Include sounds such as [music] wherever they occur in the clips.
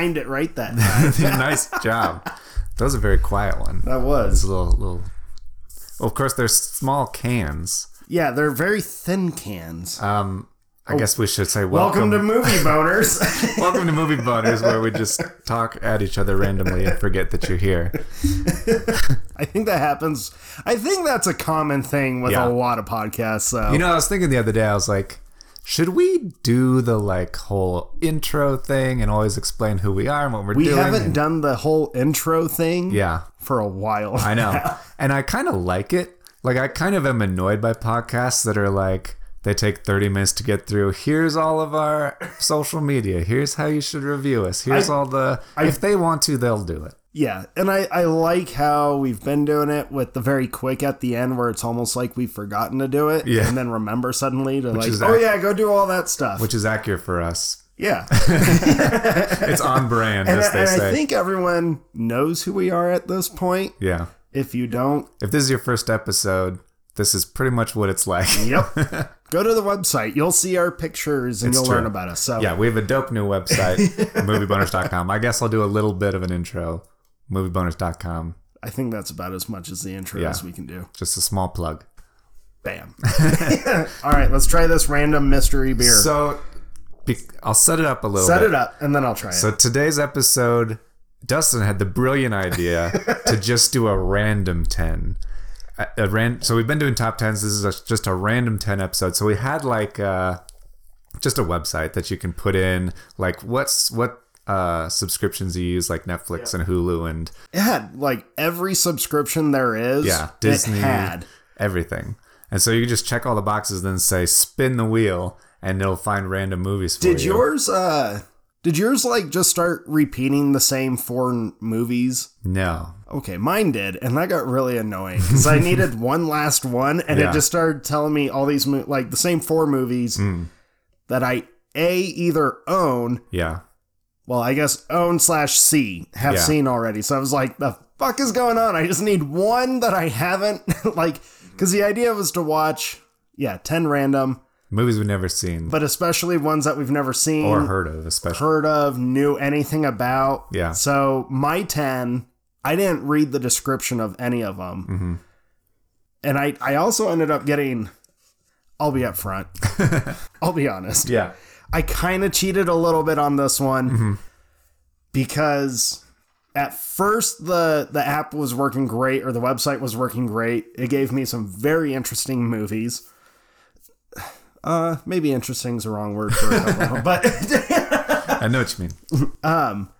Timed it right that [laughs] time. nice job. That was a very quiet one. That was. a little, little. Well, of course, there's small cans. Yeah, they're very thin cans. Um, I guess we should say Welcome, welcome. to Movie Boners. [laughs] welcome to Movie boners, where we just talk at each other randomly and forget that you're here. [laughs] I think that happens. I think that's a common thing with Yeah. a lot of podcasts. So You know, I was thinking the other day, I was like, should we do the like whole intro thing and always explain who we are and what we're we doing? We haven't And- done the whole intro thing yeah, for a while. I know. [laughs] and I kind of like it. Like, I kind of am annoyed by podcasts that are like, they take 30 minutes to get through. Here's all of our social media. Here's how you should review us. Here's I- all the. if they want to, they'll do it. Yeah, and I, I like how we've been doing it with the very quick at the end where it's almost like we've forgotten to do it. Yeah. And then remember suddenly to like, oh ac- yeah, go do all that stuff. Which is accurate for us. yeah. [laughs] [laughs] It's on brand, and as they and say. I think everyone knows who we are at this point. yeah. If you don't, If this is your first episode, this is pretty much what it's like. yep. [laughs] go to the website. You'll see our pictures and It's you'll true. learn about us. So Yeah, we have a dope new website, [laughs] movieboners.com. I guess I'll do a little bit of an intro, movieboners.com. I think that's about as much as the intro Yeah. as we can do. Just a small plug. Bam. [laughs] all right, let's try this random mystery beer. So I'll set it up a little Set bit. it up and then I'll try it. So today's episode, Dustin had the brilliant idea [laughs] to just do a random 10. A, ran- so we've been doing top 10s. This is a, just a random 10 episode. So we had like uh, just a website that you can put in like what's what uh, subscriptions you use like Netflix and Hulu and It had like every subscription there is. yeah, Disney had. everything. And so you just check all the boxes then say spin the wheel and it'll find random movies for Did you. yours uh did yours like just start repeating the same four movies? No. Okay, mine did, and that got really annoying because I needed [laughs] one last one, and Yeah. it just started telling me all these mo- like the same four movies Hmm. that I a either own, Yeah. well, I guess own slash see have Yeah. seen already. So I was like, the fuck is going on? I just need one that I haven't [laughs] like because the idea was to watch, yeah, ten random, Movies we've never seen but especially ones that we've never seen or heard of, especially. heard of, knew anything about. Yeah. So my 10, I didn't read the description of any of them. Mm-hmm. And I, I also ended up getting, I'll be up front. [laughs] I'll be honest. Yeah. I kind of cheated a little bit on this one Mm-hmm. because at first the the app was working great or the website was working great. It gave me some very interesting movies. Uh, maybe interesting is the wrong word for couple of them, but [laughs] I know what you mean. [laughs] Um,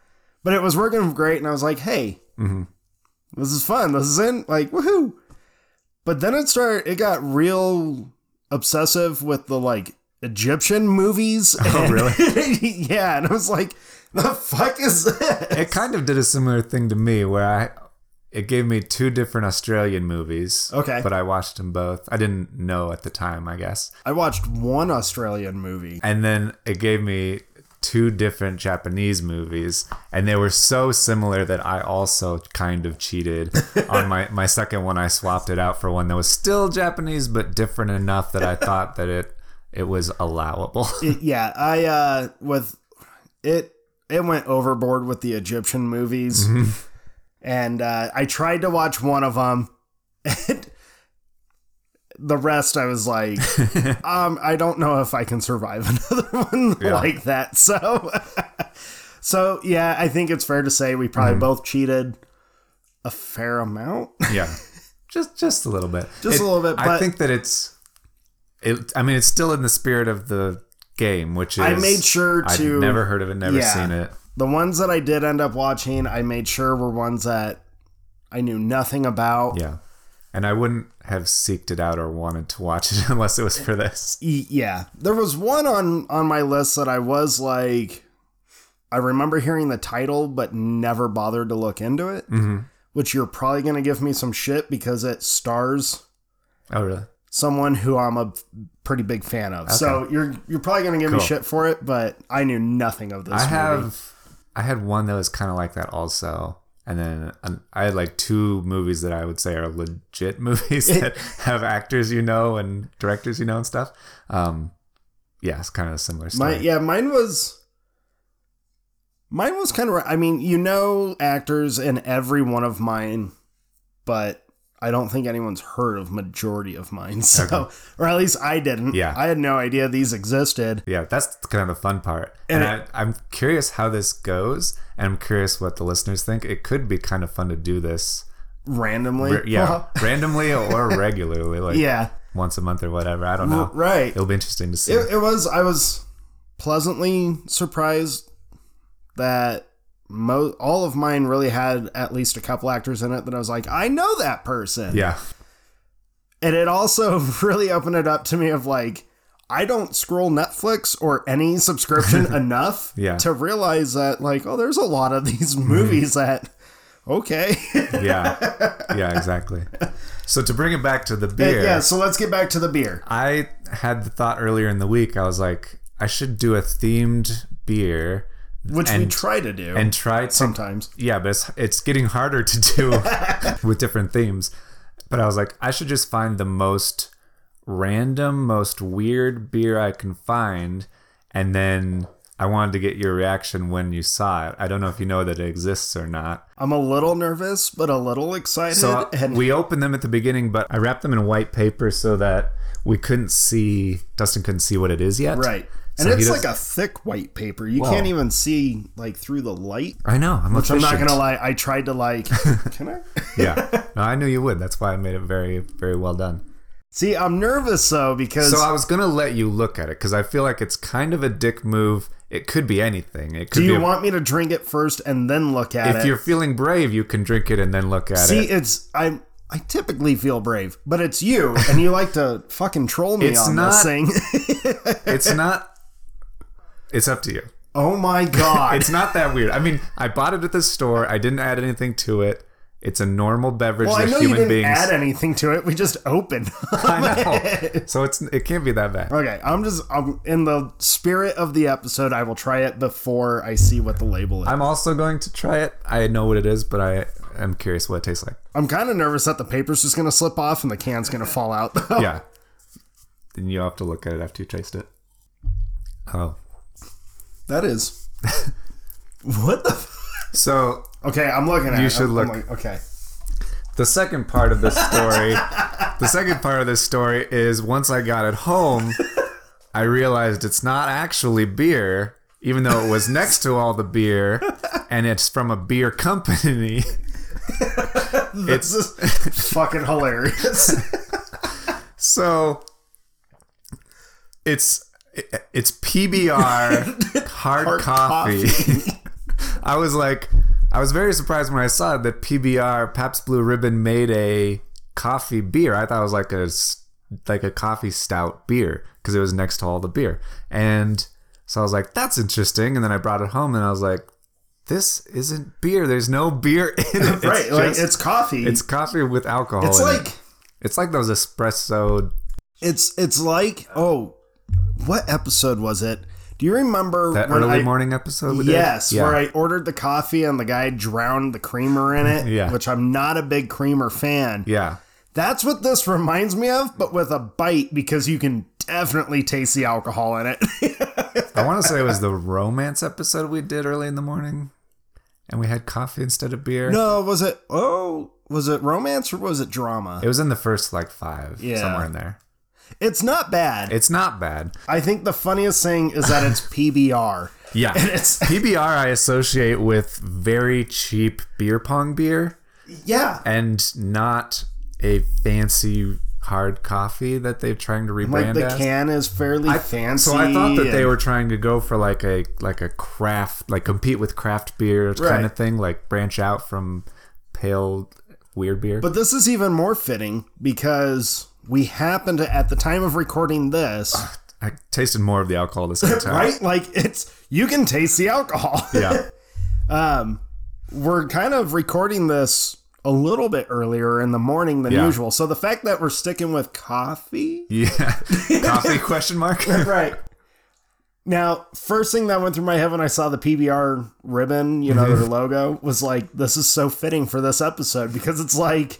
but it was working great and i was like hey Mm-hmm. this is fun this is in like woohoo but then it started it got real obsessive with the like egyptian movies [laughs] oh really? yeah and i was like the fuck is this It kind of did a similar thing to me where I it gave me two different Australian movies. Okay. But I watched them both. I didn't know at the time, I guess. i watched one australian movie And then it gave me two different Japanese movies, and they were so similar that I also kind of cheated [laughs] on my my second one. I swapped it out for one that was still Japanese but different enough that I thought that it it was allowable. [laughs] It- yeah i uh with it it went overboard with the egyptian movies and uh i tried to watch one of them [laughs] and the rest i was like [laughs] um i don't know if i can survive [laughs] another one Yeah. like that so so yeah i think it's fair to say we probably both cheated a fair amount yeah, just just a little bit. Just a little bit, I think that it's it. I mean, it's still in the spirit of the game, which is I made sure I've to- never heard of it, never Yeah. seen it. The ones that i did end up watching i made sure were ones that i knew nothing about Yeah. And I wouldn't have seeked it out or wanted to watch it [laughs] unless it was for this. Yeah there was one on on my list that i was like i remember hearing the title but never bothered to look into it Mm-hmm. which you're probably going to give me some shit because it stars Oh, really? someone who i'm a pretty big fan of so you're you're probably going to give me shit for it but i knew nothing of this I movie. have, I had one that was kind of like that also. And then um, I had like two movies that I would say are legit [laughs] movies that have actors you know and directors you know and stuff. Um, yeah, it's kind of a similar story. my yeah mine was Mine was kind of. I mean, you know, actors in every one of mine, but I don't think anyone's heard of majority of mine. [laughs] So, or at least I didn't. Yeah. I had no idea these existed. Yeah, that's kind of the fun part. And, And I, I'm curious how this goes, and I'm curious what the listeners think. It could be kind of fun to do this, randomly. r- yeah, [laughs] randomly or regularly, like yeah. once a month or whatever. I don't know. Right. It'll be interesting to see. It, it was. I was pleasantly surprised that mo- all of mine really had at least a couple actors in it that I was like, I know that person. yeah, And it also [laughs] really opened it up to me of like, I don't scroll Netflix or any subscription [laughs] enough Yeah. to realize that like, oh, there's a lot of these movies that okay. yeah, yeah, exactly. So to bring it back to the beer, yeah, so let's get back to the beer. I had the thought earlier in the week. I was like, I should do a themed beer Which we try to do and try to sometimes. yeah, but it's it's getting harder to do [laughs] with different themes. But I was like, I should just find the most random, most weird beer I can find, and then I wanted to get your reaction when you saw it. I don't know if you know that it exists or not. I'm a little nervous, but a little excited. So [laughs] and we opened them at the beginning, but I wrapped them in white paper so that we couldn't see. Dustin couldn't see what it is yet. Right. And So it's like a thick white paper. You Whoa. can't even see like through the light. I know. I'm Which I'm not gonna lie, I tried to like [laughs] can I? Yeah. No, I knew you would. That's why I made it very, very well done. See, I'm nervous though because So I was gonna let you look at it because I feel like it's kind of a dick move. It could be anything. It could do you a- want me to drink it first and then look at if it? If you're feeling brave, you can drink it and then look at See, it. See, it's I'm I typically feel brave, but it's you and you like to fucking troll me It's on not- this thing. [laughs] It's not. It's up to you. oh my god. [laughs] It's not that weird. I mean, I bought it at the store. I didn't add anything to it. It's a normal beverage well, I that know you human didn't beings. add anything to it. We just opened. [laughs] [laughs] I know. So it's it can't be that bad. okay, I'm just I'm in the spirit of the episode. I will try it before I see what the label is. I'm also going to try it. I know what it is, but I am curious what it tastes like. I'm kind of nervous that the paper's just gonna slip off and the can's gonna fall out. Though. Yeah. Then you have to look at it after you taste it. Oh. That is. [laughs] what the? F- So okay, I'm looking at. You it. should I'm- I'm look. like, okay. the second part of this story the second part of this story is once I got it home, [laughs] I realized it's not actually beer, even though it was next to all the beer, and it's from a beer company. [laughs] This is fucking hilarious. So it's it's PBR [laughs] hard, Hard coffee. [laughs] I was like, I was very surprised when I saw that PBR Pabst Blue Ribbon made a coffee beer. I thought it was like a like a coffee stout beer because it was next to all the beer, and so I was like, that's interesting. And then I brought it home and I was like, this isn't beer. There's no beer [laughs] in it. It's right, like just- it's coffee. it's coffee with alcohol. it's like it. it's like those espresso it's it's like oh, what episode was it? Do you remember That early I, morning episode? Yes, Yeah. where I ordered the coffee and the guy drowned the creamer in it. [laughs] Yeah. which I'm not a big creamer fan. yeah. That's what this reminds me of, but with a bite because you can definitely taste the alcohol in it. [laughs] I want to say it was the romance episode we did early in the morning. And we had coffee instead of beer. no, was it? Oh, was it romance or was it drama? It was in the first like five, Yeah. somewhere in there. It's not bad. It's not bad. I think the funniest thing is that it's [laughs] PBR. Yeah. And it's [laughs] PBR I associate with very cheap beer pong beer yeah, and not a fancy hard coffee that they're trying to like rebrand the as. can is fairly fancy. So I thought that they were trying to go for like a like a craft, like compete with craft beer kind Right. of thing, like branch out from pale weird beer. But this is even more fitting because we happen to, at the time of recording this, I tasted more of the alcohol this time. [laughs] right? Like it's you can taste the alcohol. Yeah. [laughs] um, we're kind of recording this a little bit earlier in the morning than Yeah. usual. So the fact that we're sticking with coffee, Yeah. [laughs] Coffee question mark? right? Now, first thing that went through my head when I saw the PBR ribbon, you know, their logo, was like, this is so fitting for this episode because it's like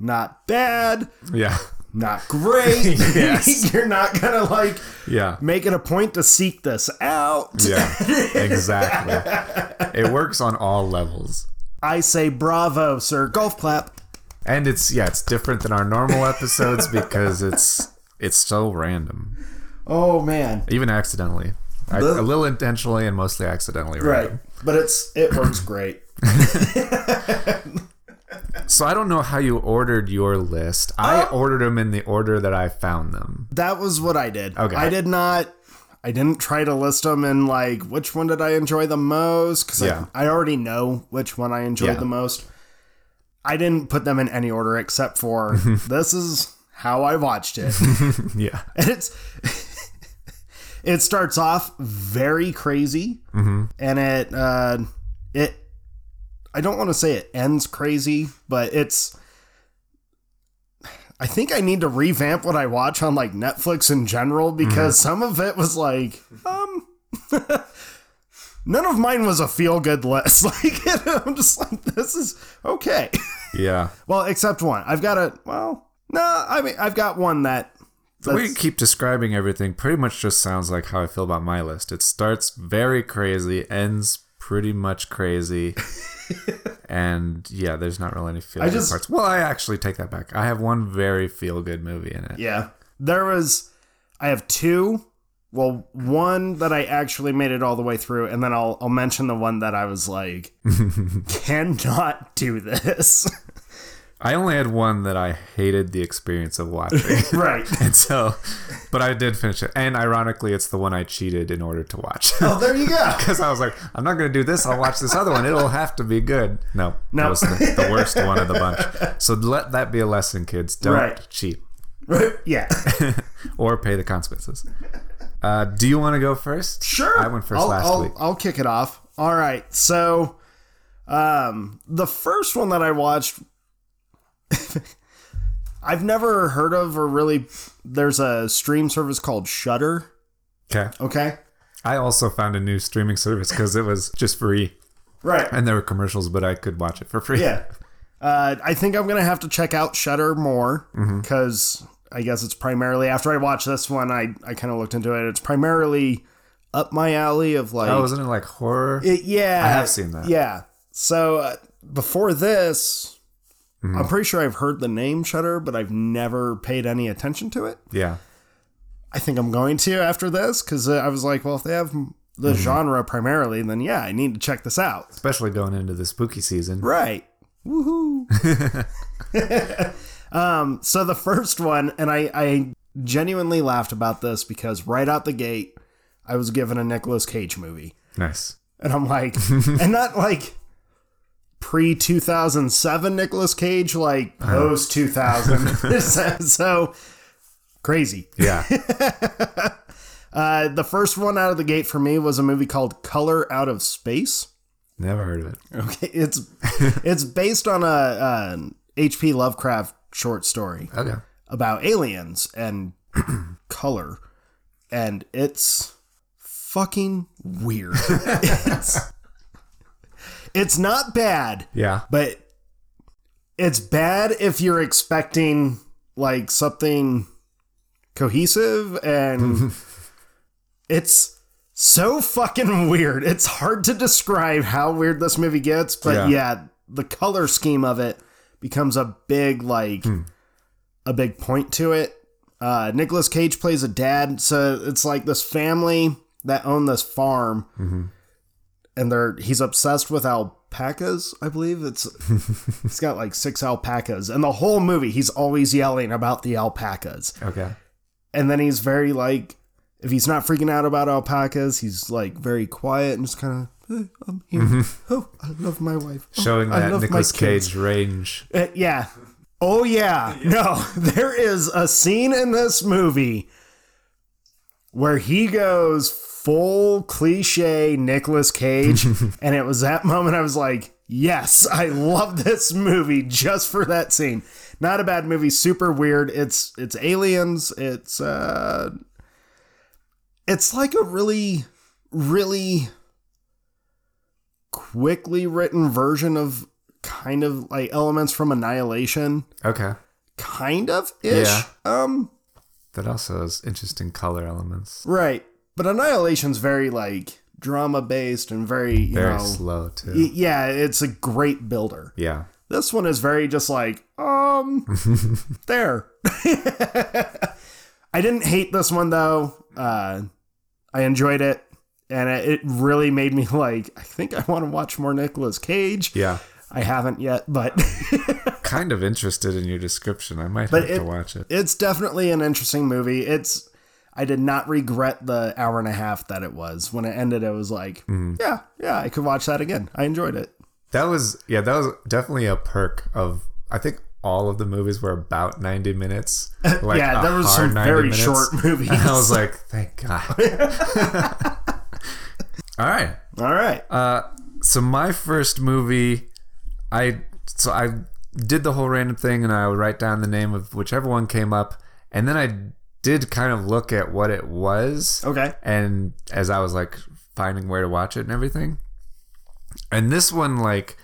not bad, yeah. Not great. [laughs] Yes. [laughs] You're not gonna like Yeah. make it a point to seek this out. Yeah. exactly. It works on all levels. I say bravo, sir. Golf clap. And it's yeah, it's different than our normal episodes because it's it's so random. Oh man. Even accidentally. I, a little intentionally and mostly accidentally Right. random. But it's it works great. [laughs] So I don't know how you ordered your list. I ordered them in the order that I found them. That was what I did. Okay. I did not. I didn't try to list them in like which one did I enjoy the most because Yeah. I, I already know which one I enjoyed Yeah. the most. I didn't put them in any order except for [laughs] this is how I watched it, [laughs] Yeah. and it's [laughs] it starts off very crazy, and it uh, it I don't want to say it ends crazy, but it's. I think I need to revamp what I watch on like Netflix in general because some of it was like, um, [laughs] none of mine was a feel good list. [laughs] Like, [laughs] I'm just like, this is okay. Yeah. well, except one. I've got a, well, no, I mean, I've got one that. The way you keep describing everything pretty much just sounds like how I feel about my list. It starts very crazy, ends pretty much crazy. [laughs] and yeah, there's not really any feel good just- parts. Well, I actually take that back. I have one very feel good movie in it. Yeah. There was I have two. Well, one that I actually made it all the way through, and then I'll I'll mention the one that I was like [laughs] cannot do this. [laughs] I only had one that I hated the experience of watching. [laughs] right. [laughs] and so, but I did finish it. And ironically, it's the one I cheated in order to watch. Oh, there you go. [laughs] Because I was like, I'm not going to do this. I'll watch this other one. It'll have to be good. No, No. that was the, the worst one of the bunch. So let that be a lesson, kids. Don't Right. cheat Right. Yeah. or pay the consequences. Uh, do you want to go first? Sure. I went 1st I'll, last I'll, week. I'll kick it off. All right. So, um, the first one that I watched, [laughs] I've never heard of or really. There's a stream service called Shudder. Okay. Okay. I also found a new streaming service because it was just free Right. and there were commercials, but I could watch it for free. Yeah. Uh, I think I'm gonna have to check out Shudder more Mm-hmm. because I guess it's primarily after I watched this one, I I kind of looked into it. It's primarily up my alley of like, Oh, isn't it like horror? it, yeah, I have seen that. Yeah. So uh, before this, Mm-hmm. I'm pretty sure I've heard the name Shudder, but I've never paid any attention to it. yeah. I think I'm going to after this because uh, I was like, well, if they have the Mm-hmm. genre primarily, then yeah, I need to check this out. Especially going into the spooky season. Right. Woohoo. [laughs] [laughs] um, so the first one, and I, I genuinely laughed about this because right out the gate, I was given a Nicolas Cage movie. Nice. And I'm like, [laughs] and not like pre 2007 Nicolas Cage, like post 2000. [laughs] [laughs] so, crazy. Yeah. [laughs] Uh, the first one out of the gate for me was a movie called Color Out of Space. Never heard of it. Okay, it's it's based on a an H.P. Lovecraft short story Okay. about aliens and [clears throat] color, and it's fucking weird. it's, it's not bad, Yeah. but it's bad if you're expecting like something cohesive and [laughs] it's so fucking weird. It's hard to describe how weird this movie gets, but Yeah. yeah, the color scheme of it becomes a big like a big point to it. Uh Nicolas Cage plays a dad, so it's like this family that own this farm. And they're he's obsessed with alpacas, I believe. It's [laughs] he's got like six alpacas. And the whole movie he's always yelling about the alpacas Okay. and then he's very like if he's not freaking out about alpacas he's like very quiet and just kind of eh, i'm here oh i love my wife Oh, Showing I that Nicolas. Cage range. Uh, yeah oh yeah no [laughs] there is a scene in this movie where he goes full cliche Nicolas Cage [laughs] and it was that moment I was like yes I love this movie just for that scene not a bad movie super weird it's it's aliens it's uh it's like a really really quickly written version of kind of like elements from annihilation Okay. kind of ish. Yeah. Um, That also has interesting color elements. right. But Annihilation's very like drama based and very you Very know slow too. y- yeah, it's a great builder. yeah. This one is very just like, um, [laughs] there. [laughs] I didn't hate this one though. Uh, I enjoyed it, and it really made me like. I think I want to watch more Nicolas Cage. Yeah. I haven't yet, but [laughs] Kind of interested in your description. I might But have it- to watch it. it's definitely an interesting movie. It's. I did not regret the hour and a half that it was. When it ended, it was like, Mm-hmm. yeah, yeah, I could watch that again. I enjoyed it. That was yeah, that was definitely a perk of I think all of the movies were about 90 minutes. [laughs] Like yeah, there was some very minutes. short movies. [laughs] And I was like, thank God. [laughs] all right. all right. Uh, so my first movie, I so I did the whole random thing, and I would write down the name of whichever one came up, and then I did kind of look at what it was, Okay. and as I was like finding where to watch it and everything, and this one like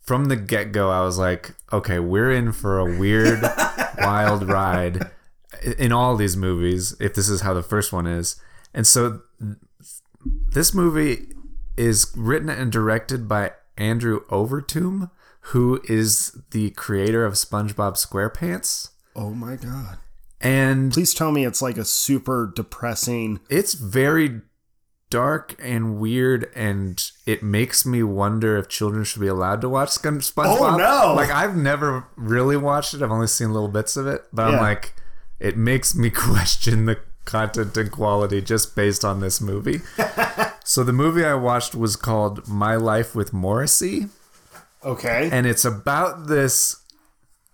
from the get go, I was like, okay, we're in for a weird, [laughs] wild ride in all these movies. If this is how the first one is, and so this movie is written and directed by Andrew Overtoom, who is the creator of SpongeBob SquarePants. Oh my god. And Please tell me it's like a super depressing. it's very dark and weird, and it makes me wonder if children should be allowed to watch Spon- SpongeBob. Oh, no. Like I've never really watched it; I've only seen little bits of it. But I'm like, it makes me [laughs] question the content and quality just based on this movie. [laughs] so the movie I watched was called My Life with Morrissey. Okay. and it's about this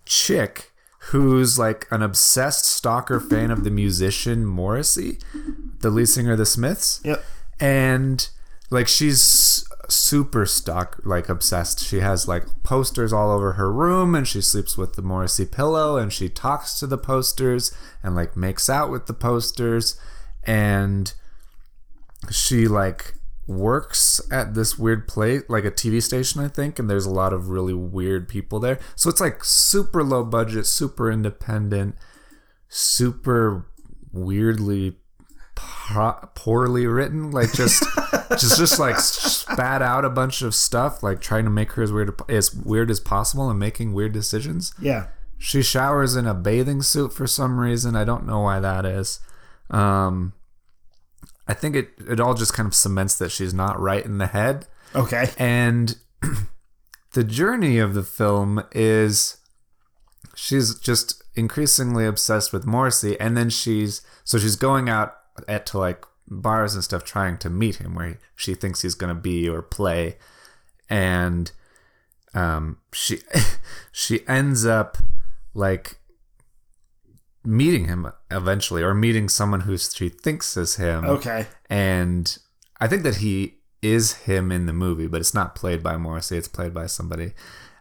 chick who's like an obsessed stalker fan of the musician Morrissey, the lead singer of the Smiths. Yep. And like she's super stalk like obsessed. She has like posters all over her room and she sleeps with the Morrissey pillow and she talks to the posters and like makes out with the posters and she like works at this weird place like a TV station I think and there's a lot of really weird people there. So it's like super low budget, super independent, super weirdly po- poorly written like just [laughs] just just like spat out a bunch of stuff like trying to make her as weird as weird as possible and making weird decisions. Yeah. She showers in a bathing suit for some reason. I don't know why that is. Um, I think it, it all just kind of cements that she's not right in the head. Okay. And [clears throat] the journey of the film is she's just increasingly obsessed with Morrissey. And then she's, so she's going out at to like bars and stuff trying to meet him where she thinks he's going to be or play. And um, she, [laughs] she ends up like meeting him eventually or meeting someone who she thinks is him Okay. and I think that he is him in the movie, but it's not played by Morrissey; it's played by somebody.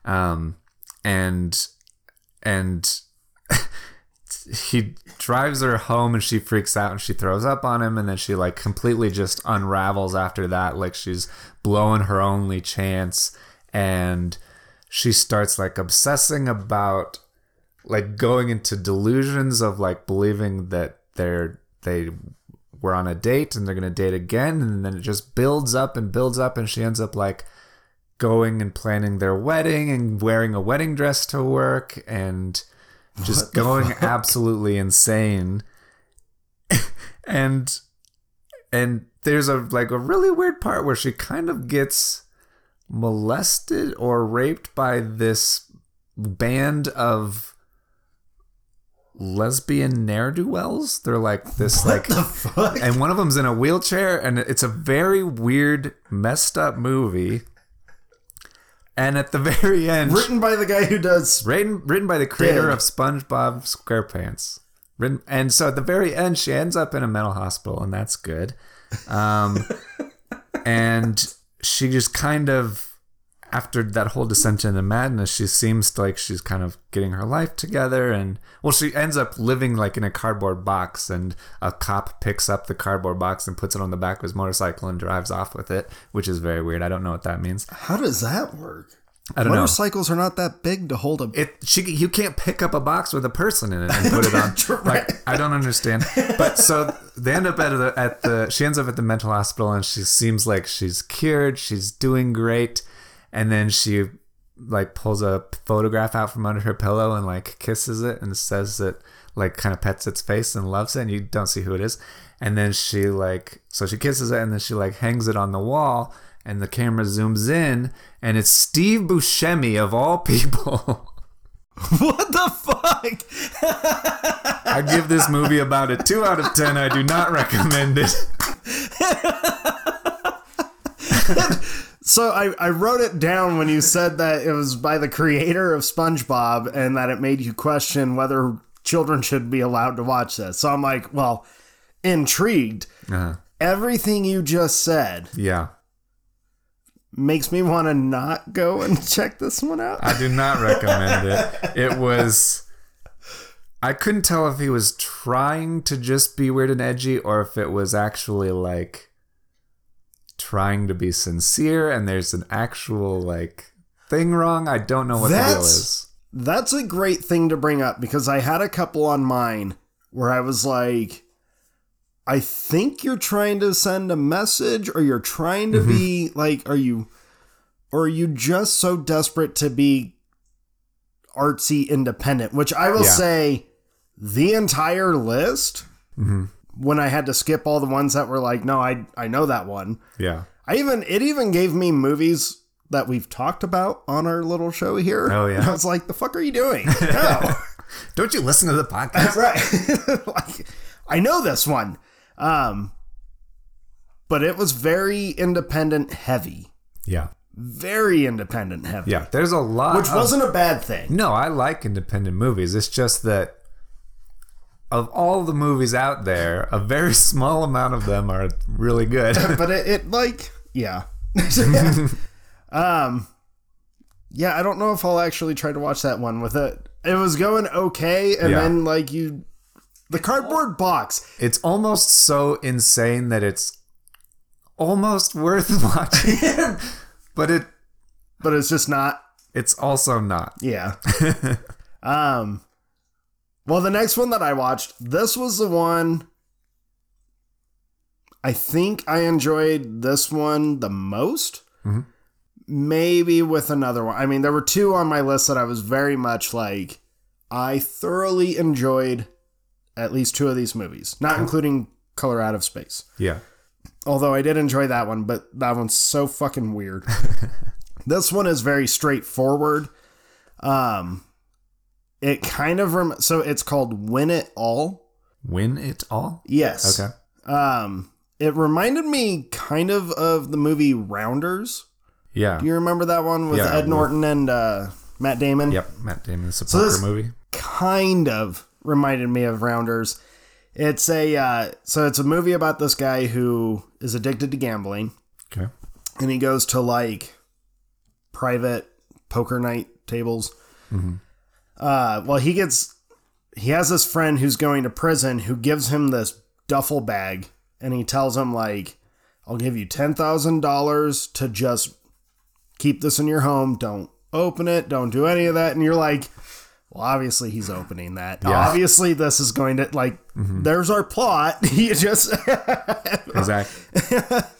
Um, and and [laughs] he drives her home, and she freaks out, and she throws up on him, and then she like completely just unravels after that, like she's blowing her only chance, and she starts like obsessing about like going into delusions of like believing that they're they were on a date and they're gonna date again and then it just builds up and builds up and she ends up like going and planning their wedding and wearing a wedding dress to work and just going absolutely insane. [laughs] And and there's a like a really weird part where she kind of gets molested or raped by this band of lesbian ne'er-do-wells they're like this like Fuck. and one of them's in a wheelchair and it's a very weird messed up movie and at the [laughs] very end Written by the guy who does. written, written by the creator Dead. of spongebob squarepants written, and so at the very end she ends up in a mental hospital and that's good um, [laughs] and she just kind of after that whole descent into madness she seems like she's kind of getting her life together and well she ends up living like in a cardboard box and a cop picks up the cardboard box and puts it on the back of his motorcycle and drives off with it which is very weird i don't know what that means How does that work? I don't know. Motorcycles are not that big to hold a. It she you can't pick up a box with a person in it and put it [laughs] on. like I don't understand. But so they end up at the at the she ends up at the mental hospital and she seems like she's cured. She's doing great, and then she like pulls a photograph out from under her pillow and like kisses it and says that like kind of pets its face and loves it and you don't see who it is and then she like so she kisses it and then she like hangs it on the wall and the camera zooms in and it's Steve Buscemi of all [laughs] people. [laughs] what the fuck? [laughs] I give this movie about a 2 out of 10. I do not recommend it. So I, I wrote it down when you said that it was by the creator of SpongeBob and that it made you question whether children should be allowed to watch this. So I'm like, well, intrigued. Uh-huh. Everything you just said Yeah. makes me want to not go and [laughs] check this one out. I do not recommend it. [laughs] It was. I couldn't tell if he was trying to just be weird and edgy or if it was actually like trying to be sincere and there's an actual like thing wrong. I don't know what the deal That's- is. That's a great thing to bring up because I had a couple on mine where I was like, I think you're trying to send a message or you're trying to be mm-hmm. like, are you, or are you just so desperate to be artsy independent? Which I will Yeah. say, the entire list, mm-hmm. When I had to skip all the ones that were like, no, I, I know that one. Yeah. I even it even gave me movies that we've talked about on our little show here. Oh, yeah. [laughs] I was like, the fuck are you doing? No. [laughs] Don't you listen to the podcast? [laughs] right. like I know this one. Um but it was very independent heavy. yeah. Very independent heavy. Yeah. There's a lot. Which of- wasn't a bad thing. No, I like independent movies. It's just that of all the movies out there, a very [laughs] small amount of them are really good. [laughs] But it, it like [laughs] yeah. um yeah, I don't know if I'll actually try to watch that one with it. It was going okay, and Yeah. then like you the cardboard box. it's almost so insane that it's almost worth watching. but it but it's just not. it's also not. Yeah. um. Well, the next one that I watched, this was the one. I think I enjoyed this one the most. Mhm. Maybe with another one. I mean, there were two on my list that I was very much like. I thoroughly enjoyed at least two of these movies, not including Color Out of Space. Yeah. Although I did enjoy that one, but that one's so fucking weird. [laughs] this one is very straightforward. Um, it kind of rem- so it's called Win It All. Win it all? Yes. Okay. Um, it reminded me kind of of the movie Rounders. Yeah. Do you remember that one with Yeah, Ed with- Norton and uh, Matt Damon? Yep. Matt Damon's a So poker movie. kind of reminded me of Rounders. It's a uh, so it's a movie about this guy who is addicted to gambling. Okay. and he goes to like private poker night tables. Uh, well, he gets he has this friend who's going to prison who gives him this duffel bag, and he tells him like, "I'll give you ten thousand dollars to just keep this in your home. Don't open it. Don't do any of that." And you're like. Well, obviously he's opening that. Obviously, this is going to like. There's our plot. [laughs] you just Exactly. [laughs]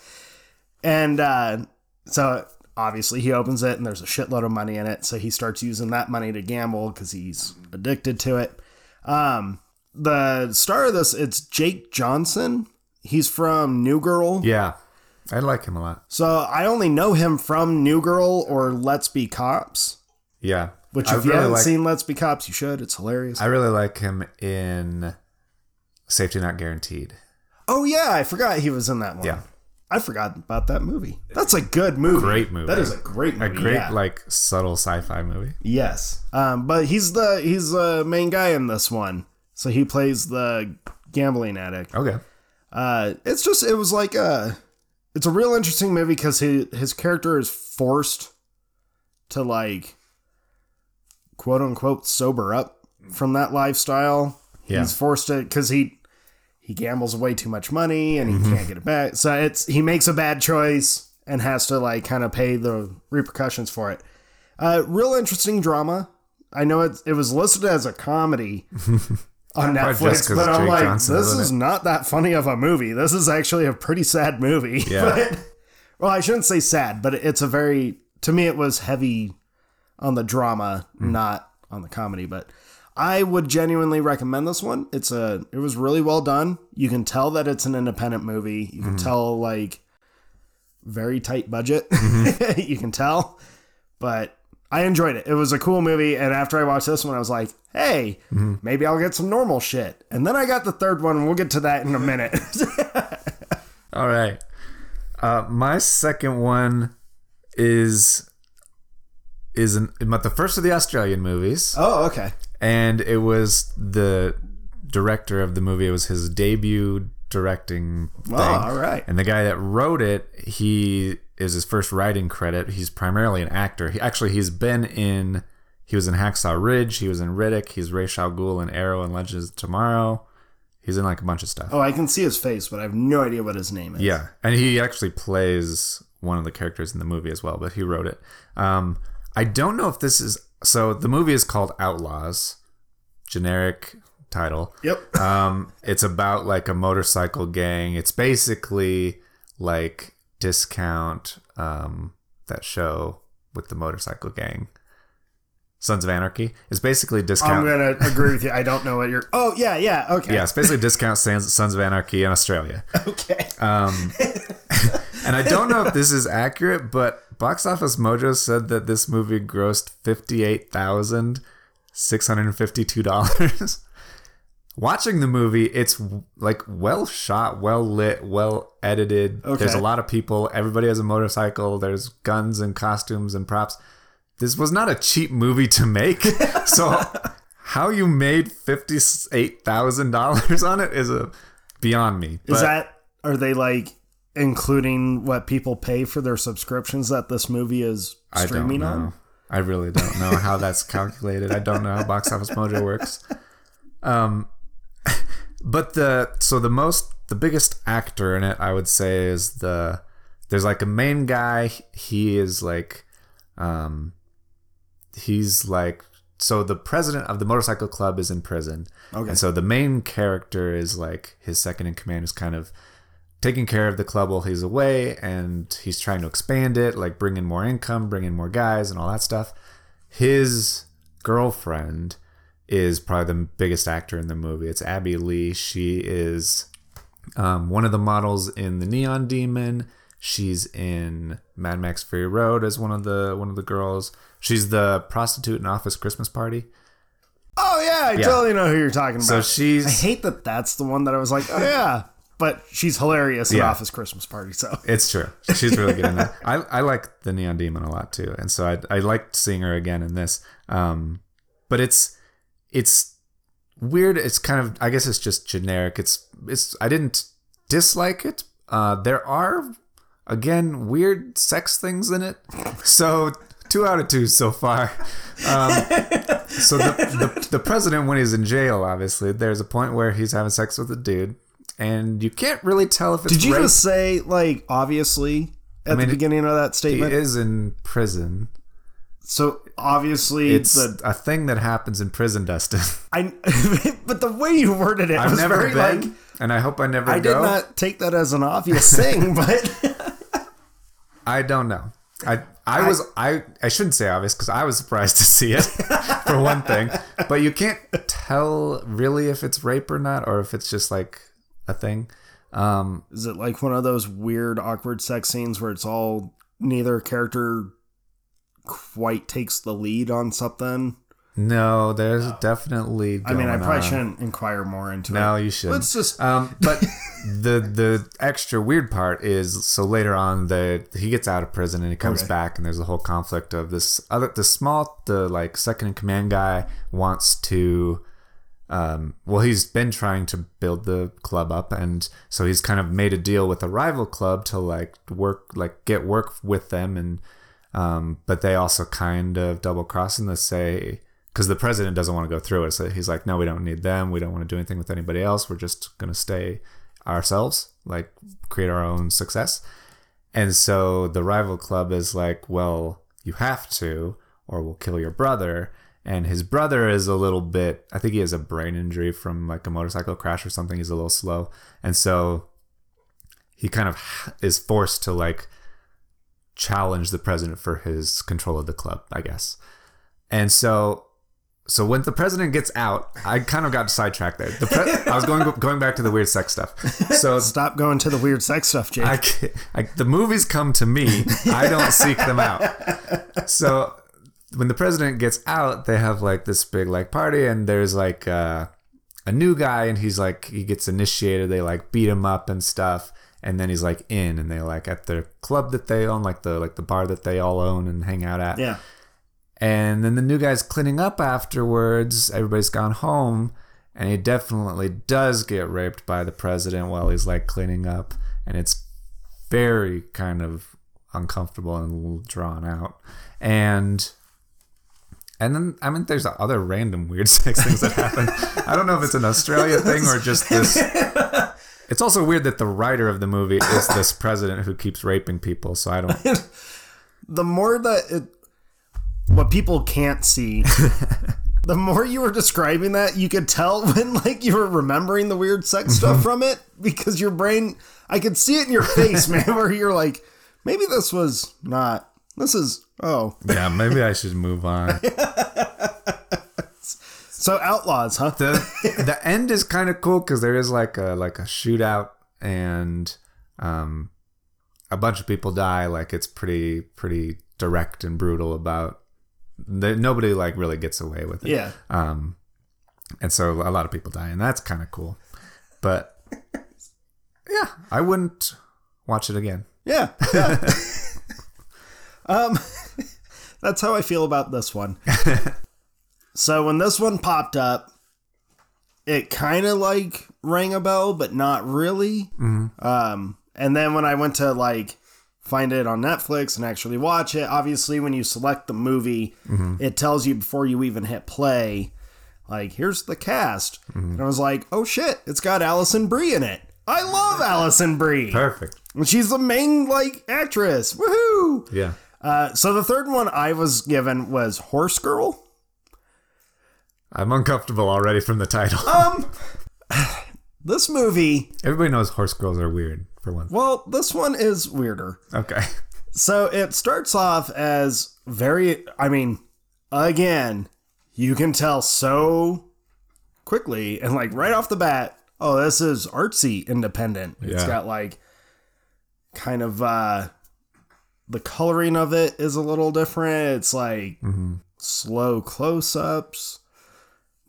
And uh, so obviously he opens it and there's a shitload of money in it. So he starts using that money to gamble because he's addicted to it. Um, the star of this, it's Jake Johnson. He's from New Girl. yeah. I like him a lot. So I only know him from New Girl or Let's Be Cops. Yeah. Which, if you haven't like, seen Let's Be Cops, you should. It's hilarious. I really like him in Safety Not Guaranteed. oh yeah, I forgot he was in that one. Yeah. I forgot about that movie. That's a good movie. Great movie. That is a great movie. A great, yeah. like, subtle sci-fi movie. Yes. Um, but he's the he's the main guy in this one. So he plays the gambling addict. Okay. Uh, it's just it was like a it's a real interesting movie because his his character is forced to like quote unquote sober up from that lifestyle. Yeah. He's forced to because he he gambles away too much money and he can't get it back. So it's he makes a bad choice and has to like kind of pay the repercussions for it. Uh, real interesting drama. I know it, it was listed as a comedy [laughs] on Netflix, but I'm Jake like, Johnson this is is not that funny of a movie. This is actually a pretty sad movie. [laughs] Yeah. But- well, I shouldn't say sad, but it's a very, to me, it was heavy on the drama, Hmm. not on the comedy. But I would genuinely recommend this one. It's a, it was really well done. You can tell that it's an independent movie. You can Mm-hmm. tell like very tight budget. Mm-hmm. [laughs] you can tell, but I enjoyed it. It was a cool movie. And after I watched this one, I was like, hey, Mm-hmm. maybe I'll get some normal shit. And then I got the third one, and we'll get to that in a minute. [laughs] All right. Uh, my second one is is an, but the first of the Australian movies, oh, okay. And it was the director of the movie. It was his debut directing thing. Oh, all right. And the guy that wrote it, he is his first writing credit. He's primarily an actor. He actually he's been in he was in Hacksaw Ridge, he was in Riddick, he's Ra's al Ghul in Arrow and Legends of Tomorrow. He's in like a bunch of stuff. Oh, I can see his face, but I have no idea what his name is. Yeah, and he actually plays one of the characters in the movie as well, but he wrote it. Um, I don't know if this is so. The movie is called Outlaws, generic title. Yep. [laughs] Um, it's about like a motorcycle gang. It's basically like discount um, that show with the motorcycle gang. Sons of Anarchy. It's basically discount. I'm gonna agree with you. I don't know what you're. Oh yeah, yeah. Okay. yeah, it's basically discount Sons Sons of Anarchy in Australia. [laughs] Okay. Um, [laughs] and I don't know if this is accurate, but Box Office Mojo said that this movie grossed fifty-eight thousand six hundred and fifty-two dollars. [laughs] Watching the movie, it's like well shot, well lit, well edited. There's a lot of people. Everybody has a motorcycle. There's guns and costumes and props. This was not a cheap movie to make. [laughs] so how you made fifty-eight thousand dollars on it is a beyond me. Is But- that are they like including what people pay for their subscriptions that this movie is streaming I don't know. on? I really don't know how that's calculated. I don't know how Box Office Mojo works. Um, [laughs] but the so the most the biggest actor in it, I would say, is the there's like a main guy. He is like, um, he's like so the president of the motorcycle club is in prison, Okay. and so the main character is like his second in command is kind of taking care of the club while he's away and he's trying to expand it like bring in more income bring in more guys and all that stuff. His girlfriend is probably the biggest actor in the movie. It's abbey lee. She is um, one of the models in the neon demon. She's in mad max fury road as one of the one of the girls. She's the prostitute in office christmas party. Oh yeah, I totally know who you're talking about. so she's. I hate that that's the one that I was like, oh yeah, but she's hilarious Yeah. Office Christmas Party. So It's true. She's really good in that. [laughs] I, I like the Neon Demon a lot too, and so I I liked seeing her again in this. Um, but it's it's weird. It's kind of I guess it's just generic. It's it's I didn't dislike it. Uh, there are again weird sex things in it. So two out of two so far. Um, so the, the the president when he's in jail, obviously, there's a point where he's having sex with a dude. And you can't really tell if it's did you rape. just say like obviously at mean, the beginning of that statement? He is in prison. so obviously It's the a thing that happens in prison, Dustin. [laughs] I, [laughs] but the way you worded it I've was never very been, like and I hope I never I go. did not take that as an obvious thing, [laughs] but I don't know. I I was I I shouldn't say obvious because I was surprised to see it for one thing, but you can't tell really if it's rape or not, or if it's just like a thing. Um, is it like one of those weird awkward sex scenes where it's all neither character quite takes the lead on something? no, there's definitely. I mean, I probably on. shouldn't inquire more into No, it. No, you should. Let's just Um, but [laughs] the the extra weird part is so later on the he gets out of prison and he comes Okay. back and there's a whole conflict of this other the small the like second in command guy wants to um well he's been trying to build the club up and so he's kind of made a deal with a rival club to like work like get work with them and um but they also kind of double cross and they say because the president doesn't want to go through it. So he's like, no, we don't need them. We don't want to do anything with anybody else. We're just to stay ourselves, like create our own success. And so the rival club is like, well, you have to, or we'll kill your brother. And his brother is a little bit, I think he has a brain injury from like a motorcycle crash or something. He's a little slow. And so he kind of is forced to like challenge the president for his control of the club, I guess. And so so when the president gets out, I kind of got sidetracked there. The pre- I was going [laughs] going back to the weird sex stuff. So [laughs] Stop going to the weird sex stuff, Jake. I, [laughs] I the movies come to me. I don't seek them out. So when the president gets out, they have like this big like party, and there's like uh, a new guy, and he's like he gets initiated. They like beat him up and stuff, and then he's like in, and they like at the club that they own, like the like the bar that they all own and hang out at. yeah. And then the new guy's cleaning up afterwards. Everybody's gone home. And he definitely does get raped by the president while he's like cleaning up. And it's very kind of uncomfortable and a little drawn out. And and then I mean there's other random weird [laughs] sex things that happen. I don't know if it's an Australia thing or just this [laughs] It's also weird that the writer of the movie is this president who keeps raping people, so I don't [laughs] the more that it, what people can't see the more you were describing that you could tell when like you were remembering the weird sex mm-hmm. stuff from it because your brain i could see it in your face man where you're like maybe this was not this is oh. Yeah, maybe I should move on. [laughs] so outlaws huh? The the end is kind of cool because there is like a like a shootout and um a bunch of people die. Like it's pretty pretty direct and brutal about the, nobody like really gets away with it. Yeah. Um and so a lot of people die and that's kind of cool. But [laughs] yeah i wouldn't watch it again. Yeah, yeah. [laughs] um that's how i feel about this one. [laughs] So when this one popped up it kind of like rang a bell but not really. Mm-hmm. Um and then when i went to like find it on netflix and actually watch it obviously when you select the movie mm-hmm. it tells you before you even hit play like here's the cast. Mm-hmm. And i was like oh shit it's got alison brie in it. I love alison brie. Perfect. And she's the main like actress. Woohoo! Yeah uh, so the third one i was given was horse girl. I'm uncomfortable already from the title. [laughs] Um this movie everybody knows horse girls are weird for one. well this one is weirder. Okay. So it starts off as very, I mean, again, you can tell so quickly and like right off the bat, oh, this is artsy independent. It's Yeah. got like kind of, uh, the coloring of it is a little different. It's like slow close ups,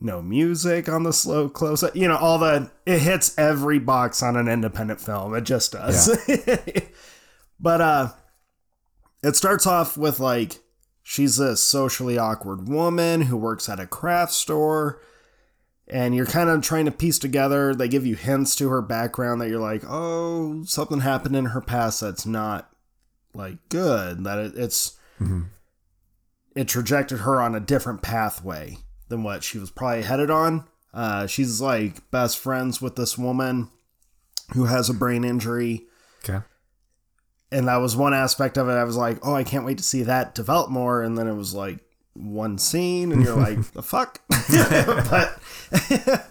no music on the slow close up. You know, all the, it hits every box on an independent film. It just does. [laughs] but, uh, it starts off with like she's a socially awkward woman who works at a craft store and you're kind of trying to piece together they give you hints to her background that you're like oh something happened in her past that's not like good that it, it's it trajected her on a different pathway than what she was probably headed on uh, she's like best friends with this woman who has a brain injury okay and that was one aspect of it. I was like, oh, I can't wait to see that develop more. And then it was like one scene, and you're [laughs] like, the fuck. [laughs] but [laughs]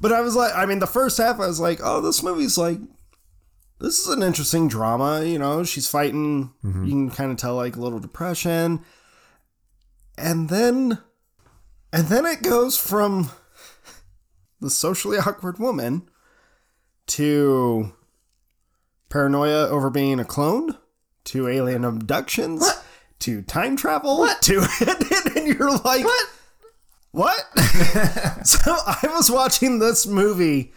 but I was like, I mean, the first half, I was like, oh, this movie's like, this is an interesting drama. You know, she's fighting. Mm-hmm. You can kind of tell like a little depression, and then and then it goes from the socially awkward woman to paranoia over being a clone to alien abductions to time travel what? to [laughs] and you're like what what [laughs] so i was watching this movie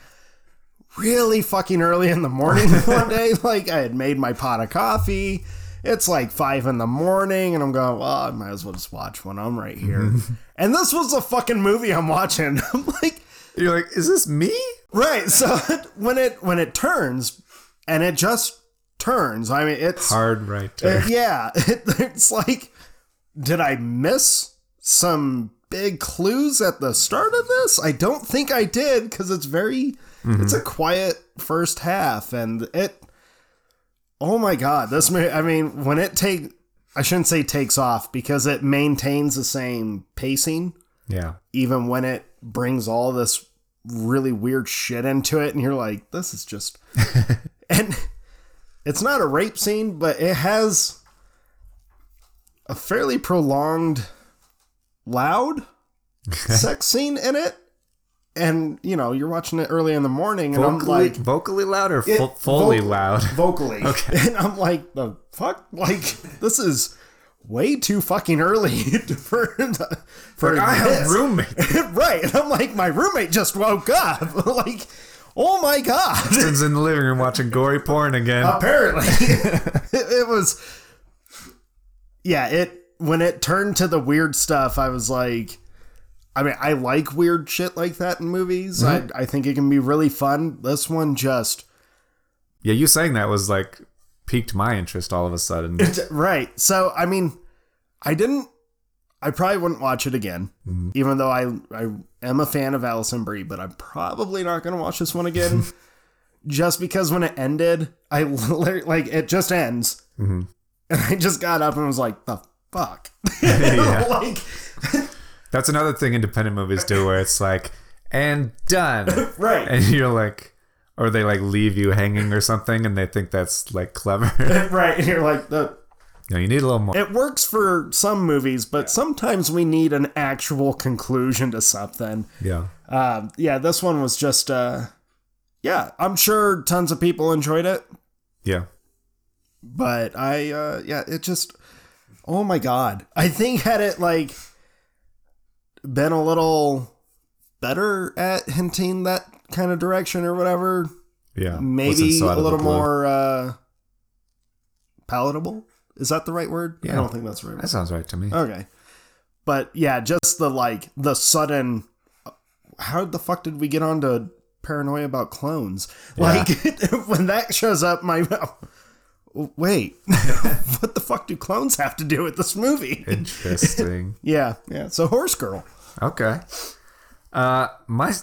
really fucking early in the morning [laughs] one day like i had made my pot of coffee it's like five in the morning and i'm going well i might as well just watch one i'm right here mm-hmm. and this was the fucking movie i'm watching [laughs] i'm like You're like, is this me? right so [laughs] when it when it turns and it just turns i mean it's Hard right turn. yeah, it, it's like, did I miss some big clues at the start of this? I don't think I did because it's very, it's mm-hmm. a quiet first half, and it. Oh my god, this movie! I mean, when it take I shouldn't say takes off because it maintains the same pacing Yeah. even when it brings all this really weird shit into it and you're like this is just [laughs] and it's not a rape scene but it has a fairly prolonged loud [laughs] sex scene in it and you know you're watching it early in the morning and i'm like vocally loud or it- fully voc- loud? [laughs] vocally okay and i'm like the fuck like this is way too fucking early [laughs] for for I have roommate. [laughs] right. And I'm like, my roommate just woke up. like, oh my God. Dustin's in the living room watching gory porn again. Apparently. it, it was, yeah, it, when it turned to the weird stuff, I was like, I mean, I like weird shit like that in movies. Mm-hmm. I, I think it can be really fun. This one just, yeah, you saying that was like piqued my interest all of a sudden. right. So, I mean, I didn't, I probably wouldn't watch it again, mm-hmm. even though I, I am a fan of Alison Brie, but I'm probably not going to watch this one again. [laughs] just because when it ended, I [laughs] like, it just ends. Mm-hmm. And I just got up and was like, the fuck? [laughs] Like, That's another thing independent movies do where it's like, and done. [laughs] right. And you're like, or they like leave you hanging or something and they think that's like clever. [laughs] right. And you're like, the, no, you need a little more. it works for some movies, but sometimes we need an actual conclusion to something. Yeah. Um, yeah, this one was just, uh, yeah, I'm sure tons of people enjoyed it, Yeah. but I, uh, yeah, it just, oh my god, I think had it like been a little better at hinting that kind of direction or whatever, Yeah. Maybe a little more uh, palatable. Is that the right word? Yeah. I don't think that's the right. Word. That sounds right to me. Okay. But yeah, just the like the sudden how the fuck did we get onto paranoia about clones? Like [laughs] when that shows up my [laughs] wait. [laughs] what the fuck do clones have to do with this movie? Interesting. yeah, yeah. So Horse Girl. Okay. Uh, my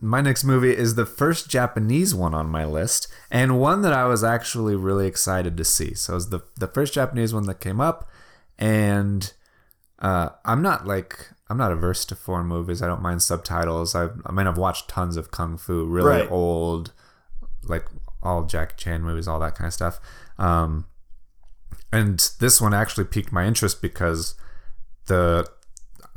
my next movie is the first Japanese one on my list, and one that I was actually really excited to see. So it was the the first Japanese one that came up, and uh, I'm not like I'm not averse to foreign movies. I don't mind subtitles. I I mean I've watched tons of kung fu, really Right. old, like all Jack Chan movies, all that kind of stuff. Um, and this one actually piqued my interest because the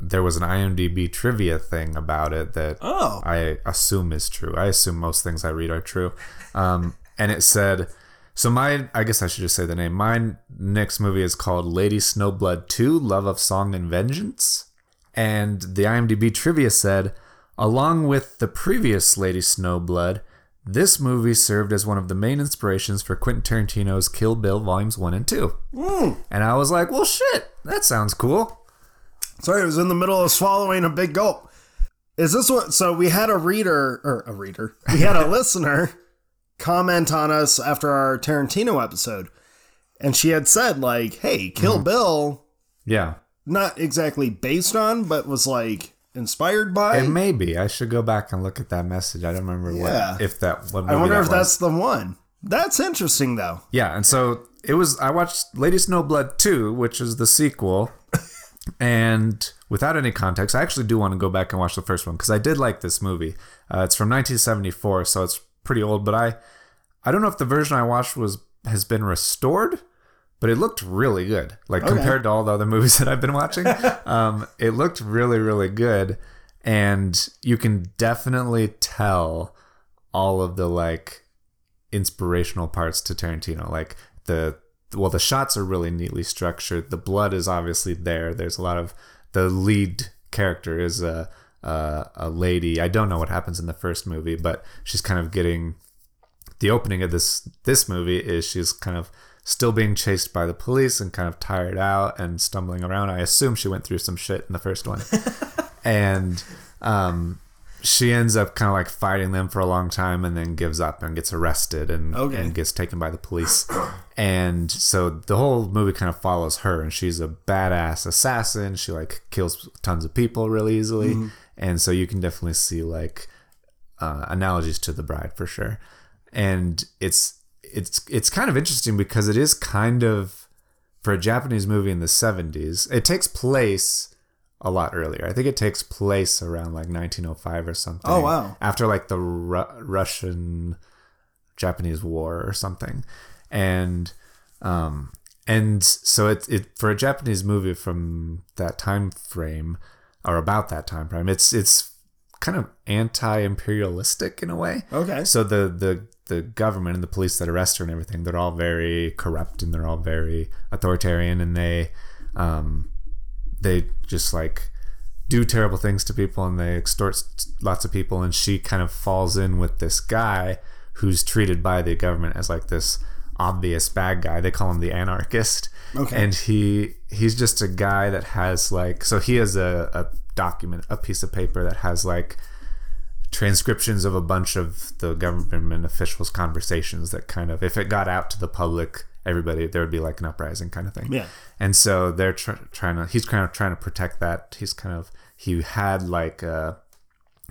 there was an IMDb trivia thing about it that Oh. I assume is true. I assume most things I read are true. Um, and it said, so my, I guess I should just say the name. My next movie is called Lady Snowblood 2 Love of Song and Vengeance. And the IMDb trivia said, along with the previous Lady Snowblood, this movie served as one of the main inspirations for Quentin Tarantino's Kill Bill Volumes 1 and 2. And I was like, well, shit, that sounds cool. Sorry, I was in the middle of swallowing a big gulp. Is this what? So we had a reader or a reader. We had a [laughs] listener comment on us after our Tarantino episode, and she had said like, "Hey, Kill mm-hmm. Bill, Yeah. not exactly based on, but was like inspired by." It may be. I should go back and look at that message. I don't remember Yeah. what if that. What I wonder that if was. that's the one. That's interesting though. Yeah, and so it was. I watched Lady Snowblood two, which is the sequel, and without any context, I actually do want to go back and watch the first one because I did like this movie. Uh, it's from 1974, so it's pretty old. But I, I don't know if the version I watched was has been restored, but it looked really good. Like compared to all the other movies [laughs] that I've been watching, [laughs] um, it looked really, really good, and you can definitely tell all of the like inspirational parts to Tarantino. Like the well, the shots are really neatly structured. The blood is obviously there. There's a lot of the lead character is a a, a lady. I don't know what happens in the first movie, but she's kind of getting the opening of this this movie is she's kind of still being chased by the police and kind of tired out and stumbling around. I assume she went through some shit in the first one. [laughs] and um she ends up kind of like fighting them for a long time and then gives up and gets arrested and, Okay. and gets taken by the police. And so the whole movie kind of follows her and she's a badass assassin. She like kills tons of people really easily. And so you can definitely see like uh, analogies to the bride for sure. And it's it's it's kind of interesting because it is kind of for a Japanese movie in the 70s, it takes place a lot earlier. I think it takes place around like 1905 or something. Oh, wow. After like the Ru- Russian Japanese War or something. And um and so it it for a Japanese movie from that time frame or about that time frame, it's it's kind of anti-imperialistic in a way. Okay. So the the the government and the police that arrest her and everything, they're all very corrupt and they're all very authoritarian and they um they just like do terrible things to people and they extort lots of people and she kind of falls in with this guy who's treated by the government as like this obvious bad guy they call him the anarchist Okay. and he he's just a guy that has like so he has a, a document a piece of paper that has like transcriptions of a bunch of the government officials conversations that kind of if it got out to the public everybody there would be like an uprising kind of thing Yeah. and so they're tr- trying to he's kind of trying to protect that he's kind of he had like a,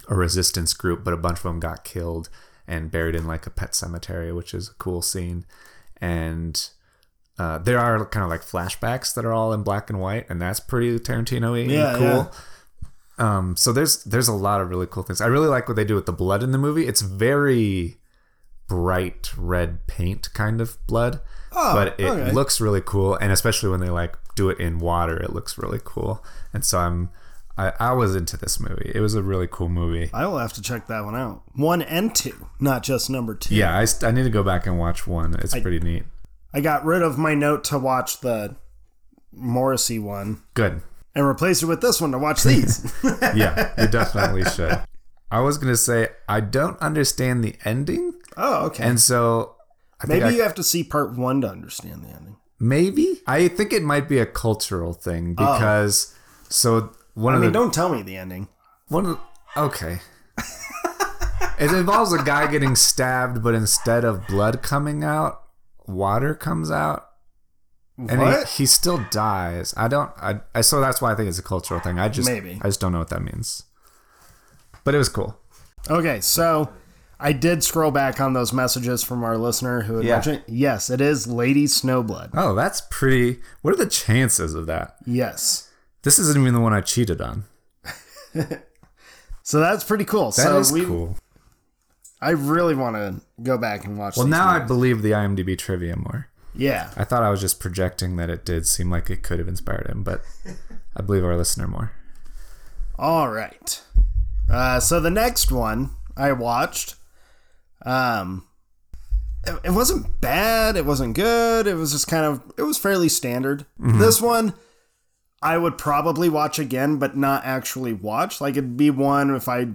a resistance group but a bunch of them got killed and buried in like a pet cemetery which is a cool scene and uh, there are kind of like flashbacks that are all in black and white and that's pretty tarantino-y Yeah, and cool yeah. um, so there's there's a lot of really cool things. I really like what they do with the blood in the movie. It's very bright red paint kind of blood, Oh, but it okay. looks really cool. And especially when they like do it in water, it looks really cool. And so I'm I, I was into this movie. It was a really cool movie. I will have to check that one out. One and two, not just number two. Yeah, I, I need to go back and watch one. It's pretty neat. I got rid of my note to watch the Morrissey one Good. and replaced it with this one to watch these. [laughs] Yeah, you definitely should. I was gonna say I don't understand the ending, oh, okay. and so I Maybe I- you have to see part one to understand the ending. Maybe. I think it might be a cultural thing oh. because so one I of mean, the don't tell me the ending. one of okay. [laughs] it involves a guy getting stabbed, but instead of blood coming out, water comes out. And he, he still dies. I don't I, I so that's why I think it's a cultural thing. I just Maybe. I just don't know what that means. But it was cool. Okay, so I did scroll back on those messages from our listener who had Yeah. mentioned. Yes, it is Lady Snowblood. Oh, that's pretty what are the chances of that? Yes. This isn't even the one I cheated on. So that's pretty cool. That so is we, cool. I really want to go back and watch. Well, these now I believe the IMDb trivia more. yeah. I thought I was just projecting that it did seem like it could have inspired him, but [laughs] I believe our listener more. All right. Uh, so the next one I watched, um, it, it wasn't bad. It wasn't good. It was just kind of it was fairly standard. This one I would probably watch again, but not actually watch. Like it'd be one if I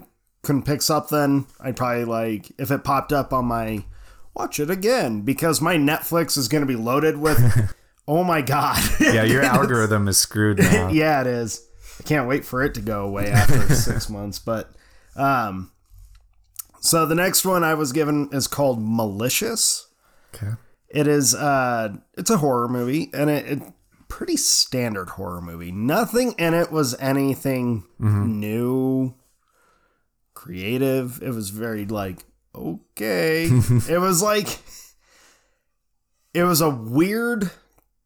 couldn't pick something, I'd probably like if it popped up on my watch it again because my Netflix is going to be loaded with. [laughs] oh my god! Yeah, your [laughs] algorithm is screwed now. [laughs] yeah, it is. I can't wait for it to go away after six months. But um, so the next one I was given is called Malicious. Okay. It is uh, it's a horror movie, and it, it pretty standard horror movie. Nothing in it was anything new, creative. It was very like okay. [laughs] it was like it was a weird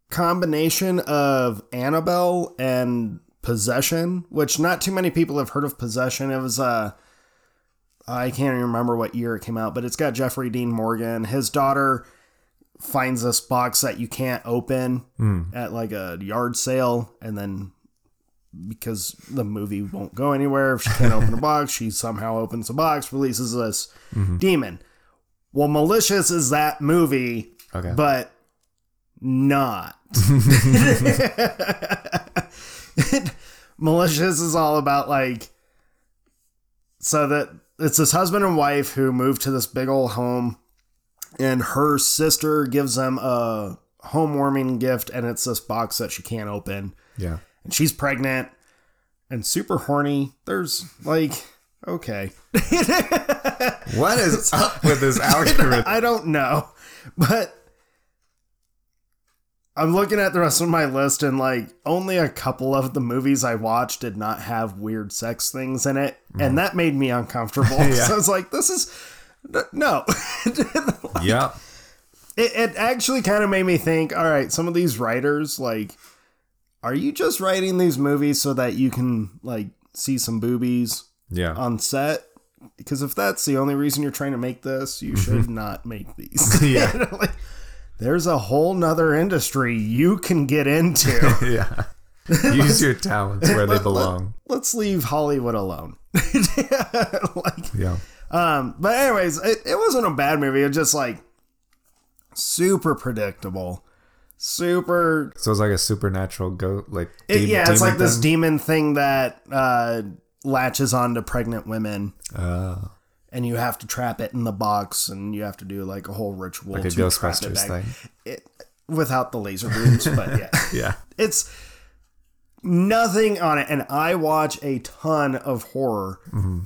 combination of Annabelle and Possession, which not too many people have heard of Possession. It was uh I can't even remember what year it came out, but it's got Jeffrey Dean Morgan. His daughter finds this box that you can't open hmm. at like a yard sale, and then because the movie won't go anywhere if she can't open the box, she somehow opens the box, releases this mm-hmm. demon. Well, Malicious is that movie, Okay. but not. [laughs] [laughs] Malicious is all about like so that it's this husband and wife who move to this big old home and her sister gives them a home warming gift and it's this box that she can't open Yeah. and she's pregnant and super horny there's like okay [laughs] What is up with this algorithm? I don't know. But I'm looking at the rest of my list and like only a couple of the movies I watched did not have weird sex things in it. And mm-hmm. that made me uncomfortable. [laughs] [laughs] So I was like, this is no. [laughs] yep. it, it actually kind of made me think. All right, some of these writers, like, are you just writing these movies so that you can like see some boobies Yeah. on set? Because if that's the only reason you're trying to make this, you mm-hmm. should not make these. Yeah. Like, there's a whole nother industry you can get into. [laughs] yeah. Use your talents where they belong. Let, us leave Hollywood alone. [laughs] like, Yeah. um, but anyways, it, it wasn't a bad movie. It was just like super predictable, super. So it's like a supernatural goat, like It, de- yeah, it's like this demon thing that uh, latches onto pregnant women. Oh, and you have to trap it in the box, and you have to do like a whole ritual like a to trap it Ghostbusters back. thing. It, without the laser beams, but yeah, [laughs] Yeah. it's nothing on it. And I watch a ton of horror, Mm-hmm.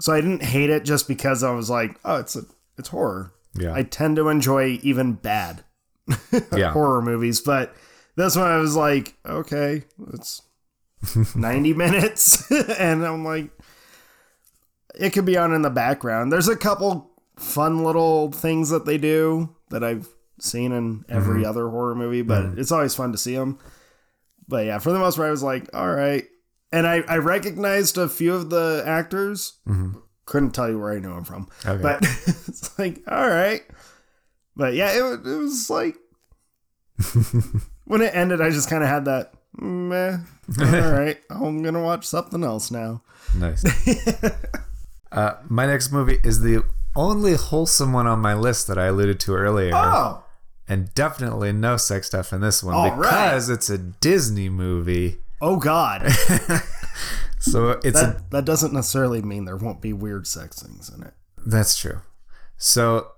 so I didn't hate it just because I was like, oh, it's a, it's horror. Yeah. I tend to enjoy even bad [laughs] yeah. horror movies, but this one I was like, okay, it's [laughs] 90 minutes. and I'm like, it could be on in the background. There's a couple fun little things that they do that I've seen in every mm-hmm. other horror movie, but mm-hmm. it's always fun to see them. But yeah, for the most part, I was like, all right. And I, I recognized a few of the actors. Mm-hmm. Couldn't tell you where I knew them from. Okay. But [laughs] it's like, all right. But yeah, it, it was like, [laughs] when it ended, I just kind of had that, mm, meh, all [laughs] right, I'm going to watch something else now. Nice. Uh, my next movie is the only wholesome one on my list that I alluded to earlier. Oh, And definitely no sex stuff in this one All right. because it's a Disney movie. oh God. [laughs] So it's a That, that doesn't necessarily mean there won't be weird sex things in it. That's true. So,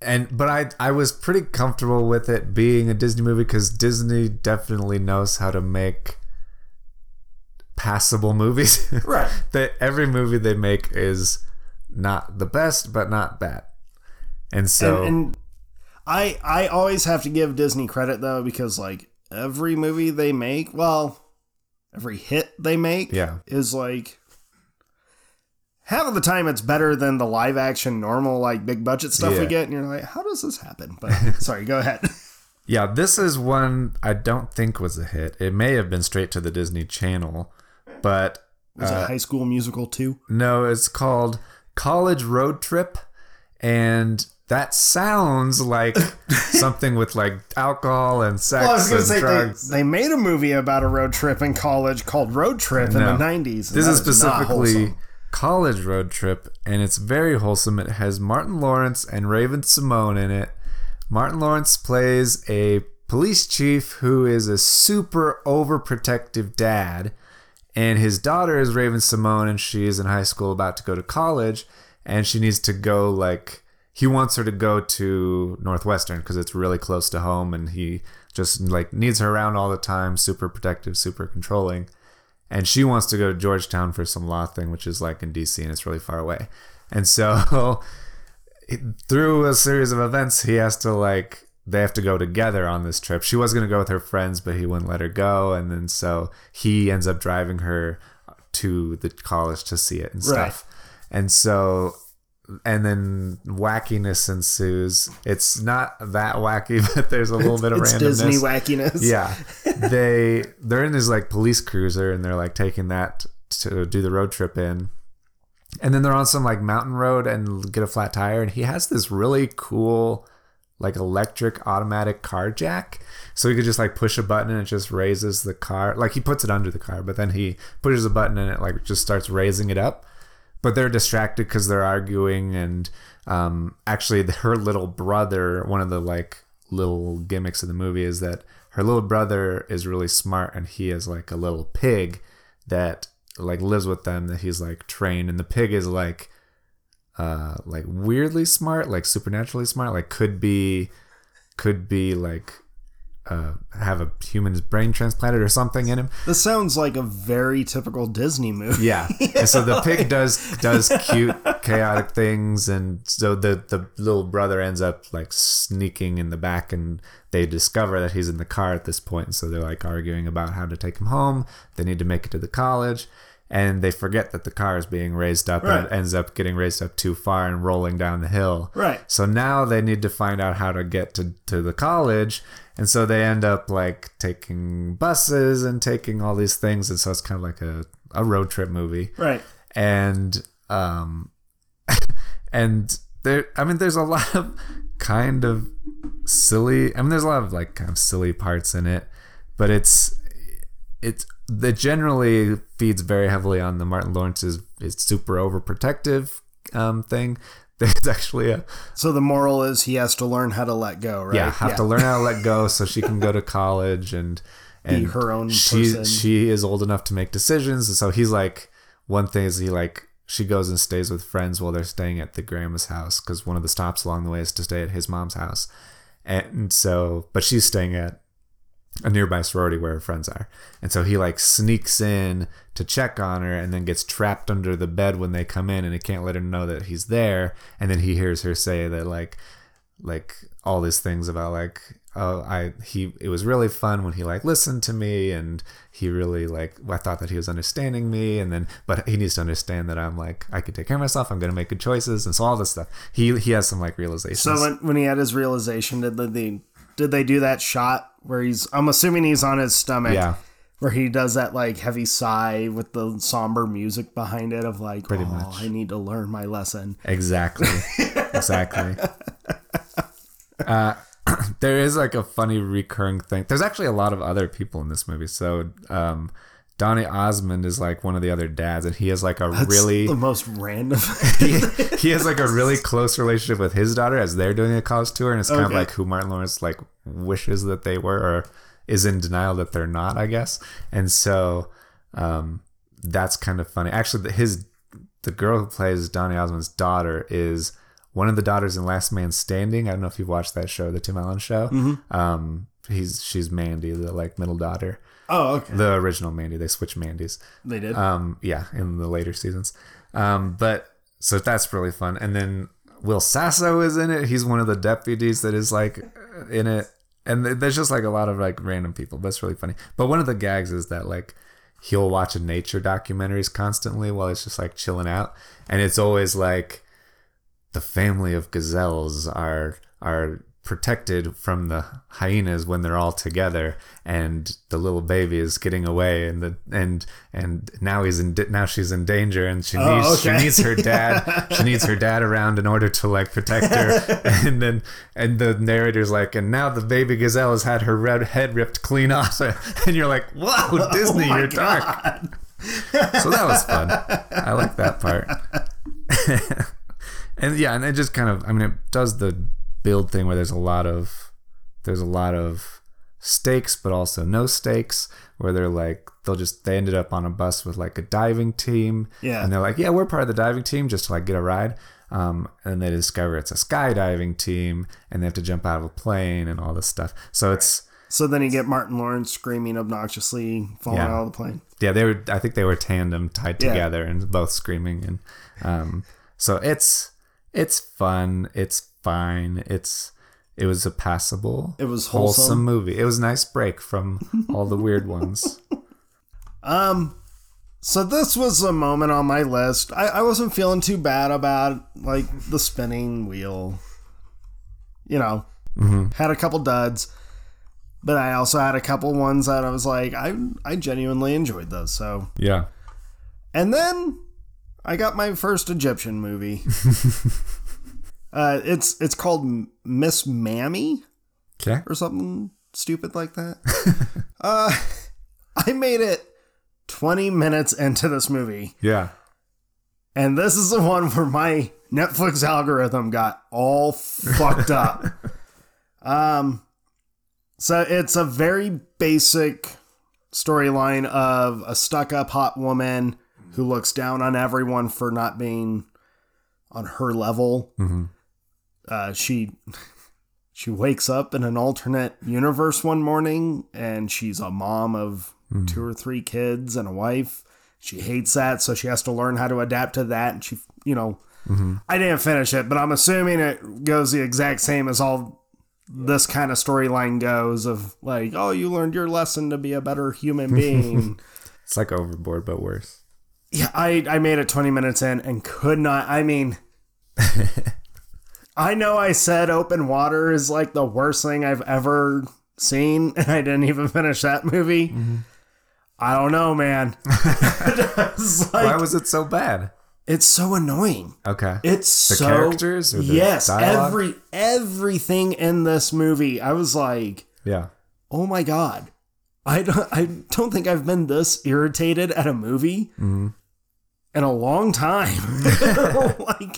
and but I I was pretty comfortable with it being a Disney movie because Disney definitely knows how to make passable movies. [laughs] Right. that every movie they make is not the best, but not bad. And so, and, and I I always have to give Disney credit though because like every movie they make, well, every hit they make, Yeah. is like half of the time it's better than the live action normal like big budget stuff we get, and you're like, how does this happen? But [laughs] sorry, go ahead. yeah, this is one I don't think was a hit. It may have been straight to the Disney Channel, but Was Uh, it High School Musical too? No, it's called College Road Trip, and that sounds like [laughs] something with like alcohol and sex Well, I was to and say drugs. they, they made a movie about a road trip in college called Road Trip in the 90s. this is specifically. College Road Trip, and it's very wholesome. It has Martin Lawrence and Raven-Symoné in it. Martin Lawrence plays a police chief who is a super overprotective dad, and his daughter is Raven-Symoné, and she is in high school about to go to college, and she needs to go like he wants her to go to Northwestern because it's really close to home, and he just like needs her around all the time, super protective, super controlling and she wants to go to Georgetown for some law thing, which is like in DC and it's really far away. And so [laughs] through a series of events, he has to like they have to go together on this trip. She was going to go with her friends, but he wouldn't let her go, and then so he ends up driving her to the college to see it and stuff. And so and then wackiness ensues. It's not that wacky, [laughs] but there's a little bit of It's randomness. Disney wackiness. Yeah, they they're in this like police cruiser and they're like taking that to do the road trip in, and then they're on some like mountain road and get a flat tire, and he has this really cool like electric automatic car jack, so he could just like push a button and it just raises the car. Like he puts it under the car, but then he pushes a button and it like just starts raising it up. But they're distracted because they're arguing and um, actually [laughs] her little brother one of the like little gimmicks of the movie is that her little brother is really smart and he is like a little pig that like lives with them that he's like trained. And the pig is like uh like weirdly smart like supernaturally smart like could be could be like uh have a human's brain transplanted or something in him This sounds like a very typical Disney movie. yeah. [laughs] And so the pig does does cute chaotic things and so the the little brother ends up like sneaking in the back and they discover that he's in the car at this point and so they're like arguing about how to take him home. They need to make it to the college and they forget that the car is being raised up Right. and ends up getting raised up too far and rolling down the hill. Right. So now they need to find out how to get to, to the college. And so they end up like taking buses and taking all these things. And so it's kind of like a, a road trip movie. Right. And, um, [laughs] and there, I mean, there's a lot of kind of silly, I mean, there's a lot of like kind of silly parts in it, but it's, it's, that generally feeds very heavily on the Martin Lawrence's is super overprotective um, thing. [laughs] There's actually a So the moral is he has to learn how to let go, right? yeah have to learn how to let go [laughs] so she can go to college and and her own she person. she is old enough to make decisions and so he's like one thing is he like she goes and stays with friends while they're staying at the grandma's house because one of the stops along the way is to stay at his mom's house and so but she's staying at a nearby sorority where her friends are. And so he like sneaks in to check on her and then gets trapped under the bed when they come in and he can't let her know that he's there. And then he hears her say that like like all these things about like oh i he it was really fun when he like listened to me and he really like i thought that he was understanding me. And then but he needs to understand that i'm like i can take care of myself. I'm gonna make good choices and so all this stuff. He he has some like realizations. So when, when he had his realization, did they did they do that shot where he's? I'm assuming he's on his stomach. yeah Where he does that like heavy sigh with the somber music behind it of like, Pretty oh, much. I need to learn my lesson. Exactly. [laughs] exactly. Uh, [clears throat] there is like a funny recurring thing. There's actually a lot of other people in this movie. So, um, Donny Osmond is like one of the other dads, and he has like a really the most random. [laughs] he, he has like a really close relationship with his daughter as they're doing a college tour, and it's kind of like who Martin Lawrence like wishes that they were, or is in denial that they're not, I guess. And so, um, that's kind of funny. Actually, the- his the girl who plays Donny Osmond's daughter is one of the daughters in Last Man Standing. I don't know if you've watched that show, the Tim Allen show. Um, he's she's Mandy, the like middle daughter, oh, okay. the original Mandy. They switched Mandys. They did. Um, yeah, in the later seasons. Um, but so that's really fun. And then Will Sasso is in it. He's one of the deputies that is like in it. And there's just like a lot of like random people. That's really funny. But one of the gags is that like he'll watch a nature documentaries constantly while he's just like chilling out, and it's always like the family of gazelles are are protected from the hyenas when they're all together and the little baby is getting away and the and and now he's in now she's in danger and she Oh, needs okay. she needs her dad. [laughs] She needs her dad around in order to like protect her. [laughs] And then and the narrator's like and now the baby gazelle has had her red head ripped clean off. [laughs] And you're like whoa oh disney Oh you're dark. So that was fun. I like that part. And yeah, and it just kind of I mean it does the build thing where there's a lot of there's a lot of stakes but also no stakes where they're like they'll just they ended up on a bus with like a diving team Yeah. and they're like yeah we're part of the diving team just to like get a ride um, and they discover it's a skydiving team and they have to jump out of a plane and all this stuff so it's so then you get Martin Lawrence screaming obnoxiously, falling Yeah. out of the plane. yeah they were i think they were tandem tied Yeah. together and both screaming and um so it's it's fun it's fine it's it was a passable It was wholesome. movie it was a nice break from all the weird ones [laughs] Um, so this was a moment on my list. I, I wasn't feeling too bad about like the spinning wheel. You know, had a couple duds, but I also had a couple ones that I was like, I I genuinely enjoyed those. So, yeah and then I got my first Egyptian movie. [laughs] uh, it's it's called Miss Mammy okay or something stupid like that. [laughs] uh, [laughs] I made it 20 minutes into this movie, yeah and this is the one where my Netflix algorithm got all [laughs] fucked up. Um, so it's a very basic storyline of a stuck-up hot woman who looks down on everyone for not being on her level. Uh, she [laughs] she wakes up in an alternate universe one morning and she's a mom of two or three kids and a wife. She hates that, so she has to learn how to adapt to that. And she, you know, I didn't finish it, but I'm assuming it goes the exact same as all this kind of storyline goes of like, oh, you learned your lesson to be a better human [laughs] being. it's like overboard but worse yeah, I I made it 20 minutes in and could not. I mean, [laughs] I know I said open water is like the worst thing I've ever seen, [laughs] and I didn't even finish that movie. Mm-hmm. I don't know, man. [laughs] Like- Why was it so bad? it's so annoying. Okay. It's The so characters yes, dialogue? every everything in this movie. I was like, yeah. oh my god, I don't, [laughs] I don't think I've been this irritated at a movie Mm-hmm. in a long time. like,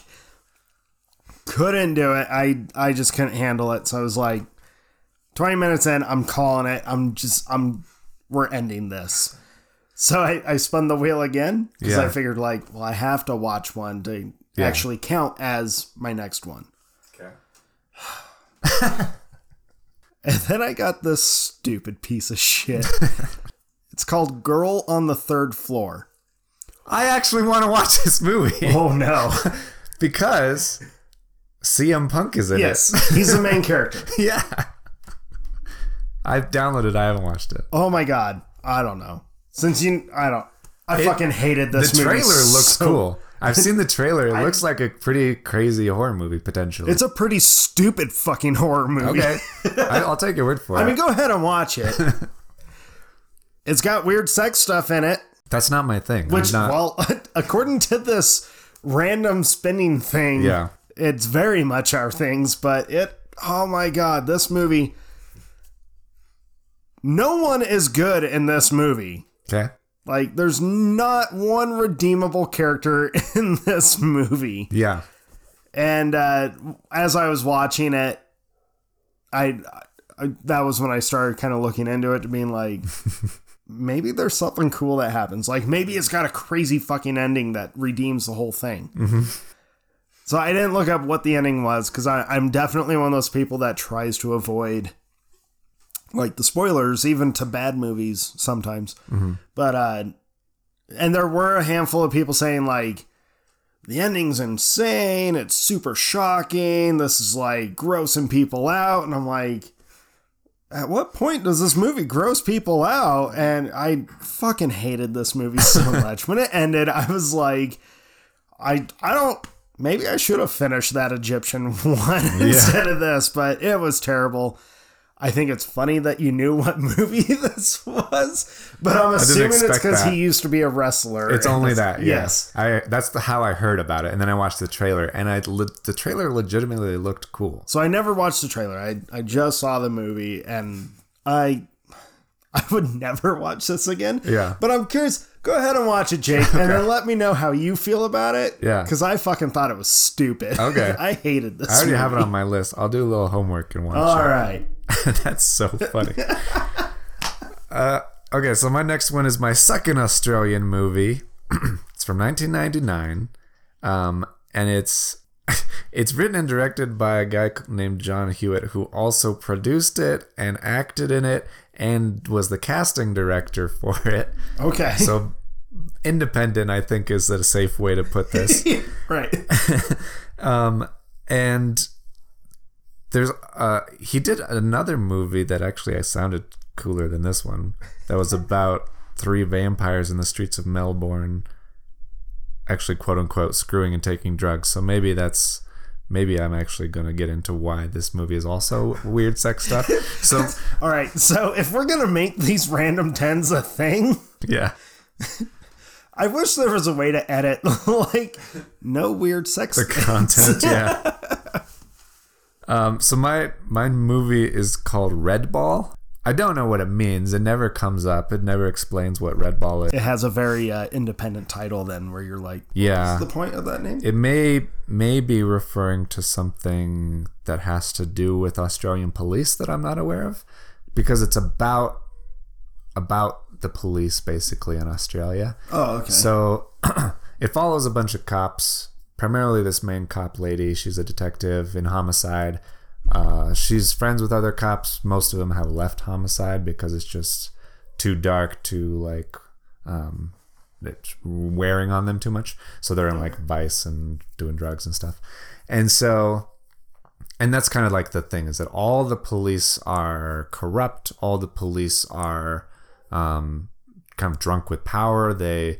couldn't do it. I I just couldn't handle it. So I was like, twenty minutes in, I'm calling it. I'm just I'm we're ending this. So I, I spun the wheel again because I figured like, well, I have to watch one to Yeah. actually count as my next one. Okay. [laughs] And then I got this stupid piece of shit. [laughs] it's called Girl on the Third Floor. I actually want to watch this movie Oh no. [laughs] because CM Punk is in it. yes, he's the main character. [laughs] Yeah. I've downloaded. I haven't watched it. Oh my god. I don't know. Since you I don't I fucking hated this movie. The trailer looks so- cool. I've seen the trailer. It [laughs] looks like a pretty crazy horror movie potentially. It's a pretty stupid fucking horror movie. okay. [laughs] I, I'll take your word for I it. I mean, go ahead and watch it. it's got weird sex stuff in it, That's not my thing. Which, not- well, according to this random spinning thing, Yeah. It's very much our things. But it, oh my god, this movie. No one is good in this movie. okay. Like, there's not one redeemable character [laughs] in this movie. Yeah. And uh, as I was watching it, I, I that was when I started kind of looking into it to being like, [laughs] maybe there's something cool that happens. Like maybe it's got a crazy fucking ending that redeems the whole thing. So I didn't look up what the ending was because I'm definitely one of those people that tries to avoid like the spoilers, even to bad movies sometimes. But uh, and there were a handful of people saying like the ending's insane. It's super shocking. This is like grossing people out. And I'm like, at what point does this movie gross people out? And I fucking hated this movie so [laughs] much. when it ended, I was like, I I don't. Maybe I should have finished that Egyptian [laughs] one instead of this, but it was terrible. I think it's funny that you knew what [laughs] movie this was, but I'm assuming it's because he used to be a wrestler. It's only [laughs] that. Yes. I that's the, how I heard about it, and then I watched the trailer, and I the trailer legitimately looked cool. So I never watched the trailer. I I just saw the movie and I I would never watch this again. Yeah. But I'm curious. Go ahead and watch it, Jake, and then let me know how you feel about it. Yeah. Because I fucking thought it was stupid. Okay. [laughs] I hated this. I already movie. have it on my list. I'll do a little homework and watch All it. right. [laughs] That's so funny. [laughs] uh, okay, so my next one is my second Australian movie. [clears throat] it's from 1999, um, and it's it's written and directed by a guy named John Hewitt, who also produced it and acted in it and was the casting director for it. Okay. So independent, I think, is a safe way to put this. [laughs] right. [laughs] Um, and there's uh, he did another movie that actually I sounded cooler than this one. That was about three vampires in the streets of Melbourne, actually quote unquote screwing and taking drugs. So maybe that's maybe I'm actually gonna get into why this movie is also weird sex stuff. [laughs] So All right. So if we're gonna make these random tens a thing, yeah. I wish there was a way to edit [laughs] like no weird sex. the content [laughs] yeah um so my my movie is called Redball i don't know what it means it never comes up it never explains what red ball is It has a very uh, independent title then, where you're like, yeah what's the point of that name? it may may be referring to something that has to do with australian police that i'm not aware of because it's about about the police basically in australia oh, okay. So [clears throat] it follows a bunch of cops, primarily this main cop lady. She's a detective in homicide. Uh, she's friends with other cops. Most of them have left homicide because it's just too dark to like um, it's wearing on them too much. So they're in like vice and doing drugs and stuff. And so and that's kind of like the thing is that all the police are corrupt all the police are um, kind of drunk with power they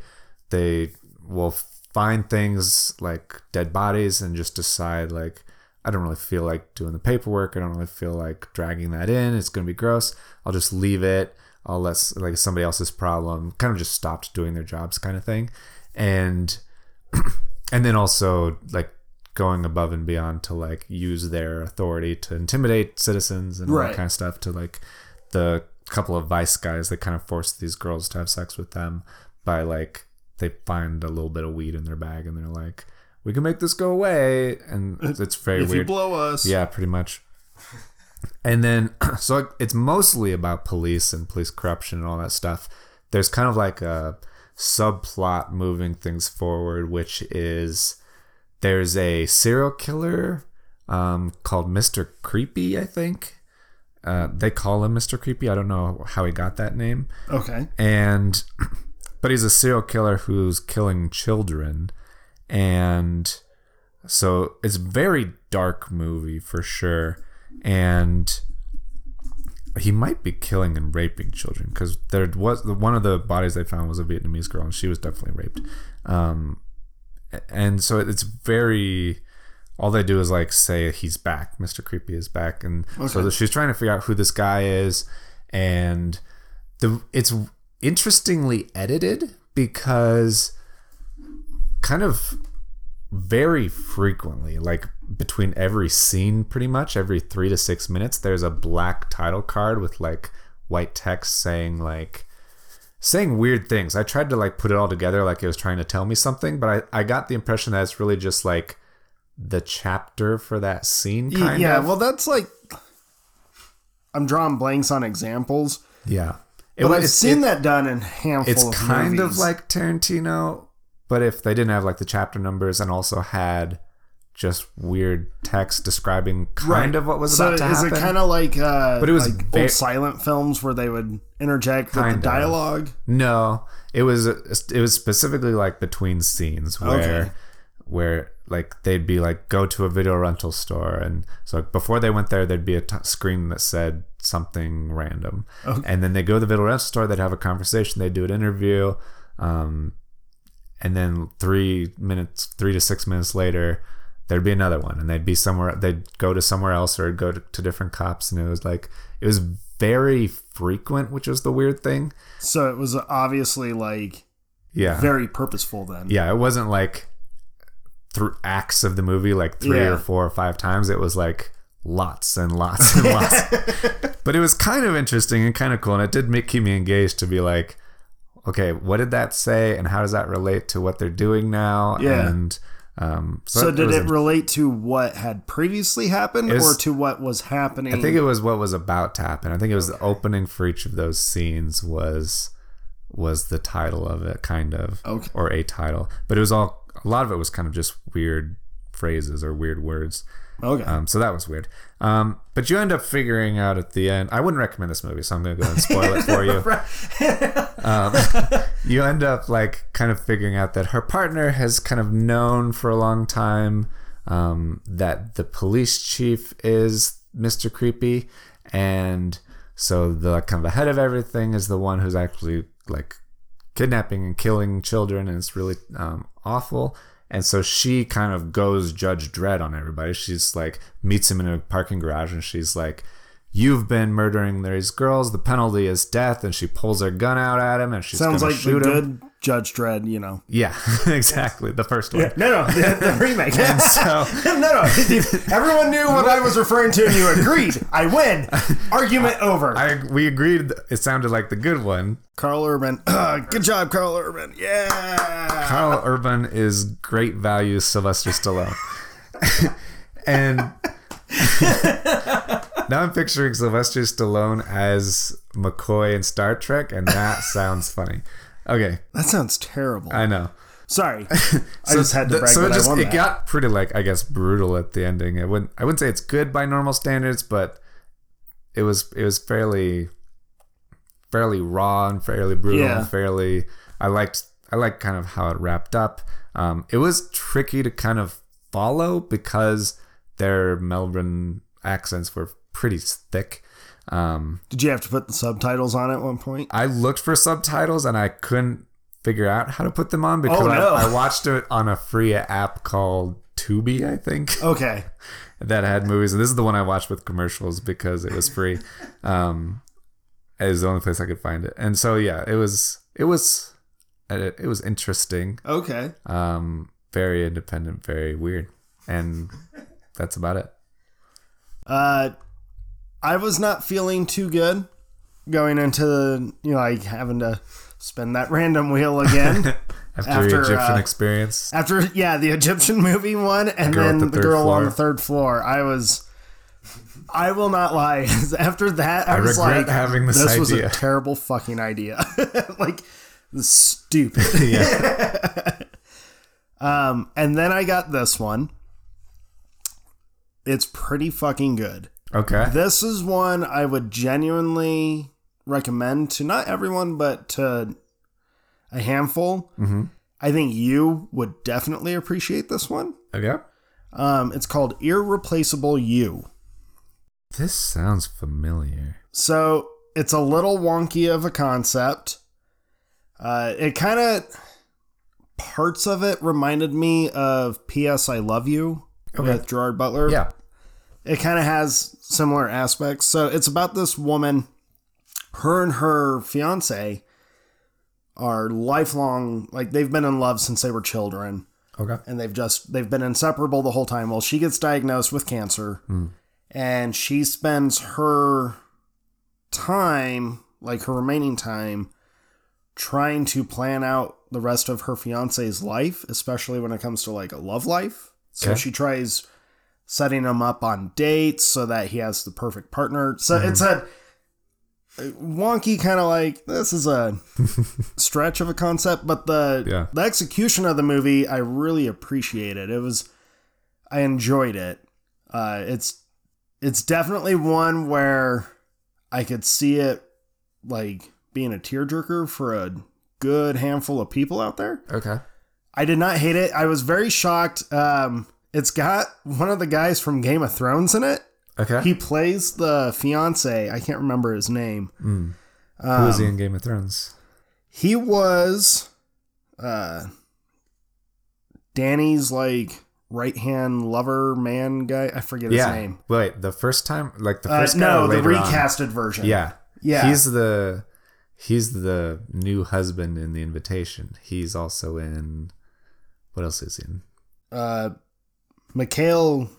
they will find things like dead bodies and just decide like I don't really feel like doing the paperwork. I don't really feel like dragging that in. It's gonna be gross. I'll just leave it. I'll let like somebody else's problem. Kind of just stopped doing their jobs, kind of thing, and [clears throat] and then also like going above and beyond to like use their authority to intimidate citizens and all Right. that kind of stuff. To like the couple of vice guys that kind of force these girls to have sex with them by like they find a little bit of weed in their bag and they're like, we can make this go away, and it's very if you blow us, Yeah, pretty much. And then, [clears throat] so it's mostly about police and police corruption and all that stuff. There's kind of like a subplot moving things forward, which is there's a serial killer um, called Mr. Creepy, I think. Uh, they call him Mr. Creepy. I don't know how he got that name Okay. and [clears throat] but he's a serial killer who's killing children and so it's a very dark movie for sure. And he might be killing and raping children because there was one of the bodies they found was a vietnamese girl and she was definitely raped. Um and so it's very all they do is like say he's back mr creepy is back and so she's trying to figure out who this guy is. And the it's interestingly edited because kind of very frequently like between every scene pretty much every three to six minutes there's a black title card with like white text saying like saying weird things. I tried to like put it all together like it was trying to tell me something but i, I got the impression that it's really just like the chapter for that scene yeah, of. well, that's like I'm drawing blanks on examples, yeah. It but was- I've seen it- that done in a handful it's kind of like Tarantino, but if they didn't have like the chapter numbers and also had just weird text describing kind of what was so about to is happen. it kind of like uh But it was like ve- old silent films where they would interject with the of. dialogue no, it was it was specifically like between scenes where Okay. where like they'd be like go to a video rental store and so before they went there there'd be a t- screen that said something random and then they go to the video rental store they'd have a conversation they'd do an interview um, and then three minutes three to six minutes later there'd be another one and they'd be somewhere they'd go to somewhere else or go to, to different cops and it was like it was very frequent which was the weird thing. So it was obviously like yeah. very purposeful then. Yeah it wasn't like through acts of the movie like three Yeah. or four or five times. It was like lots and lots and lots. [laughs] But it was kind of interesting and kind of cool and it did make keep me engaged to be like okay what did that say and how does that relate to what they're doing now Yeah. and um so that did was it relate to what had previously happened was- or to what was happening I think it was what was about to happen. I think it was the opening for each of those scenes was was the title of it, kind of, Okay. or a title. But it was all a lot of it was kind of just weird phrases or weird words. Okay Um, so that was weird. Um, but you end up figuring out at the end. I wouldn't recommend this movie, so I'm going to go and spoil it for you. [laughs] um, [laughs] you end up like kind of figuring out that her partner has kind of known for a long time um, that the police chief is Mr. Creepy, and so the kind of the head of everything is the one who's actually like kidnapping and killing children, and it's really um, awful. And so she kind of goes Judge Dredd on everybody. She's like meets him in a parking garage, and she's like, "You've been murdering these girls. The penalty is death." And she pulls her gun out at him, and she's sounds gonna like the shoot him. good judge dredd you know Yeah, [laughs] exactly. The first one. no no the, the [laughs] remake So [laughs] no no everyone knew what i was referring to and you agreed i win argument over I we agreed. It sounded like the good one. karl urban [clears throat] good job karl urban yeah Karl Urban is great value Sylvester Stallone. and now I'm picturing Sylvester Stallone as McCoy in Star Trek, and that sounds funny. Okay, that sounds terrible I know. sorry [laughs] i just had to the- brag so that it just it got pretty like I guess brutal at the ending. I wouldn't I wouldn't say it's good by normal standards, but it was it was fairly fairly raw and fairly brutal Yeah. and fairly I liked I liked kind of how it wrapped up. Um, it was tricky to kind of follow because their Melbourne accents were pretty thick. Um, did you have to put the subtitles on at one point I looked for subtitles and I couldn't figure out how to put them on because Oh, no. I, I watched it on a free app called Tubi, I think, Okay. [laughs] that had movies. And this is the one I watched with commercials because it was free. Um, it was the only place I could find it. And so yeah, it was it was it, it was interesting. Okay. Um, very independent, very weird, and that's about it. Uh, I was not feeling too good going into the, you know, like having to spin that [laughs] random wheel again. [laughs] After, After, Egyptian uh, experience, After, yeah, the Egyptian [laughs] movie one and then the the, girl on the third floor. I was, I will not lie. After that, I, I was regret like, having this this was a terrible fucking idea. like, stupid. yeah, Um, and then I got this one. It's pretty fucking good. Okay, This is one I would genuinely recommend to not everyone, but to a handful. mm-hmm. I think you would definitely appreciate this one. okay. Um, it's called Irreplaceable You. This sounds familiar. So it's a little wonky of a concept. Uh, it kind of parts of it reminded me of P.S. I Love You Okay. with Gerard Butler. Yeah, it kind of has similar aspects. So it's about this woman, her and her fiance are lifelong, like they've been in love since they were children okay, and they've just they've been inseparable the whole time. Well, she gets diagnosed with cancer hmm. and she spends her time, like her remaining time, trying to plan out the rest of her fiance's life, especially when it comes to like a love life. So Okay. she tries setting him up on dates so that he has the perfect partner. So it's a a wonky kind of like this is a [laughs] stretch of a concept, but the Yeah. the execution of the movie I really appreciated. It was I enjoyed it. Uh, it's it's definitely one where I could see it like being a tearjerker for a good handful of people out there. okay. I did not hate it. I was very shocked. Um, it's got one of the guys from Game of Thrones in it. Okay. He plays the fiance. I can't remember his name. Who Um, is he in Game of Thrones? He was uh Dany's like right hand lover man guy. I forget his name. Wait, the first time, like the Uh, first guy no, the later on? recasted version. Yeah. Yeah. He's the he's the new husband in the invitation. He's also in what else is he in? Uh Mikhail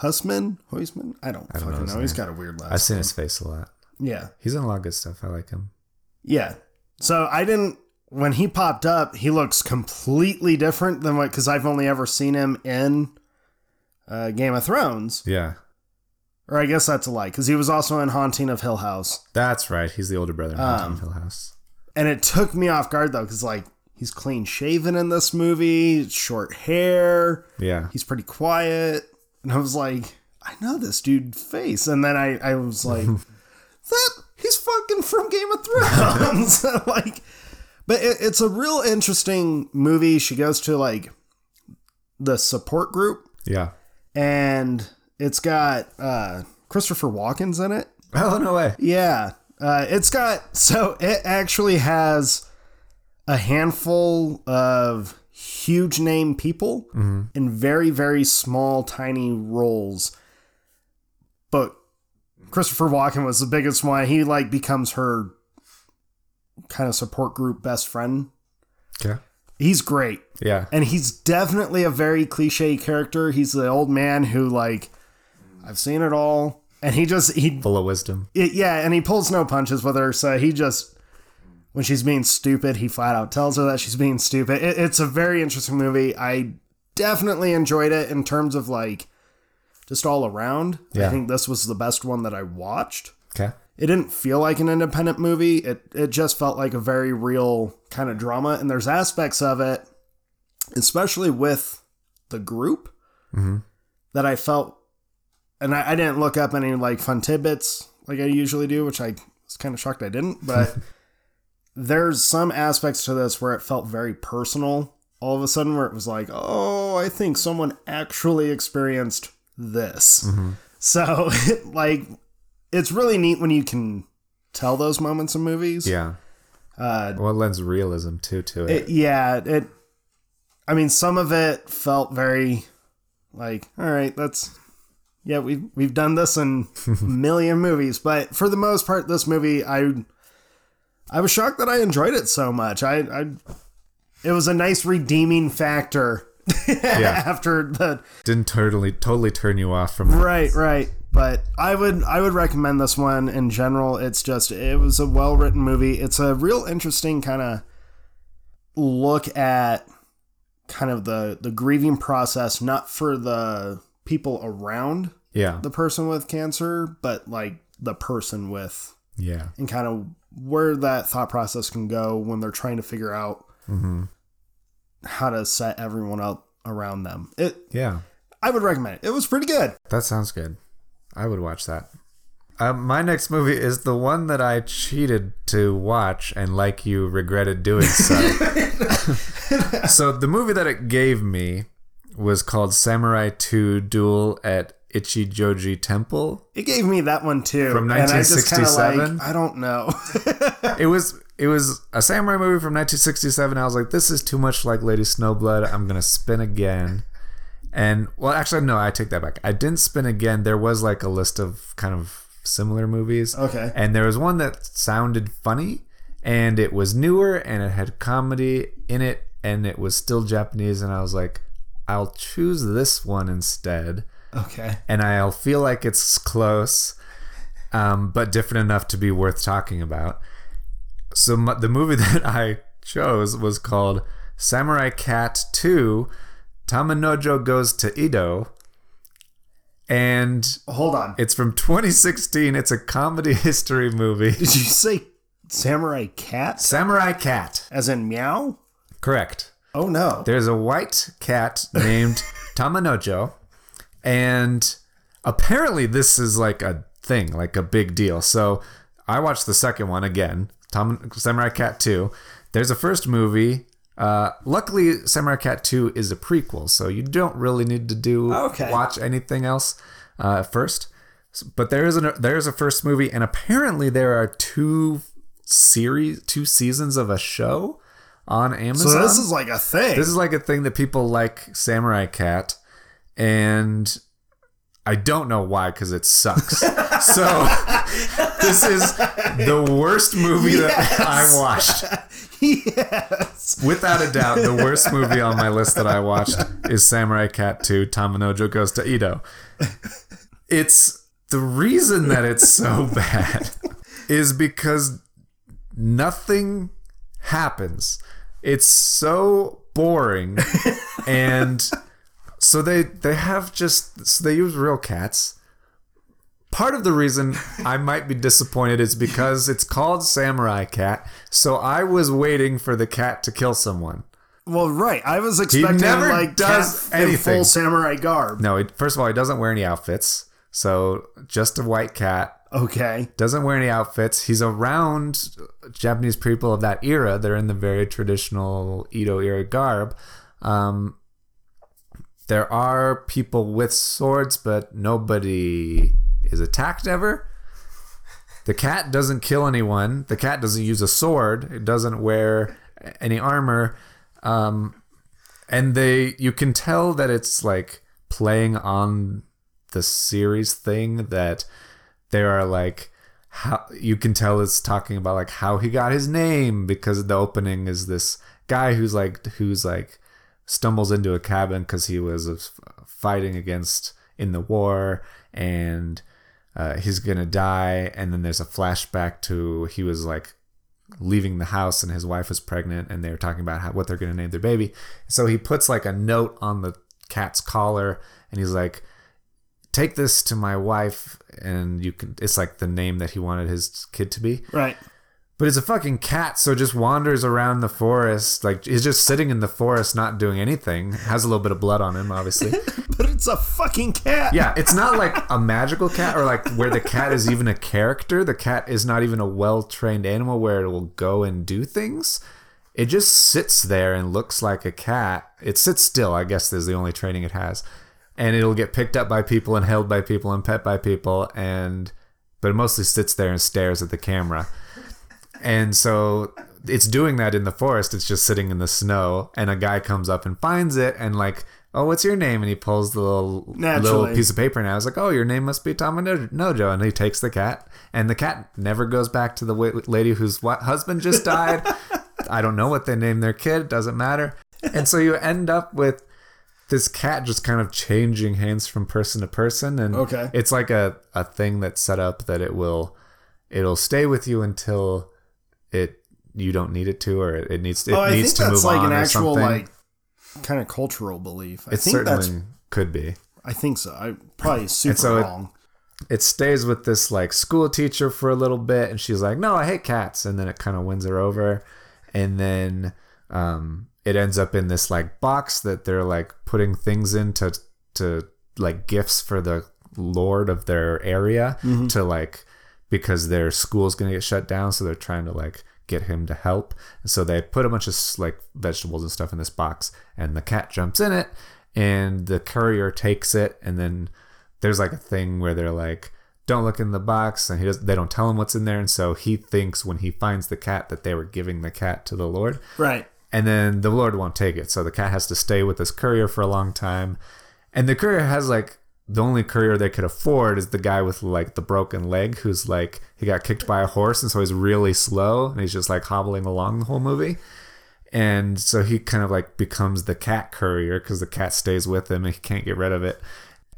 Husman? Huisman? I don't, I don't know fucking his know. He's got a weird last I've seen name. his face a lot. Yeah. He's in a lot of good stuff. I like him. Yeah. So I didn't when he popped up, he looks completely different than what because I've only ever seen him in uh, Game of Thrones. Yeah. Or I guess that's a lie, because he was also in Haunting of Hill House. That's right. He's the older brother in Um, Haunting Hill House. And it took me off guard though, because like he's clean shaven in this movie, short hair, Yeah. he's pretty quiet. And I was like, I know this dude face. And then I, I was like, [laughs] that he's fucking from Game of Thrones. [laughs] like, but it, it's a real interesting movie. She goes to like the support group, Yeah. and it's got uh, Christopher Walken's in it. Oh no way. Yeah. Uh, it's got, so it actually has a handful of huge name people mm-hmm. in very, very small, tiny roles. But Christopher Walken was the biggest one. He like becomes her kind of support group best friend. Okay. He's great. Yeah. And he's definitely a very cliche character. He's the old man who like I've seen it all. And he just he Full of wisdom. it, yeah, and he pulls no punches with her. So he just, when she's being stupid, he flat out tells her that she's being stupid. It, it's a very interesting movie. I definitely enjoyed it in terms of like just all around. I think this was the best one that I watched. Okay. It didn't feel like an independent movie. It it just felt like a very real kind of drama. And there's aspects of it, especially with the group, mm-hmm. that I felt. And I, I didn't look up any like fun tidbits like I usually do, which I was kind of shocked I didn't. But [laughs] there's some aspects to this where it felt very personal. All of a sudden, where it was like, oh, I think someone actually experienced this. So, [laughs] like, it's really neat when you can tell those moments in movies. Yeah. Uh, Well, it lends realism too to it. it, yeah, it. I mean, some of it felt very like, all right, that's yeah, we've we've done this in a [laughs] million movies, but for the most part, this movie, I I was shocked that I enjoyed it so much. I, I it was a nice redeeming factor [laughs] Yeah. after the Didn't totally totally turn you off from it. right, right. But I would I would recommend this one in general. It's just it was a well written movie. It's a real interesting kind of look at kind of the the grieving process, not for the people around Yeah. the person with cancer, but like the person with Yeah. and kind of where that thought process can go when they're trying to figure out how to set everyone up around them. It Yeah. I would recommend it. It was pretty good. That sounds good. I would watch that. Um, my next movie is the one that I cheated to watch, and like you, regretted doing [laughs] so. so the movie that it gave me was called Samurai 2 Duel at Ichijoji Temple. It gave me that one too. From And I just 1967? Like, I don't know. [laughs] It was it was a samurai movie from 1967. I was like, this is too much like Lady Snowblood. I'm gonna spin again. And well, actually, no, I take that back. I didn't spin again. There was like a list of kind of similar movies. Okay. And there was one that sounded funny, and it was newer, and it had comedy in it, and it was still Japanese. And I was like, I'll choose this one instead okay. and I'll feel like it's close, um, but different enough to be worth talking about. So m- the movie [laughs] that I chose was called Samurai Cat 2 Tamanojo Goes to Edo. And Hold on. it's from 2016. It's a comedy [laughs] history movie. Did you say samurai cat? Samurai Cat. As in meow? Correct. Oh no. There's a white cat named [laughs] Tamanojo, and apparently this is like a thing, like a big deal. So I watched the second one again, Tom, Samurai Cat 2. There's a first movie. Uh, luckily, Samurai Cat 2 is a prequel, so you don't really need to do Okay. watch anything else uh, first. But there is a there is a first movie, and apparently there are two series, two seasons of a show on Amazon. So this is like a thing. This is like a thing that people like Samurai Cat, and I don't know why because it sucks. [laughs] so this is the worst movie that I've watched. yes. Without a doubt, the worst movie on my list that I watched [laughs] is Samurai Cat 2 Tamanojo Goes to Edo. It's the reason that it's so [laughs] bad is because nothing happens. It's so boring and so they they have just so they use real cats. Part of the reason I might be disappointed is because it's called Samurai Cat, so I was waiting for the cat to kill someone. Well, right. I was expecting never like does cat in anything. full samurai garb. No, he, first of all, he doesn't wear any outfits, so just a white cat. Okay. Doesn't wear any outfits. He's around Japanese people of that era. They're in the very traditional Edo era garb. Um, there are people with swords, but nobody is attacked ever. The cat doesn't kill anyone. The cat doesn't use a sword. It doesn't wear any armor. Um, and they, you can tell that it's like playing on the series thing that there are like how you can tell it's talking about like how he got his name because the opening is this guy who's like who's like stumbles into a cabin because he was uh, fighting against in the war and uh, he's gonna die. And then there's a flashback to he was like leaving the house and his wife was pregnant and they were talking about how, what they're gonna name their baby. So he puts like a note on the cat's collar and he's like take this to my wife and you can it's like the name that he wanted his kid to be. Right. But it's a fucking cat so it just wanders around the forest. Like he's just sitting in the forest not doing anything. Has a little bit of blood on him obviously. [laughs] But it's a fucking cat. yeah it's not like a magical cat or like where the cat is even a character. The cat is not even a well-trained animal where it will go and do things. It just sits there and looks like a cat. It sits still i guess is the only training it has. And it'll get picked up by people and held by people and pet by people and but it mostly sits there and stares at the camera and so it's doing that in the forest. It's just sitting in the snow, and a guy comes up and finds it, and like, oh, what's your name? And he pulls the little little piece of paper, and I was like, oh, your name must be Nojo, and he takes the cat, and the cat never goes back to the lady whose husband just [laughs] died. I don't know what they named their kid. Doesn't matter. And so you end up with this cat just kind of changing hands from person to person and Okay. it's like a, a thing that's set up that it will it'll stay with you until it you don't need it to or it, it needs it Oh, I needs think to that's move like on an or actual something. like kind of cultural belief. I it think certainly that's. could be. I think so. I probably super so it- wrong. It stays with this like school teacher for a little bit and she's like, No, I hate cats and then it kind of wins her over. And then um it ends up in this like box that they're like putting things into to like gifts for the lord of their area to like because their school's gonna get shut down so they're trying to like get him to help and so they put a bunch of like vegetables and stuff in this box and the cat jumps in it and the courier takes it and then there's like a thing where they're like don't look in the box and he does they don't tell him what's in there and so he thinks when he finds the cat that they were giving the cat to the lord Right. and then the Lord won't take it. So the cat has to stay with this courier for a long time. And the courier has like the only courier they could afford is the guy with like the broken leg who's like he got kicked by a horse and so he's really slow and he's just like hobbling along the whole movie. And so he kind of like becomes the cat courier because the cat stays with him and he can't get rid of it.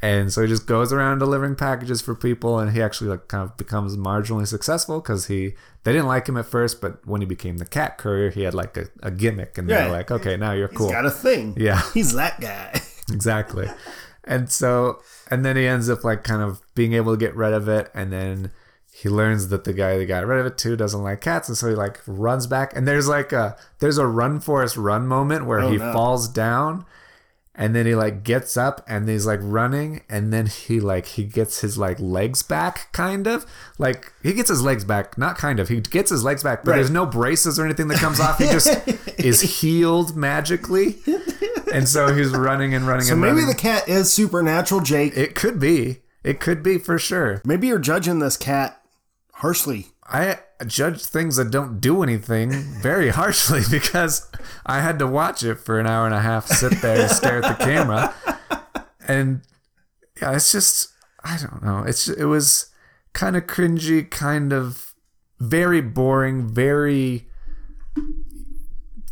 And so he just goes around delivering packages for people, and he actually like kind of becomes marginally successful because he they didn't like him at first, but when he became the cat courier, he had like a, a gimmick, and they're like, okay, now you're cool, He's got a thing. Yeah. He's that guy. [laughs] exactly. And so, and then he ends up like kind of being able to get rid of it, and then he learns that the guy that got rid of it too doesn't like cats, and so he like runs back, and there's like a there's a run Forrest run moment where Oh, he no. falls down and then he like gets up and he's like running and then he like he gets his like legs back kind of like he gets his legs back not kind of he gets his legs back but Right. there's no braces or anything that comes off he just [laughs] is healed magically and so he's running and running So and maybe running the cat is supernatural, Jake. it could be it could be for sure Maybe you're judging this cat harshly. I judge things that don't do anything very harshly [laughs] because I had to watch it for an hour and a half, sit there and stare at the camera. And yeah, it's just I don't know. It's it was kind of cringy, kind of very boring, very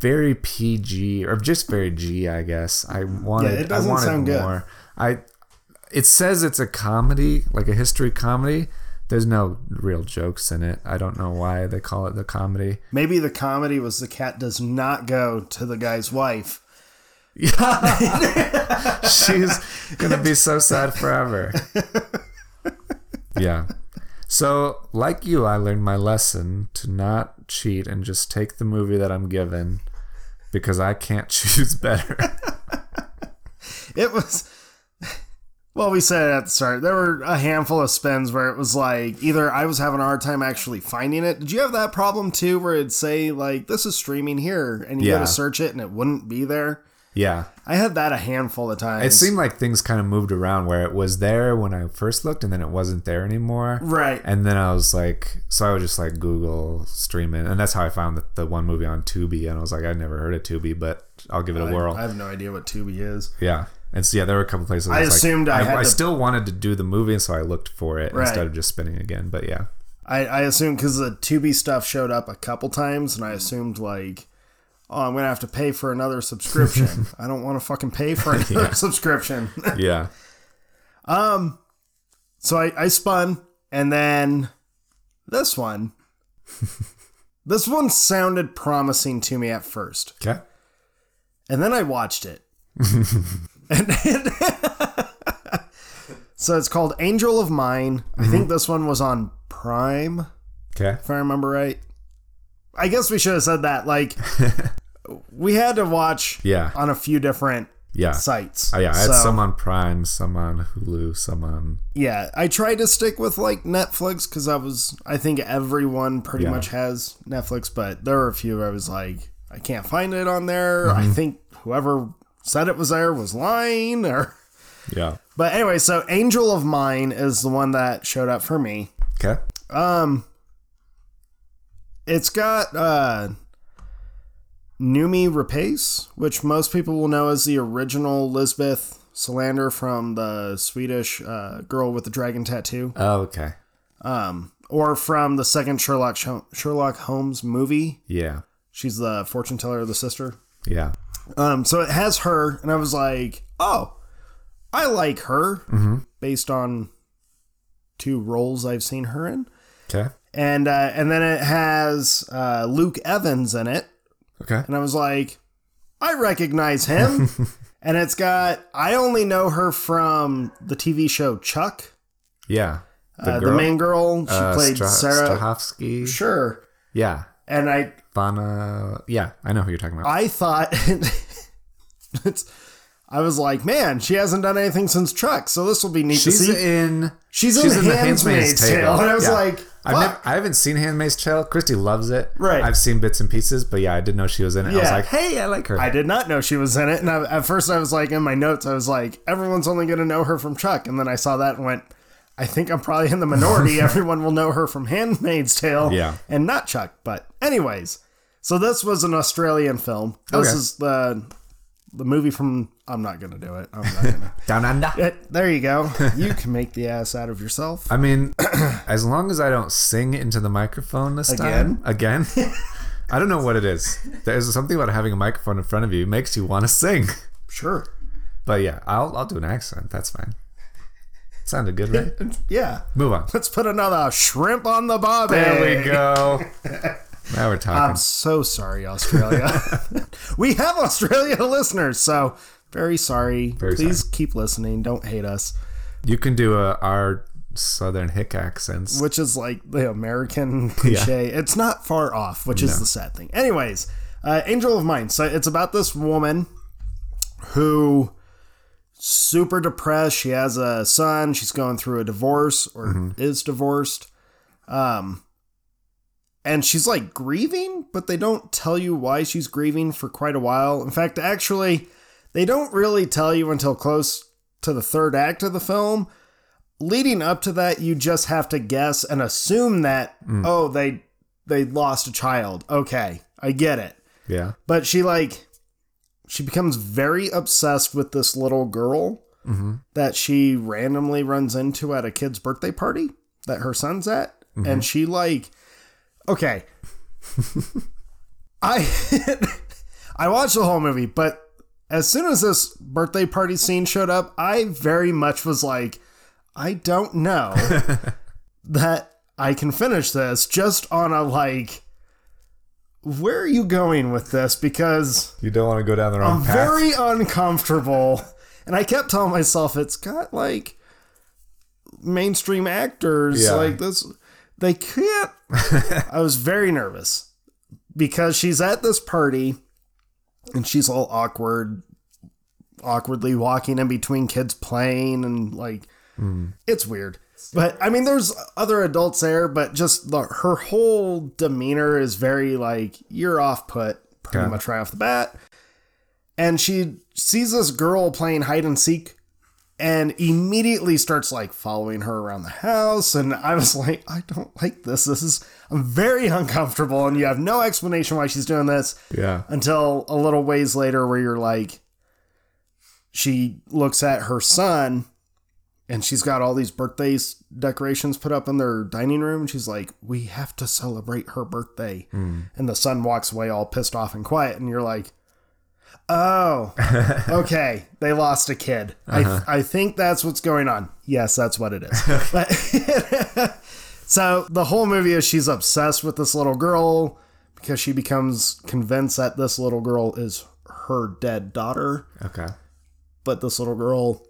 very PG or just very G, I guess. I wanted it doesn't I wanted sound good. more. I it says it's a comedy, like a history comedy. There's no real jokes in it. I don't know why they call it the comedy. Maybe the comedy was the cat does not go to the guy's wife. Yeah. [laughs] She's gonna be so sad forever. Yeah. So, like you, I learned my lesson to not cheat and just take the movie that I'm given because I can't [laughs] choose better. It was. Well, we said it at the start. There were a handful of spins where it was like either I was having a hard time actually finding it. Did you have that problem too, where it'd say like this is streaming here, and you go to search it and it wouldn't be there? Yeah. I had that a handful of times. It seemed like things kind of moved around where it was there when I first looked and then it wasn't there anymore. right. And then I was like, so I would just like Google streaming, and that's how I found the, the one movie on Tubi. And I was like, I'd never heard of Tubi, but I'll give it a I, whirl. I have no idea what Tubi is. yeah, and so yeah, there were a couple places. I like- assumed I had I, to- still wanted to do the movie, and so I looked for it Right. instead of just spinning again. But yeah, I, I assumed because the Tubi stuff showed up a couple times, and I assumed like, oh, I'm gonna have to pay for another subscription. [laughs] I don't want to fucking pay for another subscription. [laughs] yeah, Um, so I, I spun, and then this one, [laughs] this one sounded promising to me at first, okay, and then I watched it. and, so it's called Angel of Mine. I think this one was on Prime. okay, if I remember right. I guess we should have said that. Like, we had to watch yeah, on a few different yeah. sites. Oh, yeah, I had So, some on Prime, some on Hulu, some on Yeah, I tried to stick with like Netflix because I was. I think everyone pretty Yeah. much has Netflix, but there were a few I was like, I can't find it on there. I Mm-hmm. think whoever said it was there was lying. Or, [laughs] yeah. but anyway, so Angel of Mine is the one that showed up for me. Okay, Um, it's got uh, Noomi Rapace, which most people will know as the original Lisbeth Salander from the Swedish uh, girl with the dragon tattoo, Oh, okay. um, or from the second Sherlock Sherlock Holmes movie. Yeah. She's the fortune teller, of the sister. Yeah. Um, so it has her, and I was like, oh, I like her based on two roles I've seen her in, Okay. and uh, and then it has uh, Luke Evans in it, Okay. and I was like, I recognize him, [laughs] and it's got I only know her from the TV show Chuck, Yeah. uh, the main girl. She uh, played Stra- Sarah. Strahovski. Sure, Yeah. and I Vana. Yeah, I know who you're talking about. I thought [laughs] it's. I was like, man, she hasn't done anything since Chuck, so this will be neat She's to see. in. She's in Handmaid's Tale, and I was like, I've never. I haven't seen Handmaid's Tale. Christy loves it. Right. I've seen bits and pieces, but yeah, I didn't know she was in it. I was Yeah. like, hey, I like her. I did not know she was in it, and I, at first I was like, in my notes, I was like, everyone's only going to know her from Chuck, and then I saw that and went, I think I'm probably in the minority. [laughs] Everyone will know her from Handmaid's Tale, Yeah. and not Chuck. But anyways, so this was an Australian film. This Okay. is the the movie from. I'm not to do it. I'm not to. [laughs] Down under. there you go. You can make the ass out of yourself. I mean, [clears throat] as long as I don't sing into the microphone this time again, I don't know what it is. There's something about having a microphone in front of you makes you want to sing. Sure. But yeah, I'll I'll do an accent. That's fine. Sounded good, right? [laughs] Yeah. Move on. Let's put another shrimp on the barbie. There we go. [laughs] Now we're talking. I'm so sorry, Australia. [laughs] we have Australia listeners, so very sorry. Very Please keep listening. Don't hate us. you can do a our southern hick accents. Which is like the American [laughs] cliche. It's not far off, which is the sad thing. Anyways, uh, Angel of Mine. So it's about this woman who super depressed. She has a son. She's going through a divorce or is divorced. Um, and she's like grieving, but they don't tell you why she's grieving for quite a while. In fact, actually, they don't really tell you until close to the third act of the film. Leading up to that, you just have to guess and assume that mm. oh they they lost a child. Okay, I get it. Yeah. But she like she becomes very obsessed with this little girl mm-hmm. that she randomly runs into at a kid's birthday party that her son's at, mm-hmm. and she like okay. I [laughs] I watched the whole movie, but as soon as this birthday party scene showed up, I very much was like, I don't know [laughs] that I can finish this just on a like where are you going with this? Because You don't want to go down the wrong I'm path. very uncomfortable. And I kept telling myself it's got like mainstream actors Yeah. like this they can't [laughs] I was very nervous because she's at this party and she's all awkward awkwardly walking in between kids playing and like hmm. it's weird. But I mean there's other adults there but just the, her whole demeanor is very like you're off put pretty Okay. much right off the bat and she sees this girl playing hide and seek and immediately starts like following her around the house and i was [laughs] like i don't like this. This is i'm very uncomfortable and you have no explanation why she's doing this. Yeah. until a little ways later where you're like she looks at her son and she's got all these birthday decorations put up in their dining room and she's like we have to celebrate her birthday. Hmm. And the son walks away all pissed off and quiet and you're like oh. [laughs] Okay. They lost a kid. I, uh-huh. I think that's what's going on. Yes that's what it is. [laughs] But [laughs] so the whole movie is she's obsessed with this little girl because she becomes convinced that this little girl is her dead daughter. Okay. but this little girl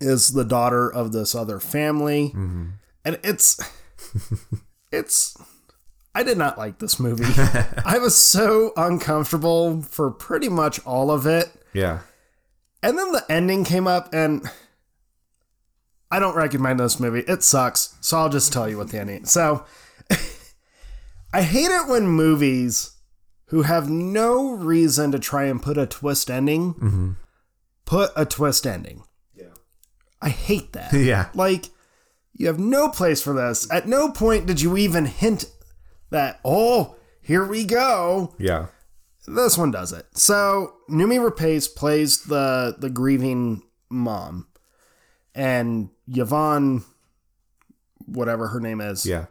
is the daughter of this other family. Mm-hmm. And it's it's i did not like this movie [laughs] i was so uncomfortable for pretty much all of it Yeah. and then the ending came up and i don't recommend this movie it sucks so i'll just tell you what the ending so [laughs] i hate it when movies who have no reason to try and put a twist ending mm-hmm. put a twist ending Yeah. I hate that. [laughs] Yeah. Like, you have no place for this. At no point did you even hint that, oh, here we go. Yeah. this one does it. So Noomi Rapace plays the the grieving mom, and Yvonne, whatever her name is, Yeah.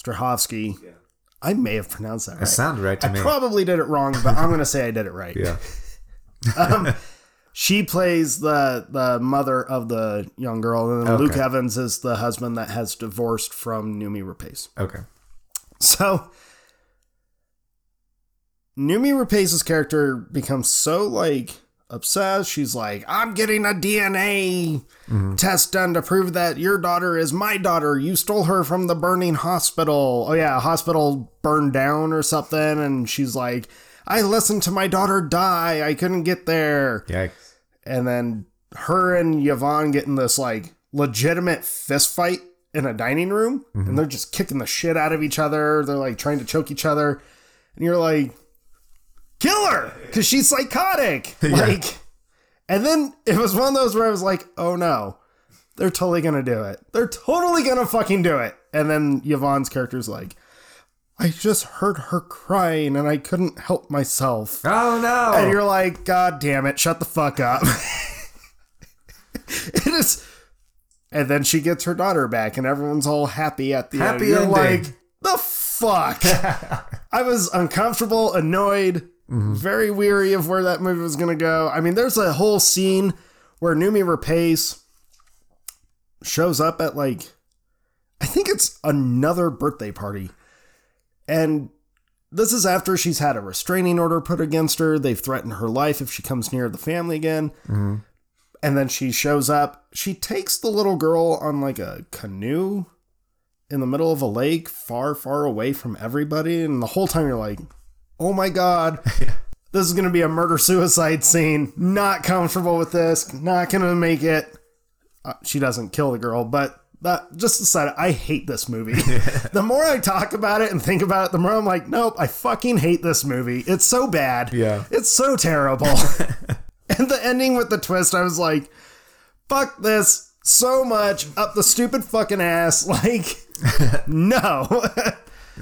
Strahovski. I may have pronounced that It sounded right to I me. probably did it wrong, but I'm gonna say I did it right. yeah. [laughs] Um, she plays the the mother of the young girl, and Okay. Luke Evans is the husband that has divorced from Noomi Rapace. Okay. [laughs] So Noomi Rapace's character becomes so like obsessed. She's like, I'm getting a DNA mm-hmm. test done to prove that your daughter is my daughter. You stole her from the burning hospital. Oh yeah, hospital burned down or something. And she's like, I listened to my daughter die. I couldn't get there. Yikes. And then her and Yvonne get in this like legitimate fist fight in a dining room, and mm-hmm. they're just kicking the shit out of each other. They're like trying to choke each other, and you're like, kill her because she's psychotic. [laughs] Like, and then it was one of those where I was like, oh no, they're totally gonna do it. They're totally gonna fucking do it. And then Yvonne's character's like, I just heard her crying and I couldn't help myself. Oh no. And you're like, God damn it, shut the fuck up. [laughs] it is. And then she gets her daughter back, and everyone's all happy at the Happy end. You're ending. like, the fuck? [laughs] I was uncomfortable, annoyed, mm-hmm. very weary of where that movie was going to go. I mean, there's a whole scene where Noomi Rapace shows up at like, I think it's another birthday party. And this is after she's had a restraining order put against her. They've threatened her life if she comes near the family again. Mm-hmm. And then she shows up. She takes the little girl on like a canoe in the middle of a lake, far, far away from everybody. And the whole time you're like, oh my God, [laughs] this is going to be a murder suicide scene. Not comfortable with this. Not going to make it. Uh, she doesn't kill the girl, but that just decided I hate this movie. [laughs] [laughs] the more I talk about it and think about it, the more I'm like, nope, I fucking hate this movie. It's so bad. Yeah. It's so terrible. [laughs] and the ending with the twist, I was like, fuck this so much up the stupid fucking ass. [laughs] Like, [laughs] no.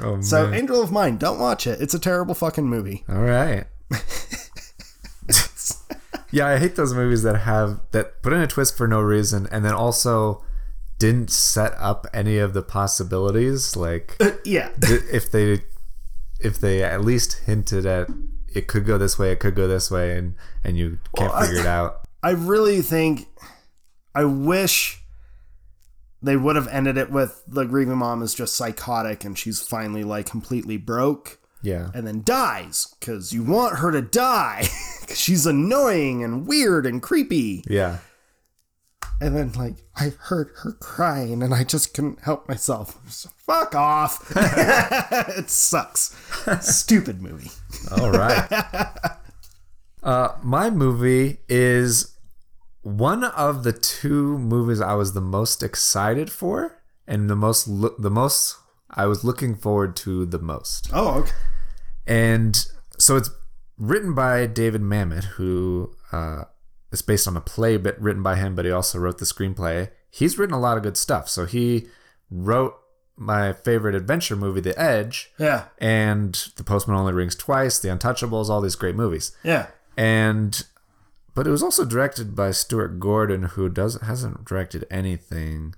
Oh, so. Angel of Mine, don't watch it. It's a terrible fucking movie. All right. yeah, I hate those movies that have that put in a twist for no reason and then also didn't set up any of the possibilities. Like uh, Yeah. if they if they at least hinted at it could go this way, it could go this way, and and you can't Well, I- figure it out. I really think I wish they would have ended it with the grieving mom is just psychotic and she's finally like completely broke Yeah. and then dies because you want her to die [laughs] because she's annoying and weird and creepy. Yeah. And then like I heard her crying and I just couldn't help myself. So, Fuck off. [laughs] it sucks. [laughs] Stupid movie. All right. Uh, my movie is one of the two movies I was the most excited for, and the most lo- the most I was looking forward to the most. Oh, okay. And so it's written by David Mamet, who uh, is based on a play but written by him, but he also wrote the screenplay. He's written a lot of good stuff. So he wrote my favorite adventure movie, The Edge, Yeah. and The Postman Only Rings Twice, The Untouchables, all these great movies. Yeah. And but it was also directed by Stuart Gordon, who doesn't hasn't directed anything.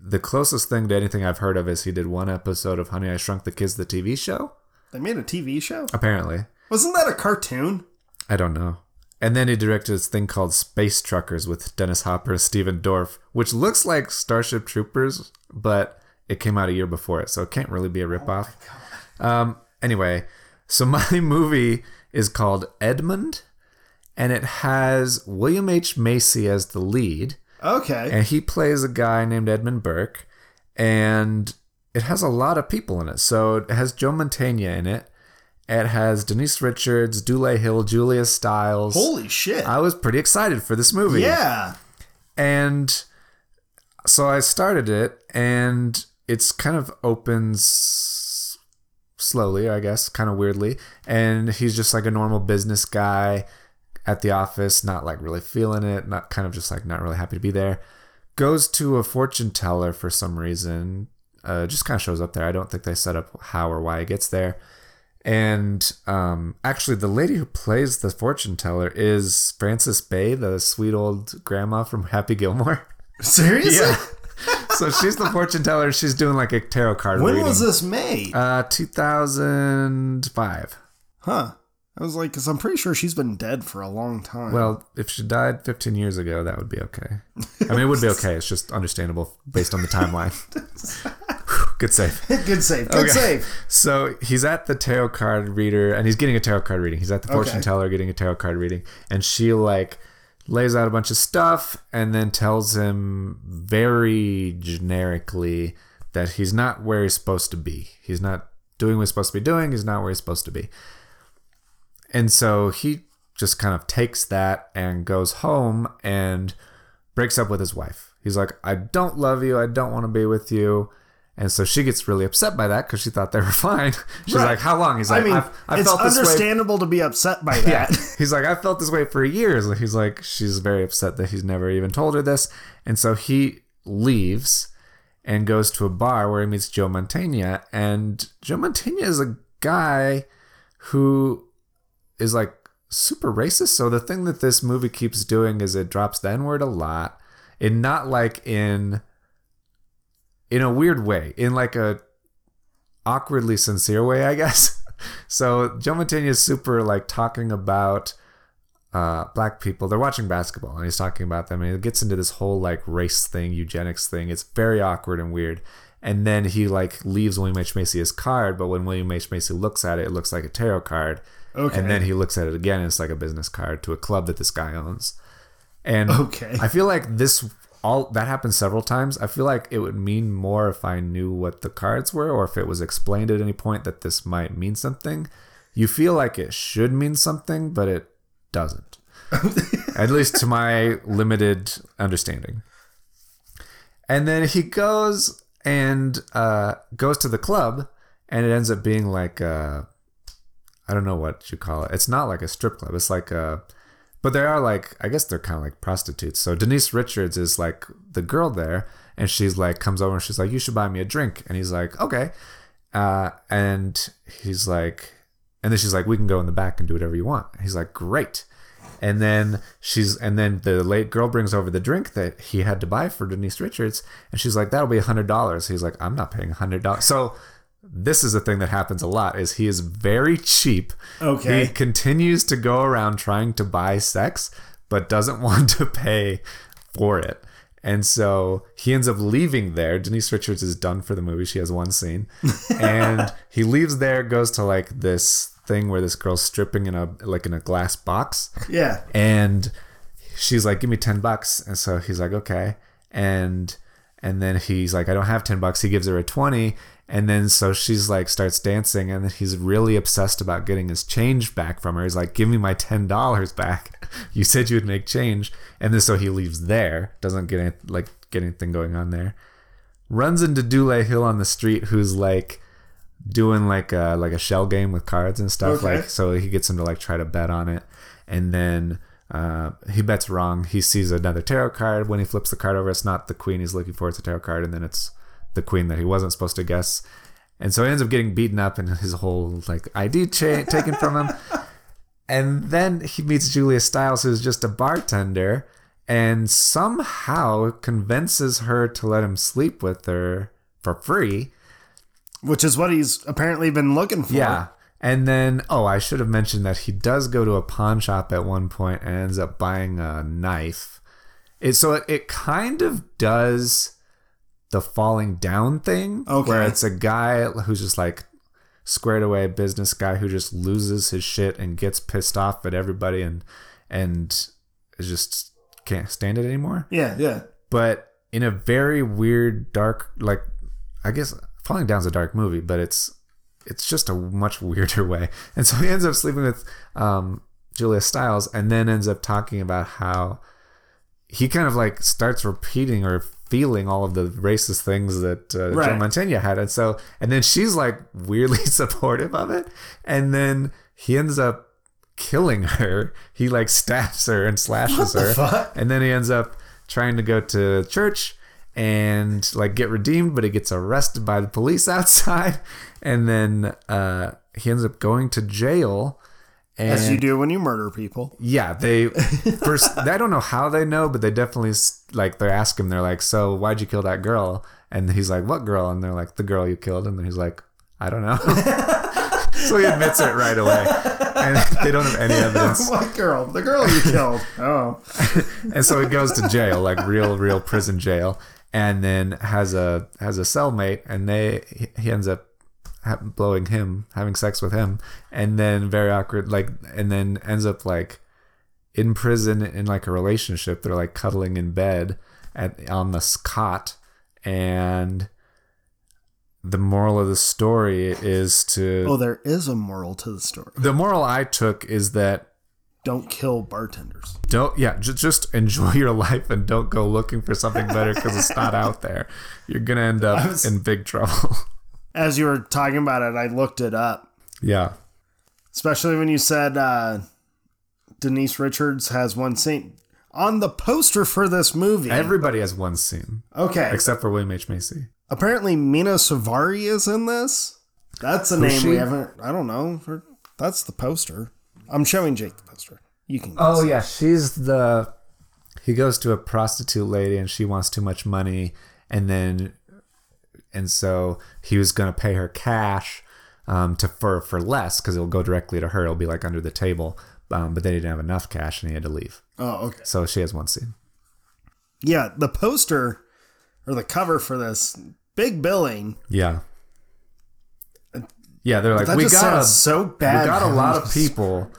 The closest thing to anything I've heard of is he did one episode of Honey I Shrunk the Kids, the TV show. They made a TV show? Apparently, Wasn't that a cartoon? I don't know. And then he directed this thing called Space Truckers with Dennis Hopper and Stephen Dorff, which looks like Starship Troopers, but it came out a year before it, so it can't really be a ripoff. um, anyway, so [laughs] my movie is called Edmond, and it has William H. Macy as the lead, Okay. and he plays a guy named Edmond Burke, and it has a lot of people in it. So it has Joe Mantegna in it. It has Denise Richards, Dule Hill, Julia Stiles. Holy shit. I was pretty excited for this movie. yeah. And so I started it, and it's kind of opens slowly, I guess, kind of weirdly. And he's just like a normal business guy at the office, not like really feeling it, not kind of just like not really happy to be there. Goes to a fortune teller for some reason, uh, just kind of shows up there. I don't think they set up how or why he gets there. And um, actually, the lady who plays the fortune teller is Frances Bay, the sweet old grandma from Happy Gilmore. [laughs] Seriously? Yeah. [laughs] so she's the fortune teller. She's doing like a tarot card When reading. was this made? Uh, 2005. huh. I was like, because I'm pretty sure she's been dead for a long time. Well, if she died 15 years ago, that would be okay. I mean, it would be okay. It's just understandable based on the timeline. [laughs] Good save. [laughs] good save. Good Okay. save. So he's at the tarot card reader and he's getting a tarot card reading. He's at the fortune Okay. teller getting a tarot card reading. And she like lays out a bunch of stuff and then tells him very generically that he's not where he's supposed to be. He's not doing what he's supposed to be doing. He's not where he's supposed to be. And so he just kind of takes that and goes home and breaks up with his wife. He's like, I don't love you. I don't want to be with you. And so she gets really upset by that because she thought they were [laughs] fine. She's Right. like, How long? He's I like, mean, I've, I it's felt this way. understandable to be upset by [laughs] Yeah. that. [laughs] He's like, I felt this way for years. And he's like, She's very upset that he's never even told her this. And so he leaves and goes to a bar where he meets Joe Mantegna. And Joe Mantegna is a guy who is like super racist. So the thing that this movie keeps doing is it drops the N word a lot. And not like in in a weird way, in like a awkwardly sincere way, I guess. [laughs] So Joe Mantegna is super like talking about uh, black people. They're watching basketball, and he's talking about them, and he gets into this whole like race thing, eugenics thing. It's very awkward and weird. And then he like leaves William H Macy his card, but when William H Macy looks at it, it looks like a tarot card. Okay. And then he looks at it again, and it's like a business card to a club that this guy owns. And Okay. I feel like this all that happened several times. I feel like it would mean more if I knew what the cards were or if it was explained at any point that this might mean something. You feel like it should mean something, but it doesn't. [laughs] at least to my limited understanding. And then he goes and uh, goes to the club, and it ends up being like I I don't know what you call it. It's not like a strip club. It's like a, but they are like I guess they're kind of like prostitutes. So Denise Richards is like the girl there, and she's like comes over and she's like, "You should buy me a drink," and he's like, "Okay," uh, and he's like, and then she's like, "We can go in the back and do whatever you want." He's like, "Great." And then she's, and then the late girl brings over the drink that he had to buy for Denise Richards, and she's like, "That'll be a hundred dollars." He's like, "I'm not paying a hundred dollars." So this is a thing that happens a lot: is he is very cheap. Okay. He continues to go around trying to buy sex, but doesn't [laughs] want to pay for it. And so he ends up leaving there. Denise Richards is done for the movie. She has one scene. [laughs] And he leaves there, goes to like this thing where this girl's stripping in a like in a glass box. yeah. And she's like, "Give me ten bucks." And so he's like, "Okay." And and then he's like, "I don't have ten bucks." He gives her a twenty, and then so she's like starts dancing, and then he's really obsessed about getting his change back from her. He's like, "Give me my ten dollars back. [laughs] You said you would make change." And then so he leaves there, doesn't get any, like get anything going on there. Runs into Dule Hill on the street, who's like doing like a like a shell game with cards and stuff Okay. like so he gets him to like try to bet on it and then uh, he bets wrong he sees another tarot card when he flips the card over it's not the queen he's looking for it's a tarot card and then it's the queen that he wasn't supposed to guess and so he ends up getting beaten up and his whole like id cha- taken from him [laughs] and then he meets julia stiles who's just a bartender and somehow convinces her to let him sleep with her for free Which is what he's apparently been looking for. yeah. And then, oh, I should have mentioned that he does go to a pawn shop at one point and ends up buying a knife. It, so it, it kind of does the falling down thing, Okay. where it's a guy who's just like squared away business guy who just loses his shit and gets pissed off at everybody and and just can't stand it anymore Yeah. Yeah. but in a very weird dark like i guess falling down's a dark movie but it's it's just a much weirder [laughs] way and so he ends up sleeping with um julia stiles and then ends up talking about how he kind of like starts repeating or feeling all of the racist things that uh, Right. Joe Mantegna had, and so and then she's like weirdly [laughs] supportive of it, and then he ends up killing her. He like stabs her and slashes her, fuck? and then he ends up trying to go to church, and like get redeemed, but he gets arrested by the police [laughs] outside, and then uh, he ends up going to jail. And As you do when you murder people. yeah, they [laughs] first. I don't know how they know, but they definitely like they ask him. They're like, "So why'd you kill that girl?" And he's like, "What girl?" And they're like, "The girl you killed." And then he's like, "I don't know." [laughs] so he admits it right away, and [laughs] they don't have any evidence. what girl? The girl you killed. Oh. And so he goes to jail, like real, real prison jail, and then has a has a cellmate, and they he- ends up blowing him, having sex with him, and then very awkward, like, and then ends up like in prison in like a relationship. They're like cuddling in bed at on the cot, and the moral of the story is to Oh, there is a moral to the story. the moral I took is that Don't kill bartenders. don't yeah just, just enjoy your life and don't go looking for something better because it's not out there you're gonna end up [laughs] was- in big trouble [laughs] As you were talking about it, I looked it up. yeah Especially when you said uh, Denise Richards has one scene on the poster for this movie. everybody has one scene okay. except for william h macy Apparently, Mena Suvari is in this. That's a name she? we haven't. I don't know. That's the poster. I'm showing Jake the poster. You can. oh yeah she's the he goes to a prostitute lady and she wants too much money and then and so he was gonna pay her cash um, to for for less because it'll go directly to her it'll be like under the table um, but they didn't have enough cash and he had to leave Oh, okay. so she has one scene Yeah, the poster or the cover for this big billing. Yeah. Yeah, they're like we got a so bad. we got a lot of people.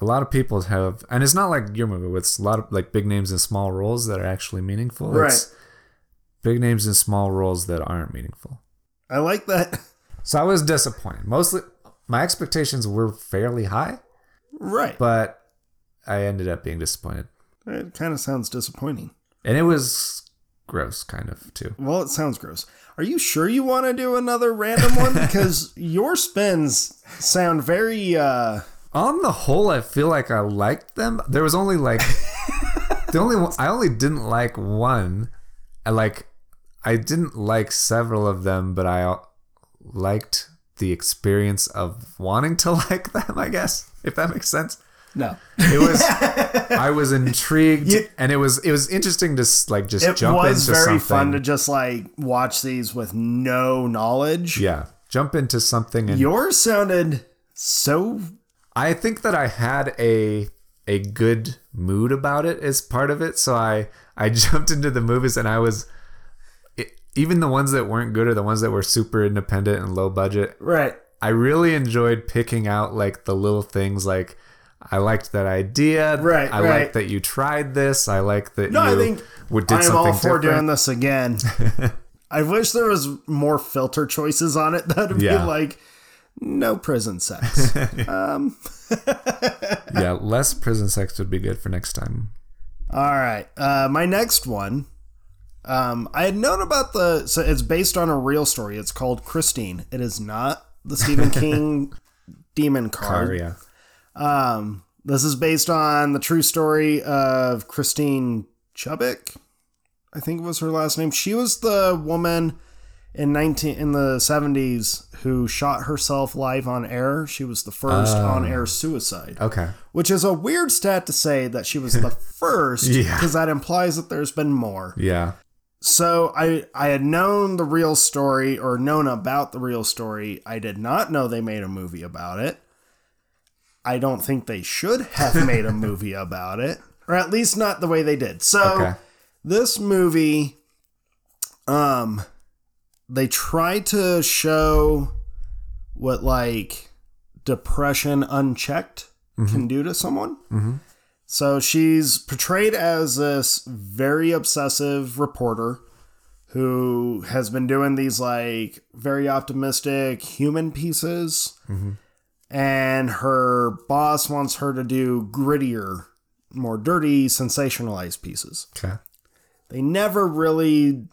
A lot of people have, and it's not like your movie. It's a lot of like big names in small roles that are actually meaningful. Right. It's big names in small roles that aren't meaningful. I like that. So I was disappointed. Mostly, my expectations were fairly high, Right. but I ended up being disappointed, It kind of sounds disappointing. and it was gross, kind of too. Well, it sounds gross. Are you sure you want to do another random one? [laughs] Because your spins sound very. uh On the whole, I feel like I liked them. There was only like [laughs] the only one I only didn't like one. I like I didn't like several of them, but I liked the experience of wanting to [laughs] like them. I guess if that makes sense. No. It was [laughs] I was intrigued, You- and it was it was interesting to like just jump into something. It jump was into very something. fun to just like watch these with no knowledge. yeah, jump into something and Yours sounded so. I think that I had a a good mood about it as part of it. So I I [laughs] jumped into the movies and I was even the ones that weren't good or the ones that were super independent and low budget. Right. I really enjoyed picking out like the little things like I liked that idea. Right, I right. liked that you tried this. I like that No, you I think would did I'm something all for different. doing this again. [laughs] I wish there was more filter choices on it. [laughs] That'd be Yeah. like no prison sex. [laughs] yeah, less prison sex would be good for next time. All right. Uh, my next one. Um, I had known about the. So it's based on a real story. It's called Christine. It is not the Stephen [laughs] King demon card. Or, yeah. Um, this is based on the true story of Christine Chubbuck. I think was her last name. She was the woman in nineteen in the seventies who shot herself live on air. She was the first Oh. on air suicide, Okay. which is a weird stat to say that she was the [laughs] first, Yeah. because that implies that there's been more. Yeah. So I I had known the real story or known about the real story. I did not know they made a movie about it. I don't think they should have [laughs] made a movie about it, or at least not the way they did. So Okay. this movie, um, they try to show what like depression unchecked can do to someone. So she's portrayed as this very obsessive reporter who has been doing these like very optimistic human pieces. Mm-hmm. And her boss wants her to do grittier, more dirty, sensationalized pieces. Okay. They never really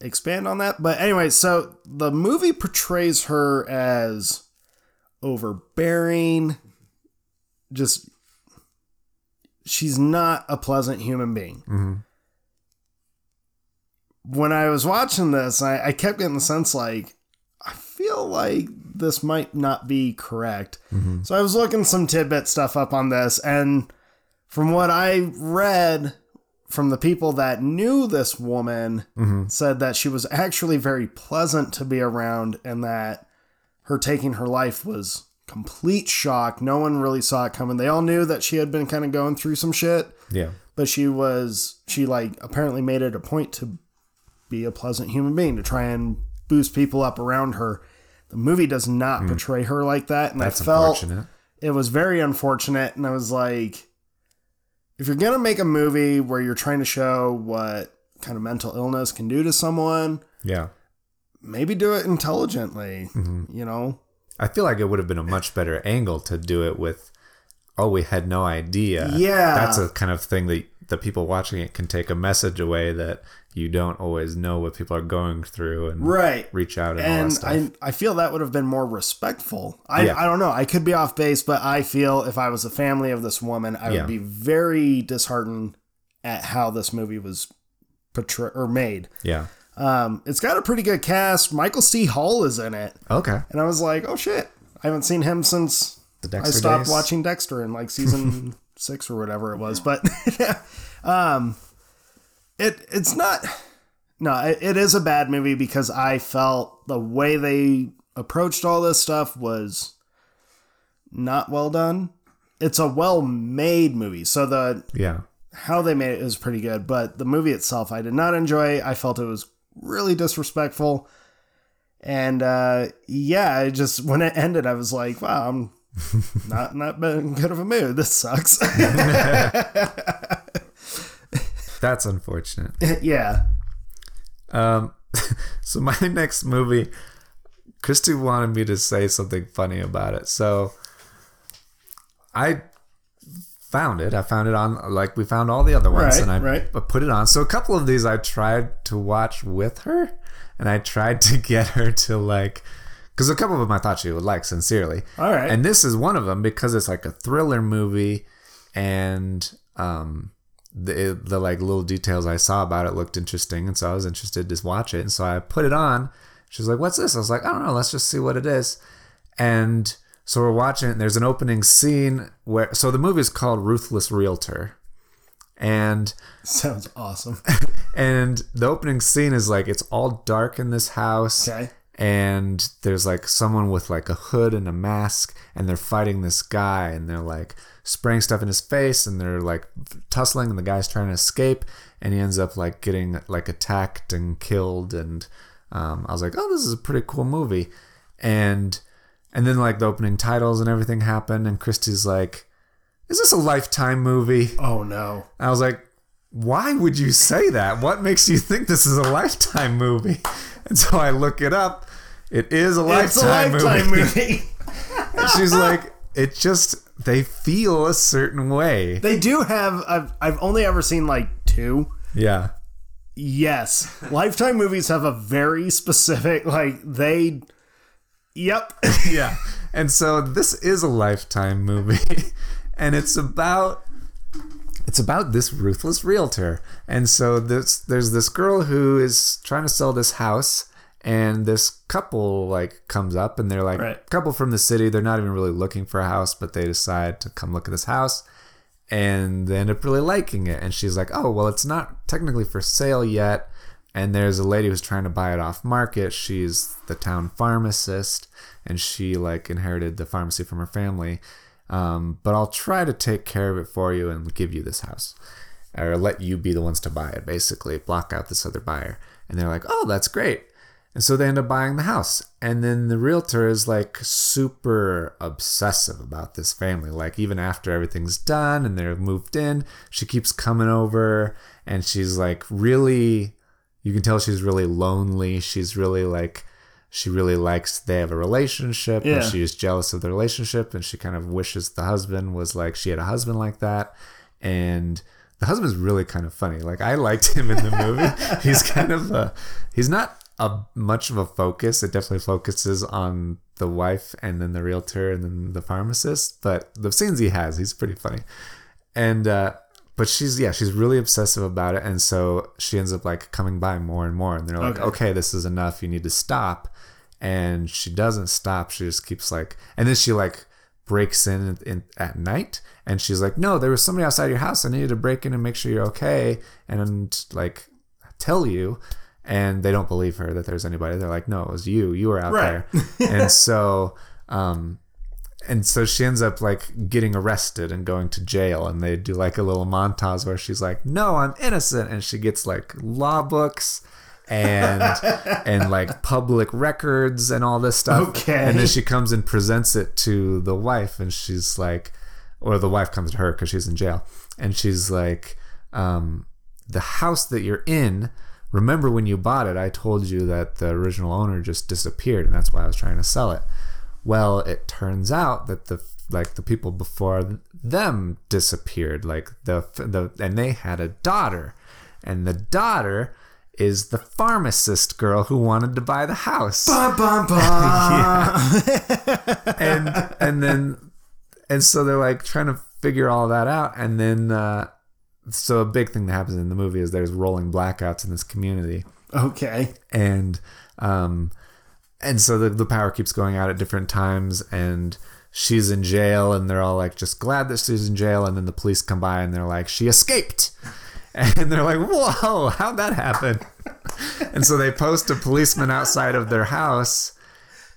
expand on that. But anyway, so the movie portrays her as overbearing, just she's not a pleasant human being. Mm-hmm. when I was watching this, I, I kept getting the sense like I feel like this might not be correct. Mm-hmm. So I was looking some tidbit stuff up on this, and from what I read from the people that knew this woman, mm-hmm. said that she was actually very pleasant to be around, and that her taking her life was complete shock. No one really saw it coming. They all knew that she had been kind of going through some shit Yeah. but she was she like apparently made it a point to be a pleasant human being to try and boost people up around her the movie does not hmm. portray her like that and That's i felt unfortunate. it was very unfortunate and i was like if you're gonna make a movie where you're trying to show what kind of mental illness can do to someone Yeah. maybe do it intelligently mm-hmm. you know I feel like it would have been a much better angle to do it with, oh, we had no idea. Yeah. That's a kind of thing that the people watching it can take a message away that you don't always know what people are going through and right reach out and, all that and stuff. I, I feel that would have been more respectful. I, Yeah. I don't know. I could be off base, but I feel if I was a family of this woman, I Yeah. would be very disheartened at how this movie was portrayed or made. yeah. Um, it's got a pretty good cast. Michael C. Hall is in it, Okay. and I was like, oh shit, I haven't seen him since The I stopped days? watching Dexter in like season [laughs] six or whatever it was. But [laughs] um, it it's not. No, it, it is a bad movie because I felt the way they approached all this stuff was not well done. It's a well made movie, so the Yeah. how they made it is pretty good. But the movie itself, I did not enjoy. I felt it was really disrespectful. And uh, yeah, I just [laughs] when it ended, I was like, "Wow, I'm [laughs] not not in good of a mood. This sucks." [laughs] That's unfortunate. yeah, Um, so my next movie, Christy wanted me to say something funny about it. So I found it. I found it on like we found all the other ones, Right, and I right. Put it on. So a couple of these I tried to watch with her, and I tried to get her to like. Because a couple of them I thought she would like sincerely. All right. And this is one of them because it's like a thriller movie, and um, the the like little details I saw about it looked interesting, and so I was interested to watch it, and so I put it on. She's like, "What's this?" I was like, "I don't know. Let's just see what it is." And so we're watching it. And there's an opening scene where so the movie is called Ruthless Realtor, and [laughs] sounds awesome. [laughs] and the opening scene is like it's all dark in this house Okay. and there's like someone with like a hood and a mask and they're fighting this guy and they're like spraying stuff in his face and they're like tussling and the guy's trying to escape and he ends up like getting like attacked and killed and um, i was like oh this is a pretty cool movie and and then like the opening titles and everything happened, and christy's like is this a lifetime movie Oh no. I was like, why would you say that? What makes you think this is a lifetime movie? [laughs] And so I look it up. It is a It's a lifetime, lifetime movie. [laughs] movie. And she's like, it just they feel a certain way. they do have. I've I've only ever seen like two. Yeah. Yes, lifetime movies have a very specific like they. Yep. [laughs] Yeah. And so this is a lifetime movie. [laughs] And it's about it's about this ruthless realtor. And so this there's this girl who is trying to sell this house and this couple like comes up and they're like Right. couple from the city. They're not even really looking for a house, but they decide to come look at this house and they end up really liking it. And she's like, "Oh, well, it's not technically for sale yet." And there's a lady who's trying to buy it off market. She's the town pharmacist, and she like inherited the pharmacy from her family. Um, but I'll try to take care of it for you and give you this house, or let you be the ones to buy it. Basically, block out this other buyer. And they're like, "Oh, that's great." And so they end up buying the house. And then the realtor is like super obsessive about this family. Like, even after everything's done and they're moved in, she keeps coming over and she's like really, you can tell she's really lonely. She's really like, she really likes they have a relationship Yeah. and she's jealous of the relationship and she kind of wishes the husband was like she had a husband like that. And the husband's really kind of funny. Like I liked him in the movie. [laughs] he's kind of a, he's not a much of a focus. It definitely focuses on the wife and then the realtor and then the pharmacist. But the scenes he has, he's pretty funny. And uh, but she's yeah, she's really obsessive about it, and so she ends up like coming by more and more, and they're like, Okay. okay, this is enough. You need to stop, and she doesn't stop. She just keeps like, and then she like breaks in, in at night, and she's like, no, there was somebody outside your house. I needed to break in and make sure you're okay, and like tell you. And they don't believe her that there's anybody. They're like, no, it was you. You were out Right. there. and so, um, and so she ends up like getting arrested and going to jail and they do like a little montage where she's like no i'm innocent and she gets like law books and [laughs] and like public records and all this stuff. Okay. and then she comes and presents it to the wife and she's like or the wife comes to her because she's in jail. And she's like um, the house that you're in remember when you bought it? I told you that the original owner just disappeared and that's why i was trying to sell it well, it turns out that the like the people before them disappeared, like the the and they had a daughter, and the daughter is the pharmacist girl who wanted to buy the house, Bum, bum, bum. and and then and so they're like trying to figure all that out, and then uh, so a big thing that happens in the movie is there's rolling blackouts in this community, okay. and um and so the, the power keeps going out at different times and she's in jail and they're all like just glad that she's in jail and then the police come by and they're like she escaped! [laughs] And they're like whoa how'd that happen? [laughs] And so they post a policeman outside of their house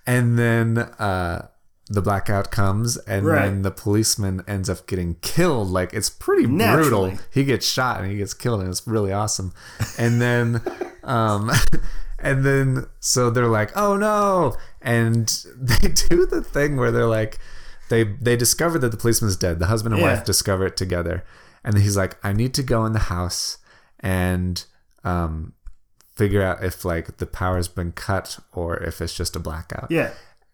and then uh the blackout comes and Right. then the policeman ends up getting killed. Like it's pretty Naturally. brutal he gets shot and he gets killed and it's really awesome. And then um [laughs] and then so they're like oh no and [laughs] they do the thing where they're like they they discover that the policeman's dead the husband and Yeah. wife discover it together and he's like i need to go in the house and um figure out if like the power's been cut or if it's just a blackout Yeah.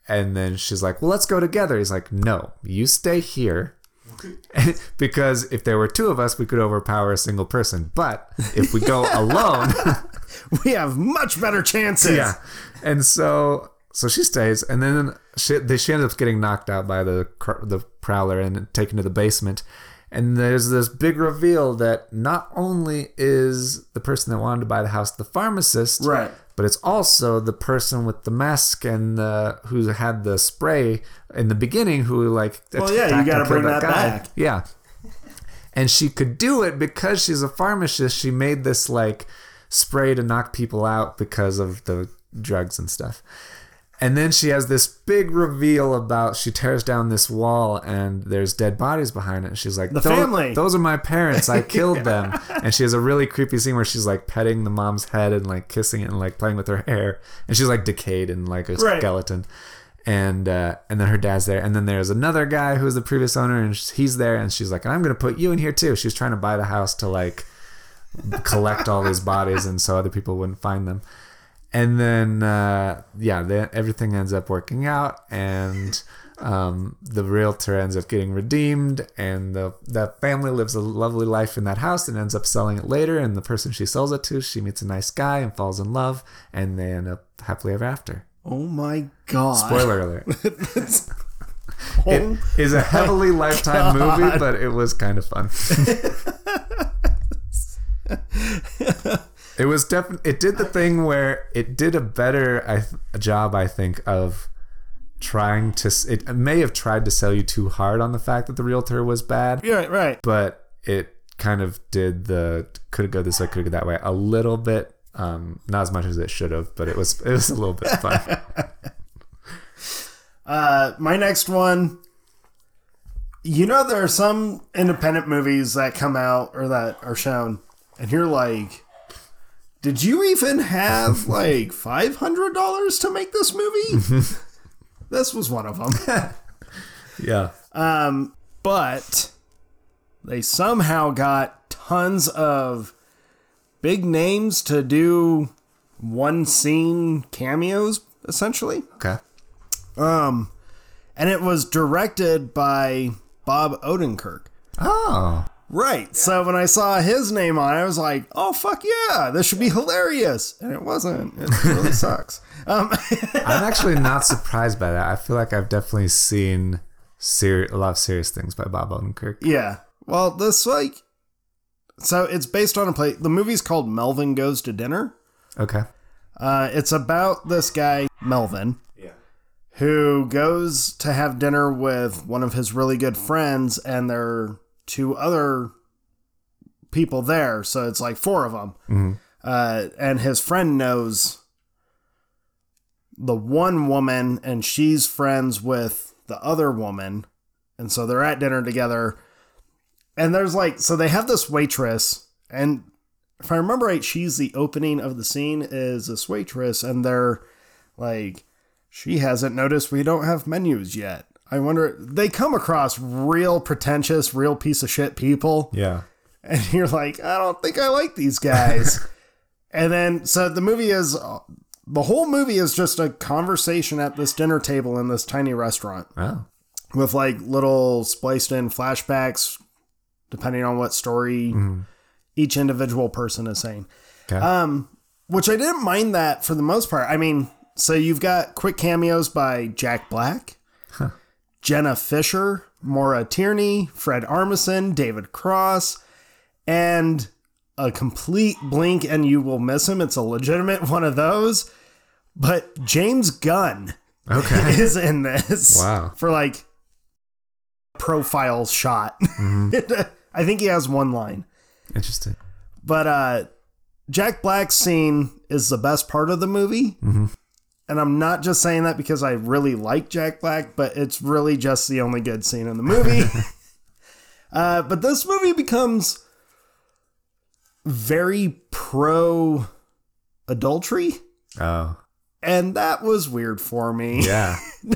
and then she's like, "Well, let's go together." He's like, "No, you stay here." [laughs] because if there were two of us, we could overpower a single person. But if we go alone, [laughs] [laughs] We have much better chances. yeah. And so, so she stays, and then she, they, she ends up getting knocked out by the the prowler and taken to the basement. And there's this big reveal that not only is the person that wanted to buy the house the pharmacist, Right. but it's also the person with the mask and the, who had the spray in the beginning who like Well, yeah, you and killed bring that back. yeah and she could do it because she's a pharmacist she made this like spray to knock people out because of the drugs and stuff and then she has this big reveal about she tears down this wall and there's dead bodies behind it. And she's like, The "Tho- family." Those are my parents. I [laughs] killed them. And she has a really creepy scene where she's like petting the mom's head and like kissing it and like playing with her hair. And she's like decayed and like a Right. skeleton. And uh, and then her dad's there. And then there's another guy who's the previous owner and he's there. And she's like, I'm gonna put you in here too. She's trying to buy the house to like collect all these bodies and so other people wouldn't find them. And then uh, yeah the, everything ends up working out and um, the realtor ends up getting redeemed and the, the family lives a lovely life in that house and ends up selling it later and the person she sells it to she meets a nice guy and falls in love and they end up happily ever after. Oh my god. spoiler alert. [laughs] Oh, it is a heavily lifetime movie but it was kind of fun [laughs] it was definitely it did the thing where it did a better I, th- job i think of trying to s- it may have tried to sell you too hard on the fact that the realtor was bad yeah, right. but it kind of did the could it go this way could it go that way a little bit um not as much as it should have but it was it was a little bit fun [laughs] Uh, my next one. You know, there are some independent movies that come out or that are shown, and you're like, "Did you even have [laughs] like five hundred dollars to make this movie?" [laughs] this was one of them. [laughs] yeah Um, but they somehow got tons of big names to do one scene cameos, essentially. okay Um, and it was directed by Bob Odenkirk. oh Right. So when I saw his name on it, I was like, oh, fuck yeah, this should be hilarious. And it wasn't. It really [laughs] sucks. Um, [laughs] i'm actually not surprised by that i feel like i've definitely seen ser- a lot of serious things by bob odenkirk yeah. Well, this, like, so it's based on a play. The movie's called Melvin Goes to Dinner. Okay. Uh, it's about this guy Melvin Yeah. who goes to have dinner with one of his really good friends, and there are two other people there. So it's like four of them. Uh, and his friend knows the one woman, and she's friends with the other woman. And so they're at dinner together. And there's like, so they have this waitress, and if I remember right, she's the opening of the scene is this waitress, and they're like, she hasn't noticed we don't have menus yet. I wonder, they come across real pretentious, real piece of shit people. Yeah. And you're like, I don't think I like these guys. [laughs] and then, so the movie is, the whole movie is just a conversation at this dinner table in this tiny restaurant Oh. with like little spliced in flashbacks, depending on what story each individual person is saying. Okay. Um, which I didn't mind that for the most part. I mean, so you've got quick cameos by Jack Black, Jenna Fischer, Maura Tierney, Fred Armisen, David Cross, and a complete blink and you will miss him. It's a legitimate one of those. But James Gunn okay. [laughs] is in this. Wow. For like profile shot. [laughs] I think he has one line. Interesting. But uh Jack Black's scene is the best part of the movie. And I'm not just saying that because I really like Jack Black, but it's really just the only good scene in the movie. [laughs] uh, but this movie becomes very pro adultery. Oh. And that was weird for me. Yeah. [laughs]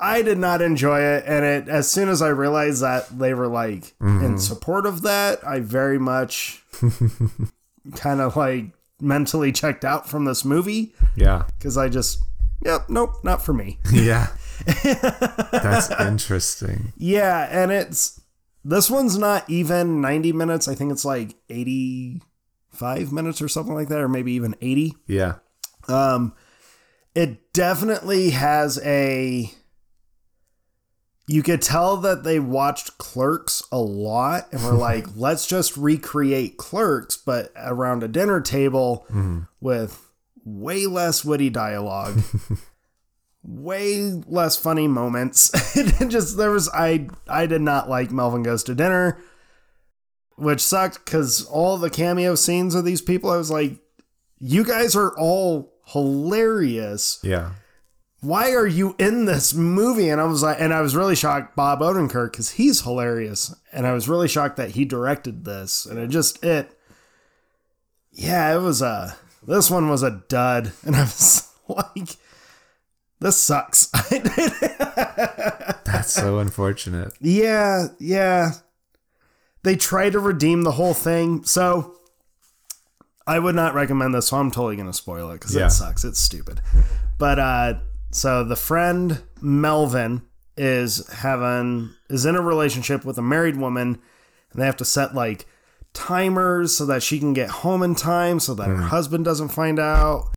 I did not enjoy it. And it as soon as I realized that they were like in support of that, I very much [laughs] kind of like mentally checked out from this movie Yeah. because I just, yep, nope, not for me. [laughs] Yeah. [laughs] That's interesting. Yeah, and it's this one's not even 90 minutes. I think it's like 85 minutes or something like that, or maybe even 80. Yeah. Um, it definitely has a. You could tell that they watched Clerks a lot and were [laughs] like, let's just recreate Clerks, but around a dinner table mm-hmm. with way less witty dialogue, [laughs] way less funny moments. [laughs] it just there was I I did not like Melvin Goes to Dinner, which sucked because all the cameo scenes of these people, I was like, you guys are all hilarious. Yeah. Why are you in this movie? And I was like, and I was really shocked, Bob Odenkirk, because he's hilarious. And I was really shocked that he directed this. And it just, it, yeah, it was a, this one was a dud. [laughs] And I was like, this sucks. [laughs] That's so unfortunate. Yeah, yeah. They try to redeem the whole thing. So I would not recommend this. So I'm totally going to spoil it because Yeah. it sucks. It's stupid. But uh so the friend Melvin is having is in a relationship with a married woman and they have to set like timers so that she can get home in time so that her husband doesn't find out.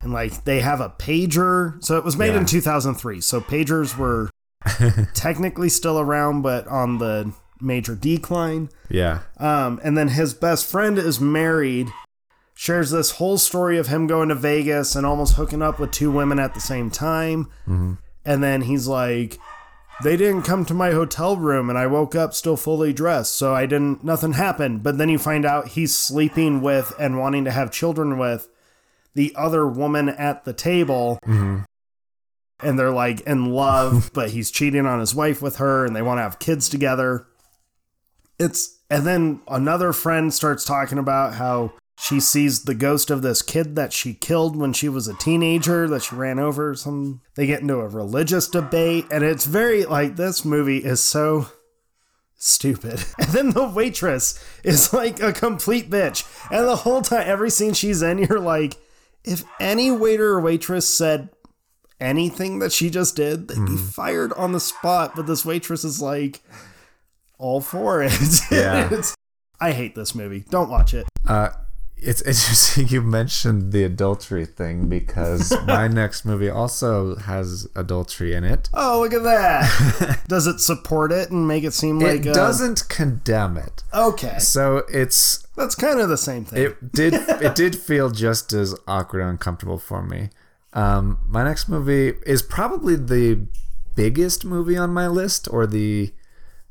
And like they have a pager. So it was made Yeah. in 2003. So pagers were [laughs] technically still around, but on the major decline. Yeah. Um, and then his best friend is married, shares this whole story of him going to Vegas and almost hooking up with two women at the same time. Mm-hmm. And then he's like, they didn't come to my hotel room and I woke up still fully dressed. So I didn't, nothing happened. But then you find out he's sleeping with and wanting to have children with the other woman at the table. Mm-hmm. And they're like in love, [laughs] but he's cheating on his wife with her and they want to have kids together it's and then another friend starts talking about how she sees the ghost of this kid that she killed when she was a teenager that she ran over or some they get into a religious debate and it's very like this movie is so stupid [laughs] and then the waitress is like a complete bitch and the whole time every scene she's in you're like if any waiter or waitress said anything that she just did they'd be fired on the spot but this waitress is like all for it. [laughs] Yeah. I hate this movie. Don't watch it. Uh, It's interesting [laughs] you mentioned the adultery thing because [laughs] my next movie also has adultery in it. Oh, look at that! [laughs] Does it support it and make it seem like It uh, doesn't condemn it. Okay, So it's that's kind of the same thing. it did it did feel just as awkward and uncomfortable for me. Um, my next movie is probably the biggest movie on my list, or the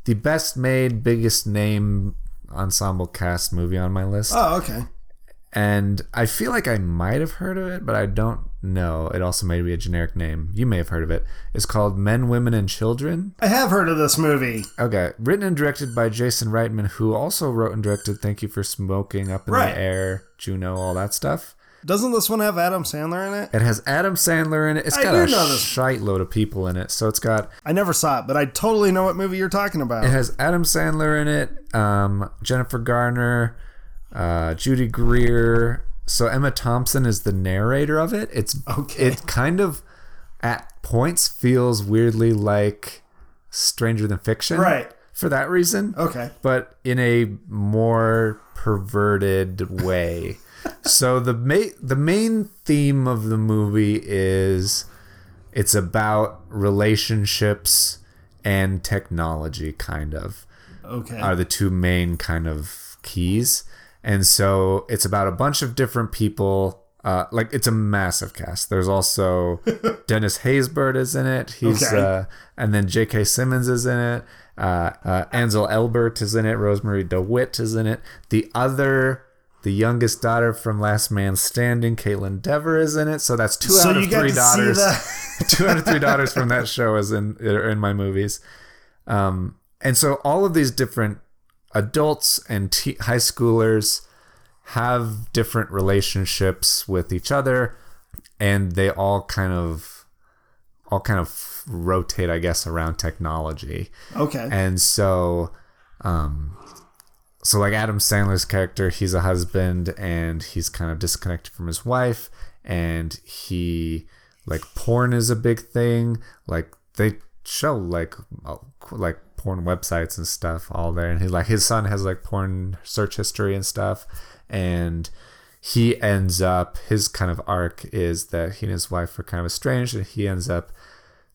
the best made, biggest name ensemble cast movie on my list. oh, okay. And I feel like I might have heard of it, but I don't know. It also may be a generic name. You may have heard of it. It's called Men, Women, and Children. I have heard of this movie. Okay, written and directed by Jason Reitman, who also wrote and directed "Thank You for Smoking," "Up in Right. the Air," Juno, all that stuff. Doesn't this one have Adam Sandler in it? It has Adam Sandler in it. It's I got a shite load of people in it. So it's got I never saw it, but I totally know what movie you're talking about. it has Adam Sandler in it, um, Jennifer Garner, uh, Judy Greer. So Emma Thompson is the narrator of it. It's Okay. it kind of at points feels weirdly like Stranger Than Fiction, Right. For that reason, Okay. but in a more perverted way. [laughs] so the ma- the main theme of the movie is it's about relationships and technology kind of Okay. are the two main kind of keys. And so it's about a bunch of different people. Uh, like it's a massive cast. There's also [laughs] Dennis Haysbert is in it. He's Okay. uh, and then J.K. Simmons is in it. Uh, uh, Ansel Elgort is in it. Rosemarie DeWitt is in it. The other, the youngest daughter from Last Man Standing, Kaitlyn Dever is in it. So that's two so out of three daughters. [laughs] two out of three daughters from that show is in are in my movies. Um, and so all of these different adults and te- high schoolers have different relationships with each other, and they all kind of all kind of rotate, I guess, around technology. Okay. And so, um, so like Adam Sandler's character, he's a husband and he's kind of disconnected from his wife, and he like porn is a big thing. Like they show like uh, like porn websites and stuff all there, and he like his son has like porn search history and stuff, and he ends up his kind of arc is that he and his wife are kind of estranged, and he ends up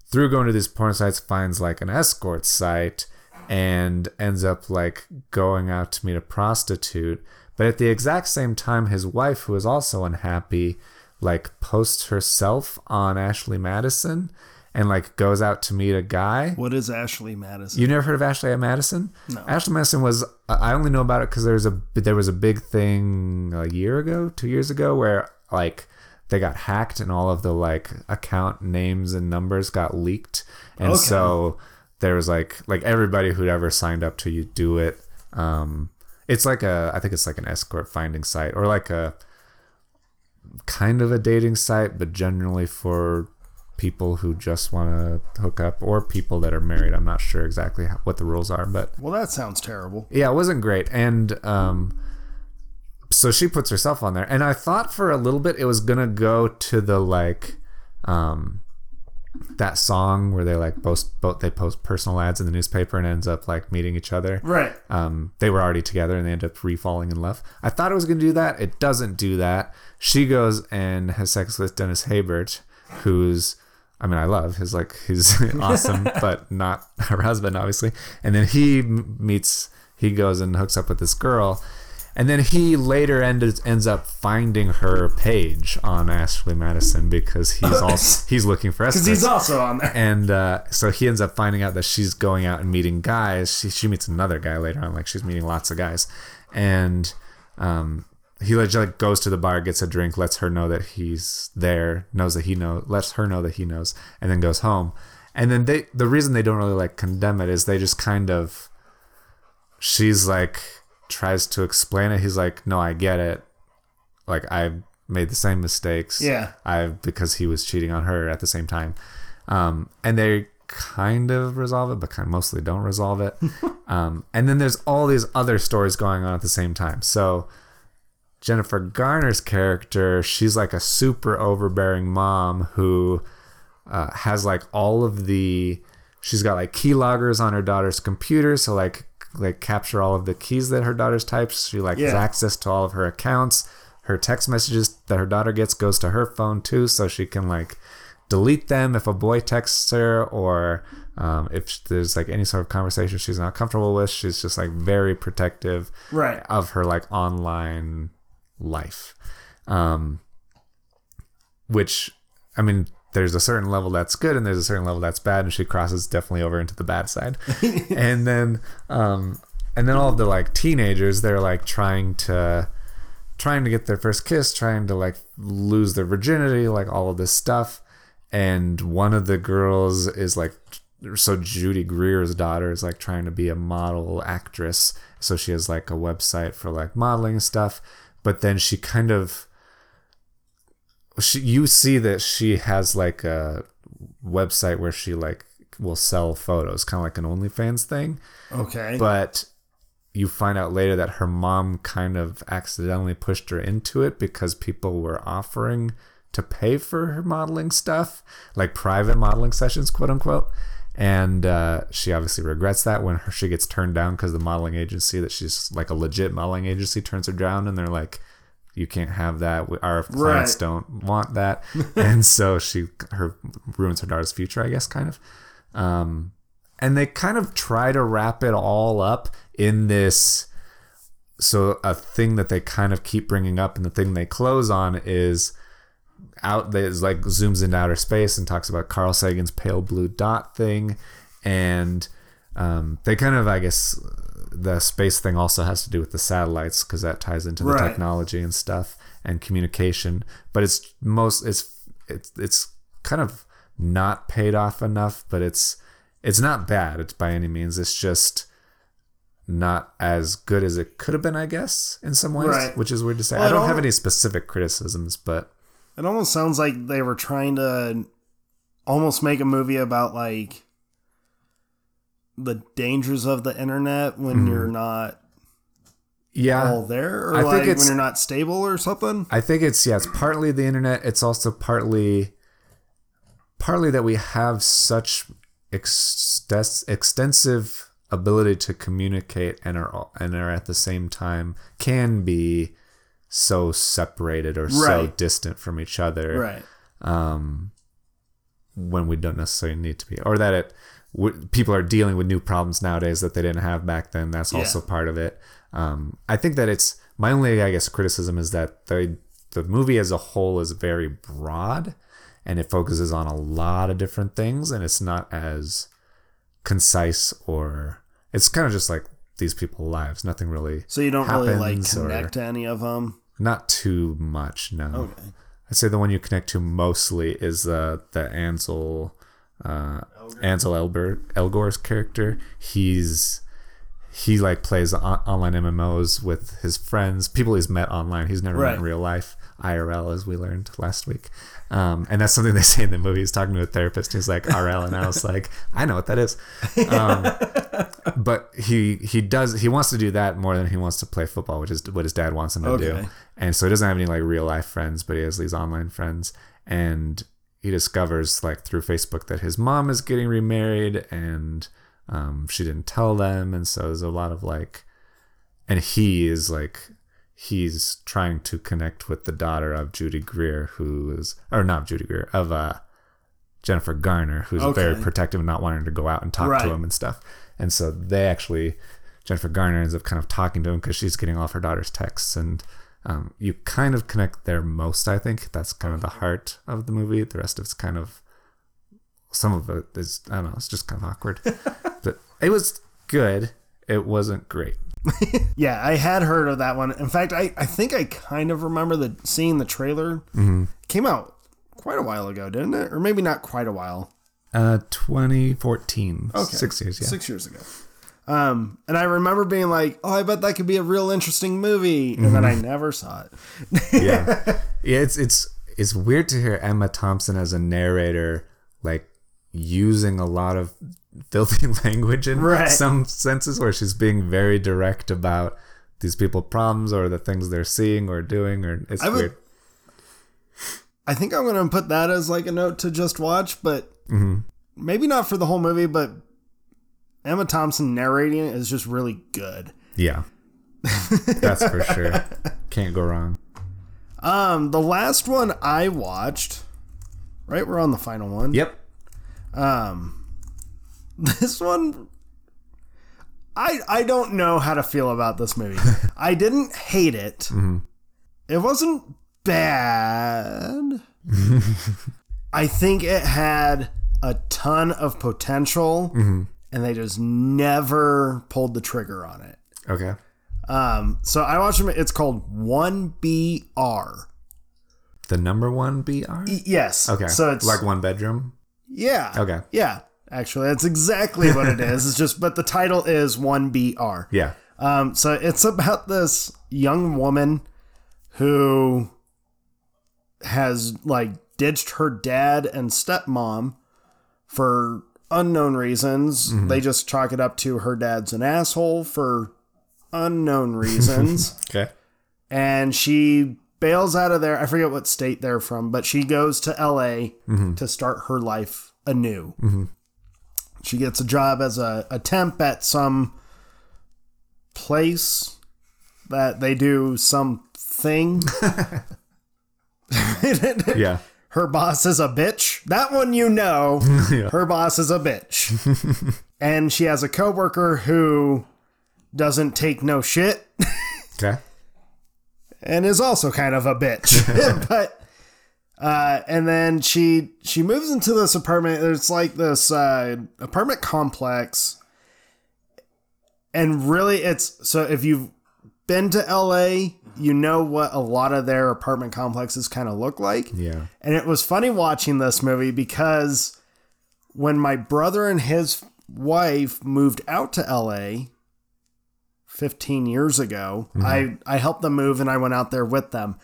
through going to these porn sites finds like an escort site and ends up like going out to meet a prostitute but at the exact same time his wife who is also unhappy like posts herself on ashley madison and like goes out to meet a guy what is Ashley Madison? you never heard of Ashley Madison? No. Ashley Madison was I only know about it because there's a there was a big thing a year ago, two years ago, where like they got hacked and all of the like account names and numbers got leaked, and Okay. so there was like like everybody who'd ever signed up to you do it. Um, it's like a I think it's like an escort finding site or like a kind of a dating site, but generally for people who just want to hook up or people that are married. I'm not sure exactly how, what the rules are, but well, that sounds terrible. yeah, it wasn't great. And um, so she puts herself on there, and I thought for a little bit it was gonna go to the like um, that song where they like post both they post personal ads in the newspaper and ends up like meeting each other. Right. Um, they were already together and they end up re-falling in love. I thought it was going to do that. It doesn't do that. She goes and has sex with Dennis Haysbert, who's, I mean, I love. his like, he's [laughs] awesome, [laughs] but not her husband, obviously. And then he meets, he goes and hooks up with this girl. And then he later ended, ends up finding her page on Ashley Madison because he's [laughs] also he's looking for us. Because he's also on there. and uh, so he ends up finding out that she's going out and meeting guys. She, she meets another guy later on, like she's meeting lots of guys, and um, he like, like goes to the bar, gets a drink, lets her know that he's there, knows that he knows, lets her know that he knows, and then goes home. And then they, the reason they don't really like condemn it is they just kind of, she's like tries to explain it. He's like, no, I get it. Like I made the same mistakes. Yeah. I because he was cheating on her at the same time, um, and they kind of resolve it, but kind of mostly don't resolve it. [laughs] um, and then there's all these other stories going on at the same time. So Jennifer Garner's character, she's like a super overbearing mom who uh, has like all of the. She's got like keyloggers on her daughter's computer, so like like capture all of the keys that her daughter's types. She like has access to all of her accounts. her text messages that her daughter gets goes to her phone too, so she can like delete them if a boy texts her or um, if there's like any sort of conversation she's not comfortable with. She's just like very protective Right. of her like online life. Um, which, I mean, there's a certain level that's good and there's a certain level that's bad, and she crosses definitely over into the bad side. [laughs] and then, um, and then all of the like teenagers, they're like trying to, trying to get their first kiss, trying to like lose their virginity, like all of this stuff. And one of the girls is like, so Judy Greer's daughter is like trying to be a model actress. So she has like a website for like modeling stuff. But then she kind of, she, you see that she has like a website where she like will sell photos, kind of like an OnlyFans thing. Okay. But you find out later that her mom kind of accidentally pushed her into it because people were offering to pay for her modeling stuff, like private modeling sessions, quote unquote. And uh, she obviously regrets that when her, she gets turned down because the modeling agency that she's like a legit modeling agency turns her down, and they're like, "You can't have that. Our clients Right. don't want that." [laughs] and so she her ruins her daughter's future, I guess, kind of. Um, and they kind of try to wrap it all up in this so a thing that they kind of keep bringing up and the thing they close on is out that is like zooms into outer space and talks about Carl Sagan's pale blue dot thing and um, they kind of I guess the space thing also has to do with the satellites because that ties into the Right. technology and stuff and communication but it's most it's it's it's kind of not paid off enough but it's it's not bad it's by any means it's just not as good as it could have been i guess in some ways Right. which is weird to say Well, i don't have any specific criticisms but It almost sounds like they were trying to almost make a movie about like the dangers of the internet when hmm. you're not yeah all there, or I think like it's- when you're not stable or something. I think it's yeah, it's partly the internet. It's also partly partly that we have such extes- extensive ability to communicate and are and are at the same time can be so separated or so distant from each other Right. um, when we don't necessarily need to be, or that it w- people are dealing with new problems nowadays that they didn't have back then. That's also part of it. Um, I think that it's my only, I guess, criticism is that the the movie as a whole is very broad, and it focuses on a lot of different things, and it's not as concise or it's kind of just like these people lives. Nothing really, So you don't really like happens or- connect to any of them. Not too much. No. Okay. I'd say the one you connect to mostly is uh, the Ansel uh, Ansel Elber, Elgore's character. He's he like plays on- online MMOs with his friends, people he's met online. He's never met in real life, IRL, as we learned last week. Um, and that's something [laughs] they say in the movie. He's talking to a therapist. He's like RL, and I was like, [laughs] I know what that is. Um, [laughs] but he he does he wants to do that more than he wants to play football, which is what his dad wants him to do. And so he doesn't have any like real life friends, but he has these online friends. And he discovers like through Facebook that his mom is getting remarried and um, she didn't tell them. And so there's a lot of like, and he is like, he's trying to connect with the daughter of Judy Greer, who is, or not Judy Greer, of uh, Jennifer Garner, who's Okay. very protective and not wanting to go out and talk Right. to him and stuff. And so they actually, Jennifer Garner ends up kind of talking to him because she's getting all of her daughter's texts. And um, you kind of connect there most, I think. That's kind of the heart of the movie. The rest of it's kind of, some of it is, I don't know, it's just kind of awkward. [laughs] but it was good. It wasn't great. [laughs] Yeah, I had heard of that one. In fact, I, I think I kind of remember the seeing the trailer. Mm-hmm. Came out quite a while ago, didn't it? Or maybe not quite a while. Uh, 2014. Okay. Six years, yeah. Six years ago. Um, and I remember being like, "Oh, I bet that could be a real interesting movie," and then I Mm-hmm. never saw it. [laughs] yeah [laughs] yeah it's it's it's weird to hear emma thompson as a narrator like using a lot of filthy [laughs] language in Right. some senses where she's being very direct about these people problems or the things they're seeing or doing or it's I would- weird I think I'm gonna put that as like a note to just watch, but Mm-hmm. maybe not for the whole movie. But Emma Thompson narrating it is just really good. yeah that's for sure [laughs] can't go wrong Um, the last one I watched, right? We're on the final one. Yep. Um, [laughs] this one, I I don't know how to feel about this movie. [laughs] I didn't hate it. It wasn't bad. [laughs] I think it had a ton of potential, and they just never pulled the trigger on it. Okay. Um, so I watched them. It's called One BR. The number one BR? Yes. Okay. So it's like one bedroom? yeah. Okay. Yeah. Actually, that's exactly what it is. It's just, but the title is One BR. [laughs] Yeah. Um, so it's about this young woman who has like ditched her dad and stepmom for unknown reasons. Mm-hmm. They just chalk it up to her dad's an asshole for unknown reasons. [laughs] Okay. and she bails out of there. I forget what state they're from, but she goes to LA mm-hmm. to start her life anew. Mm-hmm. She gets a job as a, a temp at some place that they do something. [laughs] Yeah. her boss is a bitch. That one you know. [laughs] Yeah. Her boss is a bitch. [laughs] and she has a coworker who doesn't take no shit. Okay. and is also kind of a bitch. but uh, and then she she moves into this apartment. It's like this uh, apartment complex, and really, it's so if you've been to LA, you know what a lot of their apartment complexes kind of look like. Yeah. And it was funny watching this movie because when my brother and his wife moved out to LA 15 years ago, I, I helped them move and I went out there with them.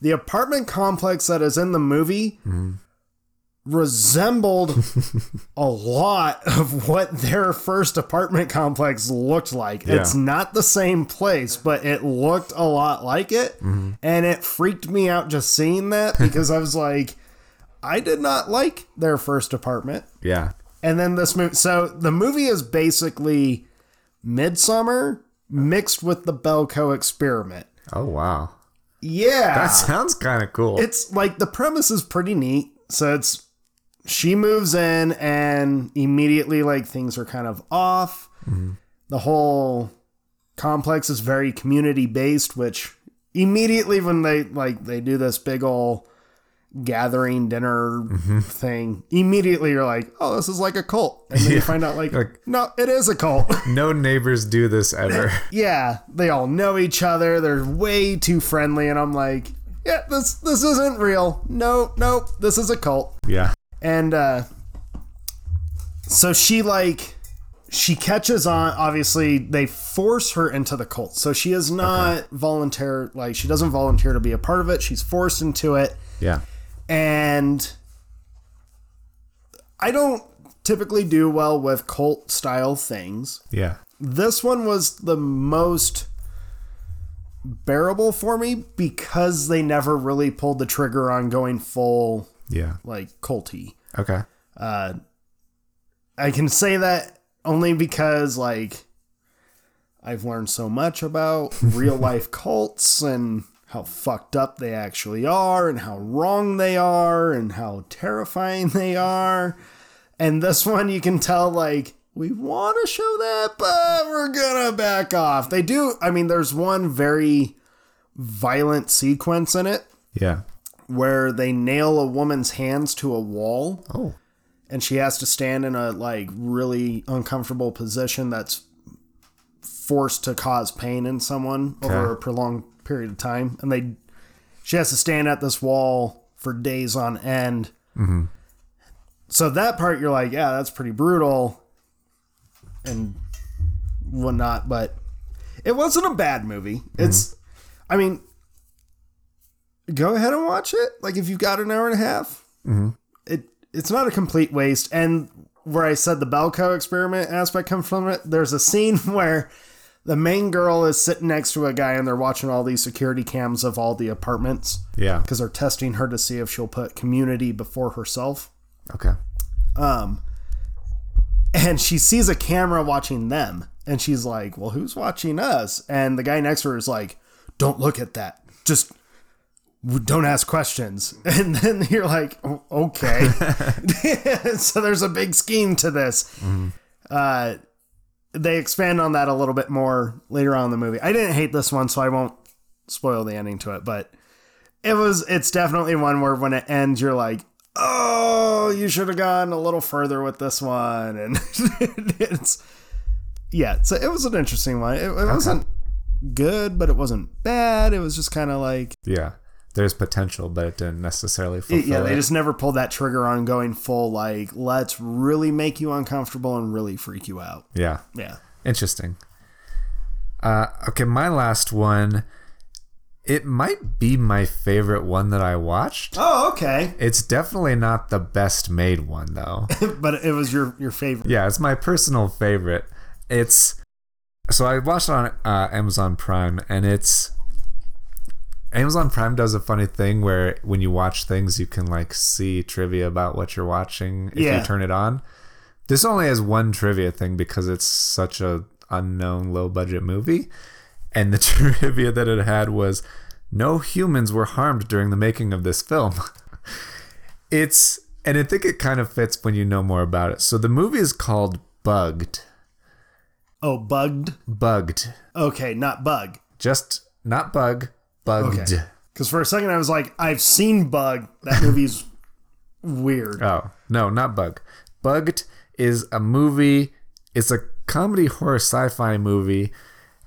The apartment complex that is in the movie resembled [laughs] a lot of what their first apartment complex looked like. Yeah. It's not the same place, but it looked a lot like it. Mm-hmm. And it freaked me out just seeing that [laughs] because I was like, I did not like their first apartment. Yeah. And then this movie, so the movie is basically Midsommar mixed with the Belko experiment. Oh wow. Yeah. That sounds kind of cool. it's like the premise is pretty neat. So it's she moves in and immediately like things are kind of off. Mm-hmm. The whole complex is very community based, which immediately when they like they do this big ol' gathering dinner thing, immediately you're like, oh, this is like a cult. And then you find out like, Like- no, it is a cult. [laughs] no neighbors do this ever. [laughs] yeah, they all know each other. They're way too friendly, and I'm like, yeah, this this isn't real. No, no, this is a cult. yeah. And uh, so she like she catches on. Obviously, they force her into the cult, so she is not volunteer. Like she doesn't volunteer to be a part of it. She's forced into it, Yeah. And I don't typically do well with cult style things Yeah. this one was the most bearable for me because they never really pulled the trigger on going full Yeah. like culty. Okay. Uh i can say that only because like I've learned so much about [laughs] real life cults and how fucked up they actually are and how wrong they are and how terrifying they are. And this one you can tell like we want to show that, but we're gonna back off. They do. I mean, there's one very violent sequence in it Yeah. where they nail a woman's hands to a wall Oh. and she has to stand in a like really uncomfortable position that's forced to cause pain in someone over a prolonged period of time and they she has to stand at this wall for days on end. Mm-hmm. So that part you're like yeah that's pretty brutal and whatnot but it wasn't a bad movie. It's mm-hmm. i mean go ahead and watch it like if you've got an hour and a half. Mm-hmm. It it's not a complete waste. And where I said the Belko experiment aspect comes from it, there's a scene [laughs] where the main girl is sitting next to a guy and they're watching all these security cams of all the apartments Yeah. because they're testing her to see if she'll put community before herself. Okay. Um, and she sees a camera watching them, and she's like, "Well, who's watching us?" And the guy next to her is like, "Don't look at that. Just don't ask questions. [laughs] And then you're like, "O- okay. [laughs] [laughs] so there's a big scheme to this. Uh, they expand on that a little bit more later on in the movie. I didn't hate this one, so I won't spoil the ending to it, but it was it's definitely one where when it ends you're like, "Oh, you should have gone a little further with this one." [laughs] And it's yeah, so it was an interesting one. It, it wasn't good, but it wasn't bad. It was just kind of like Yeah. There's potential, but it didn't necessarily fulfill yeah, they it. just never pulled that trigger on going full like let's really make you uncomfortable and really freak you out. yeah. Yeah. Interesting. Uh, okay, my last one. It might be my favorite one that I watched. Oh, okay. It's definitely not the best made one though. [laughs] but it was your your favorite. yeah, it's my personal favorite. It's so I watched it on uh, Amazon Prime, and it's Amazon Prime does a funny thing where when you watch things, you can like see trivia about what you're watching if Yeah. you turn it on. This only has one trivia thing because it's such a unknown low budget movie, and the [laughs] trivia that it had was no humans were harmed during the making of this film. [laughs] it's and I think it kind of fits when you know more about it. So the movie is called Bugged. Oh, bugged. Bugged. Okay, not bug. Just not bug, bugged. Okay. Because for a second I was like, I've seen Bug. That [laughs] movie's weird. Oh, no, not bug. Bugged is a movie, it's a comedy horror sci-fi movie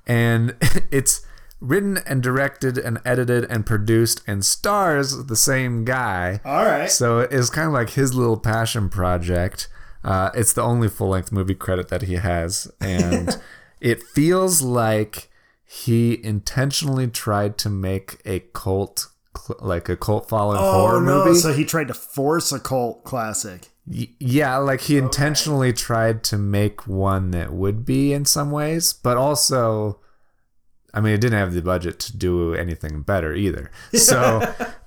and [laughs] it's written and directed and edited and produced and stars the same guy. All right. So it's kind of like his little passion project. Uh, it's the only full length movie credit that he has. And [laughs] it feels like he intentionally tried to make a cult, like a cult following Oh horror no! movie. So he tried to force a cult classic. Y- yeah, like he intentionally tried to make one that would be in some ways, but also. I mean, it didn't have the budget to do anything better either. [laughs] So,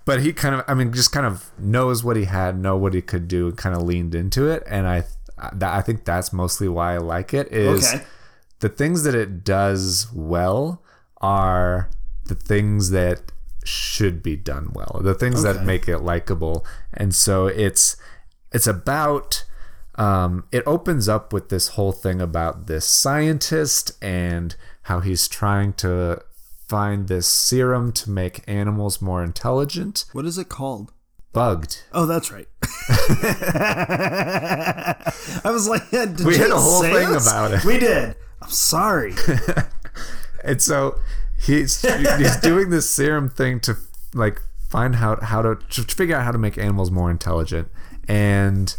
but he kind of, I mean, just kind of knows what he had, know what he could do, and kind of leaned into it. And I, that, I think that's mostly why I like it. Is Okay. The things that it does well are the things that should be done well, the things that make it likable. And so it's it's about um, it opens up with this whole thing about this scientist and how he's trying to find this serum to make animals more intelligent. What is it called? Bugged. Oh, that's right. [laughs] I was like, [laughs] did We had a whole thing this? about it. We did. I'm sorry. [laughs] And so he's he's doing this serum thing to like find how how to, to figure out how to make animals more intelligent. And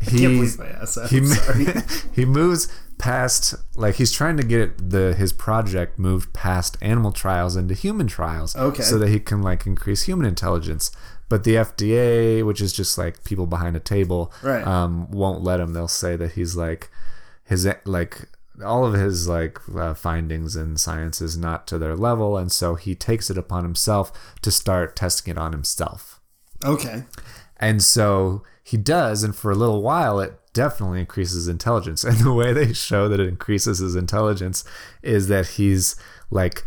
Can't he's believe I asked he sorry. [laughs] he moves past like he's trying to get the his project moved past animal trials into human trials Okay. so that he can like increase human intelligence but the FDA which is just like people behind a table Right. um won't let him they'll say that he's like his like all of his like uh, findings in science is not to their level and so he takes it upon himself to start testing it on himself Okay. and so he does, and for a little while, it definitely increases intelligence. [laughs] And the way they show that it increases his intelligence is that he's like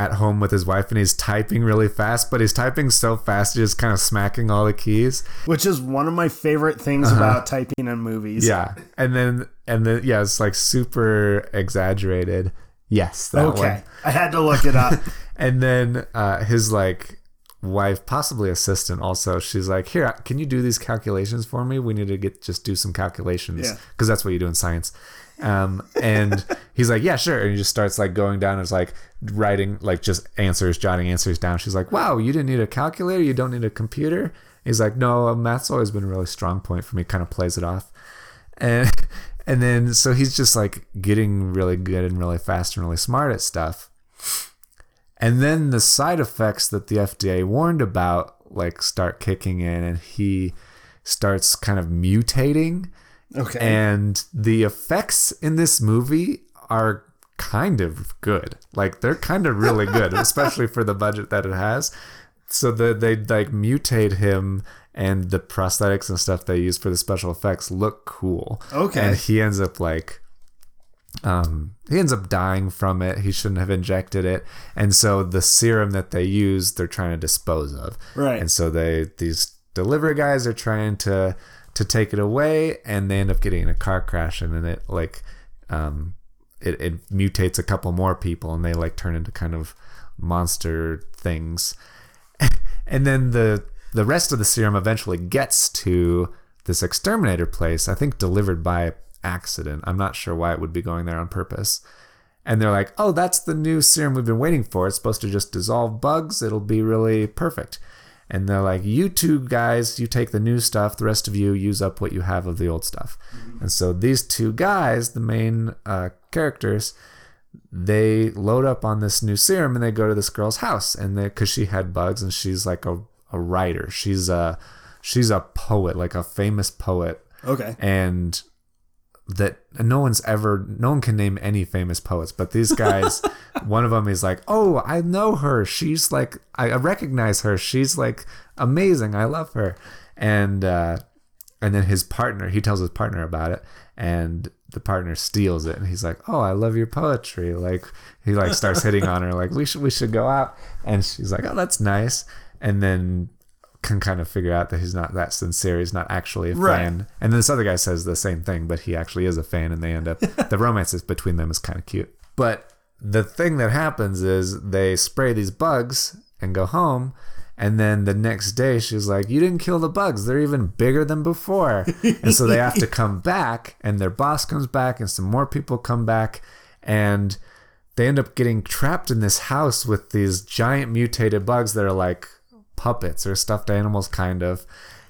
at home with his wife and he's typing really fast, but he's typing so fast, he's just kind of smacking all the keys. Which is one of my favorite things about typing in movies. Uh-huh. Yeah. And then, and then, yeah, it's like super exaggerated. Yes, that Okay. one. I had to look it up. [laughs] And then uh, his like wife, possibly assistant, also. She's like, "Here, can you do these calculations for me? We need to get just do some calculations Yeah. because that's what you do in science." Um, and he's like, "Yeah, sure." And he just starts like going down and is like writing like just answers, jotting answers down. She's like, "Wow, you didn't need a calculator. You don't need a computer." He's like, "No, math's always been a really strong point for me." Kind of plays it off, and and then so he's just like getting really good and really fast and really smart at stuff. And then the side effects that the FDA warned about like start kicking in and he starts kind of mutating Okay. and the effects in this movie are kind of good. Like they're kind of really good, [laughs] especially for the budget that it has. So the, they like mutate him and the prosthetics and stuff they use for the special effects look cool. Okay. And he ends up like um, he ends up dying from it. He shouldn't have injected it, and so the serum that they use, they're trying to dispose of. Right. And so they these delivery guys are trying to to take it away, and they end up getting in a car crash, and then it like um, it, it mutates a couple more people, and they like turn into kind of monster things. [laughs] and then the the rest of the serum eventually gets to this exterminator place. I think delivered by accident. I'm not sure why it would be going there on purpose. And they're like, "Oh, that's the new serum we've been waiting for. It's supposed to just dissolve bugs. It'll be really perfect." And they're like, "You two guys, you take the new stuff. The rest of you use up what you have of the old stuff." And so these two guys, the main uh, characters, they load up on this new serum and they go to this girl's house and they because she had bugs and she's like a, a writer she's a she's a poet like a famous poet Okay. and that no one's ever no one can name any famous poets but these guys [laughs] one of them is like oh i know her. She's like i recognize her. She's like amazing. I love her. And uh and then his partner he tells his partner about it and the partner steals it and he's like oh i love your poetry. Like he like starts hitting on her like we should we should go out. And she's like oh that's nice. And then can kind of figure out that he's not that sincere he's not actually a Right. fan. And then this other guy says the same thing but he actually is a fan and they end up [laughs] the romance is between them is kind of cute. But the thing that happens is they spray these bugs and go home and then the next day she's like you didn't kill the bugs. They're even bigger than before. And so they have to [laughs] come back and their boss comes back and some more people come back and they end up getting trapped in this house with these giant mutated bugs that are like puppets or stuffed animals kind of.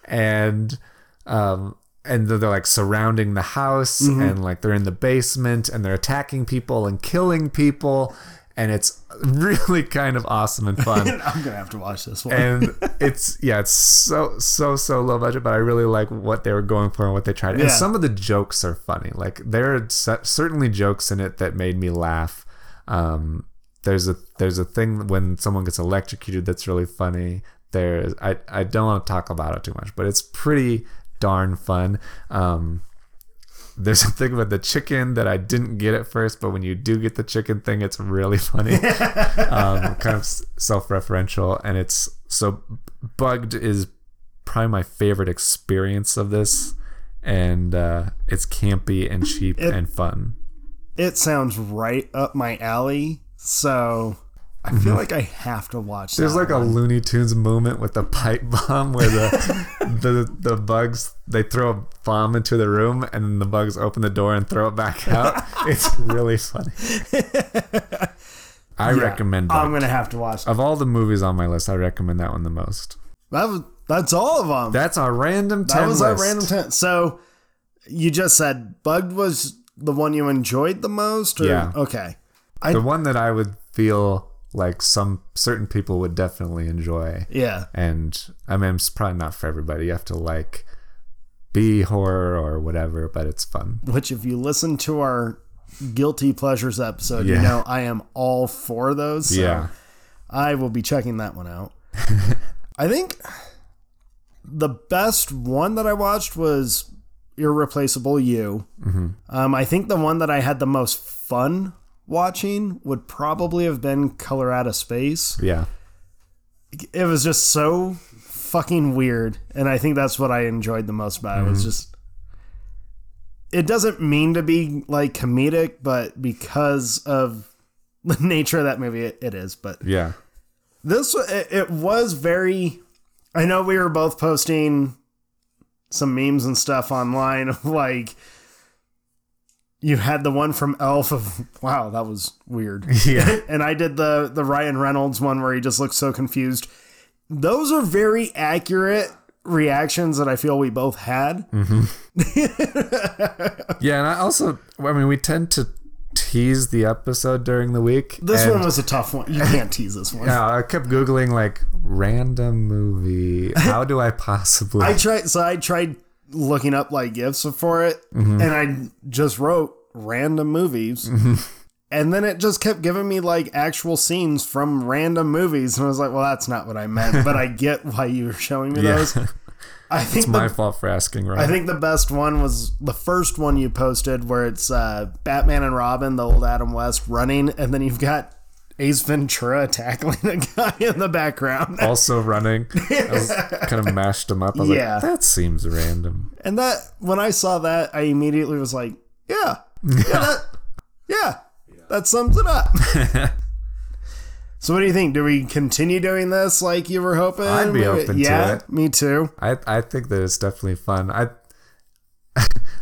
And um and they're, they're like surrounding the house and like they're in the basement and they're attacking people and killing people. And it's [laughs] really kind of awesome and fun. [laughs] I'm gonna have to watch this one. and [laughs] it's yeah it's so so so low budget but i really like what they were going for and what they tried. And some of the jokes are funny. Like there are certainly jokes in it that made me laugh. Um there's a there's a thing when someone gets electrocuted that's really funny there's i i don't want to talk about it too much but it's pretty darn fun um there's [laughs] a thing about the chicken that I didn't get at first, but when you do get the chicken thing, it's really funny. [laughs] um, kind of self-referential, and it's so bugged is probably my favorite experience of this, and uh, it's campy and cheap It- and fun. it sounds right up my alley, so I feel like I have to watch. Mm-hmm. There's that like a. Looney Tunes moment with the pipe [laughs] bomb where the [laughs] the the bugs they throw a bomb into the room and then the bugs open the door and throw it back out. [laughs] it's really funny. I Yeah, recommend I'm gonna have to watch. Of all the movies on my list, I recommend that one the most. That was that's all of them. That's our random ten that was our random ten. So you just said Bugged was the one you enjoyed the most. Or? Yeah. Okay. the one that I would feel like some certain people would definitely enjoy. Yeah. And I mean, it's probably not for everybody. You have to like be horror or whatever, but it's fun. Which, if you listen to our guilty pleasures episode, you know I am all for those. So Yeah. I will be checking that one out. [laughs] I think the best one that I watched was Irreplaceable You. Mm-hmm. Um, I think the one that I had the most fun watching would probably have been Color Out of Space. Yeah. It was just so fucking weird, and I think that's what I enjoyed the most about it. Mm-hmm. Was just it doesn't mean to be like comedic, but because of [laughs] the nature of that movie, it, it is. But Yeah. this it, it was very i know we were both posting some memes and stuff online of like you had the one from elf of wow that was weird [laughs] Yeah. [laughs] and i did the the ryan reynolds one where he just looks so confused those are very accurate reactions that i feel we both had mm-hmm. [laughs] Yeah, and I also, I mean, we tend to tease the episode during the week. this one was a tough one you can't tease this one Yeah, I kept googling like random movie. How do I possibly? I tried, so I tried looking up like gifts for it, and I just wrote random movies, and then it just kept giving me like actual scenes from random movies, and I was like, well, that's not what I meant, but I get why you were showing me Yeah. those. [laughs] I think It's my the, fault for asking, right? I think the best one was the first one you posted where it's uh, Batman and Robin, the old Adam West running, and then you've got Ace Ventura tackling a guy in the background. [laughs] also running. I was kind of mashed them up. I was Yeah. like, that seems random. And that when I saw that, I immediately was like, yeah, yeah, that, [laughs] yeah, that sums it up. [laughs] so, what do you think? Do we continue doing this like you were hoping? I'd be open to yeah, it. me too. I I think that it's definitely fun. I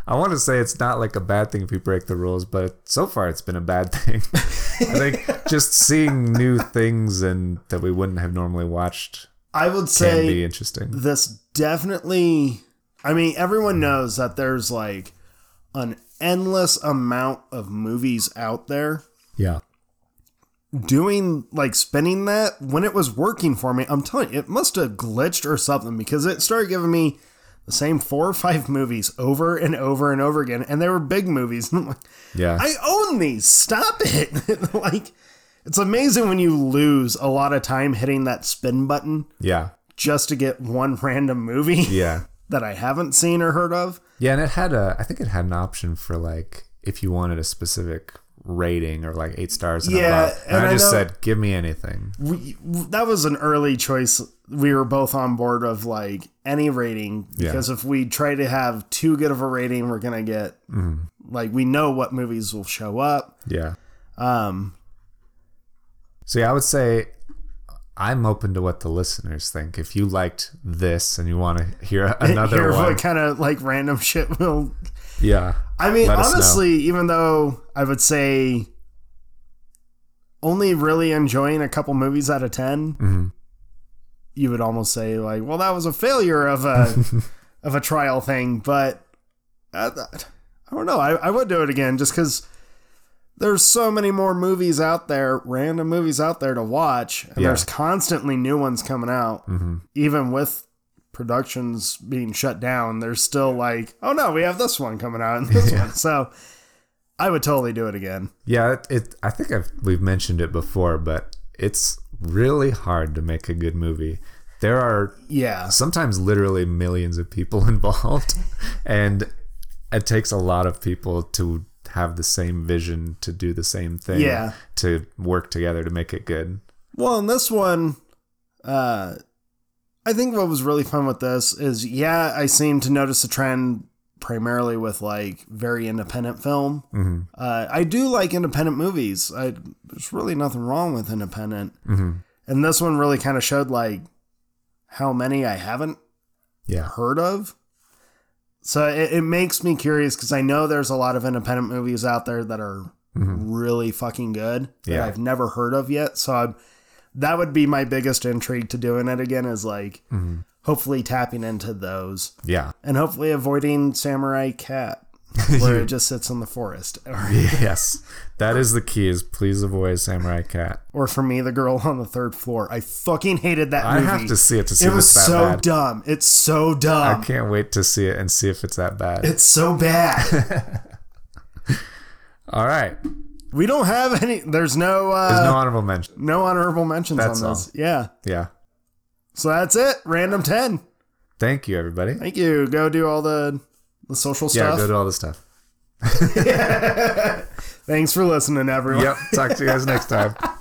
I want to say it's not like a bad thing if you break the rules, but so far it's been a bad thing. I think [laughs] just seeing new things and that we wouldn't have normally watched I would can say be interesting. this definitely. I mean, everyone mm-hmm. knows that there's like an endless amount of movies out there. Yeah. doing like spinning that when it was working for me i'm telling you it must have glitched or something because it started giving me the same four or five [laughs] movies over and over and over again and they were big movies and [laughs] i'm like Yeah. i own these stop it [laughs] like it's amazing when you lose a lot of time hitting that spin button yeah. just to get one random movie Yeah. that i haven't seen or heard of Yeah, and it had a I think it had an option for like if you wanted a specific rating or like eight stars and Yeah. And, and I I just know- said, give me anything. we, that was an early choice. We were both on board of like any rating Yeah. because if we try to have too good of a rating, we're gonna get like we know what movies will show up. Yeah. Um, So yeah, I would say I'm open to what the listeners think. If you liked this and you want to [laughs] [laughs] hear another hear one, what kind of like random shit will. Yeah, I mean, honestly, even though I would say only really enjoying a couple movies out of 10 Mhm. you would almost say like, well, that was a failure of a [laughs] of a trial thing. But uh, I don't know. I, I would do it again just because there's so many more movies out there, random movies out there to watch, and Yeah. there's constantly new ones coming out. Even with productions being shut down, there's still like, oh no, we have this one coming out and [laughs] this one. So I would totally do it again. yeah. It, it I think I've, we've mentioned it before, but it's really hard to make a good movie. There are Yeah. sometimes literally millions of people [laughs] involved, and it takes a lot of people to have the same vision to do the same thing. Yeah. to work together to make it good. Well, in this one, uh, I think what was really fun with this is, yeah, I seem to notice a trend primarily with like very independent film. hmm Uh, I do like independent movies. I, there's really nothing wrong with independent. hmm And this one really kind of showed like how many I haven't Yeah. heard of. So it, it makes me curious because I know there's a lot of independent movies out there that are really fucking good that Yeah. I've never heard of yet. So i that would be my biggest intrigue to doing it again is like hopefully tapping into those Yeah. and hopefully avoiding Samurai Cat [laughs] where it just sits in the forest. [laughs] Yes. That is the key is please avoid Samurai Cat. or for me, the girl on the third floor. I fucking hated that movie. I have to see it to see it if was it's that so bad. dumb. It's so dumb. I can't wait to see it and see if it's that bad. It's so bad. [laughs] All right. We don't have any. There's no uh, There's no honorable mention. no honorable mentions That's on this. Yeah. Yeah. So that's it. Random ten. Thank you, everybody. Thank you. Go do all the the social Yeah, stuff. Yeah, go do all the stuff. [laughs] Thanks for listening, everyone. Yep. Talk to you guys next time. [laughs]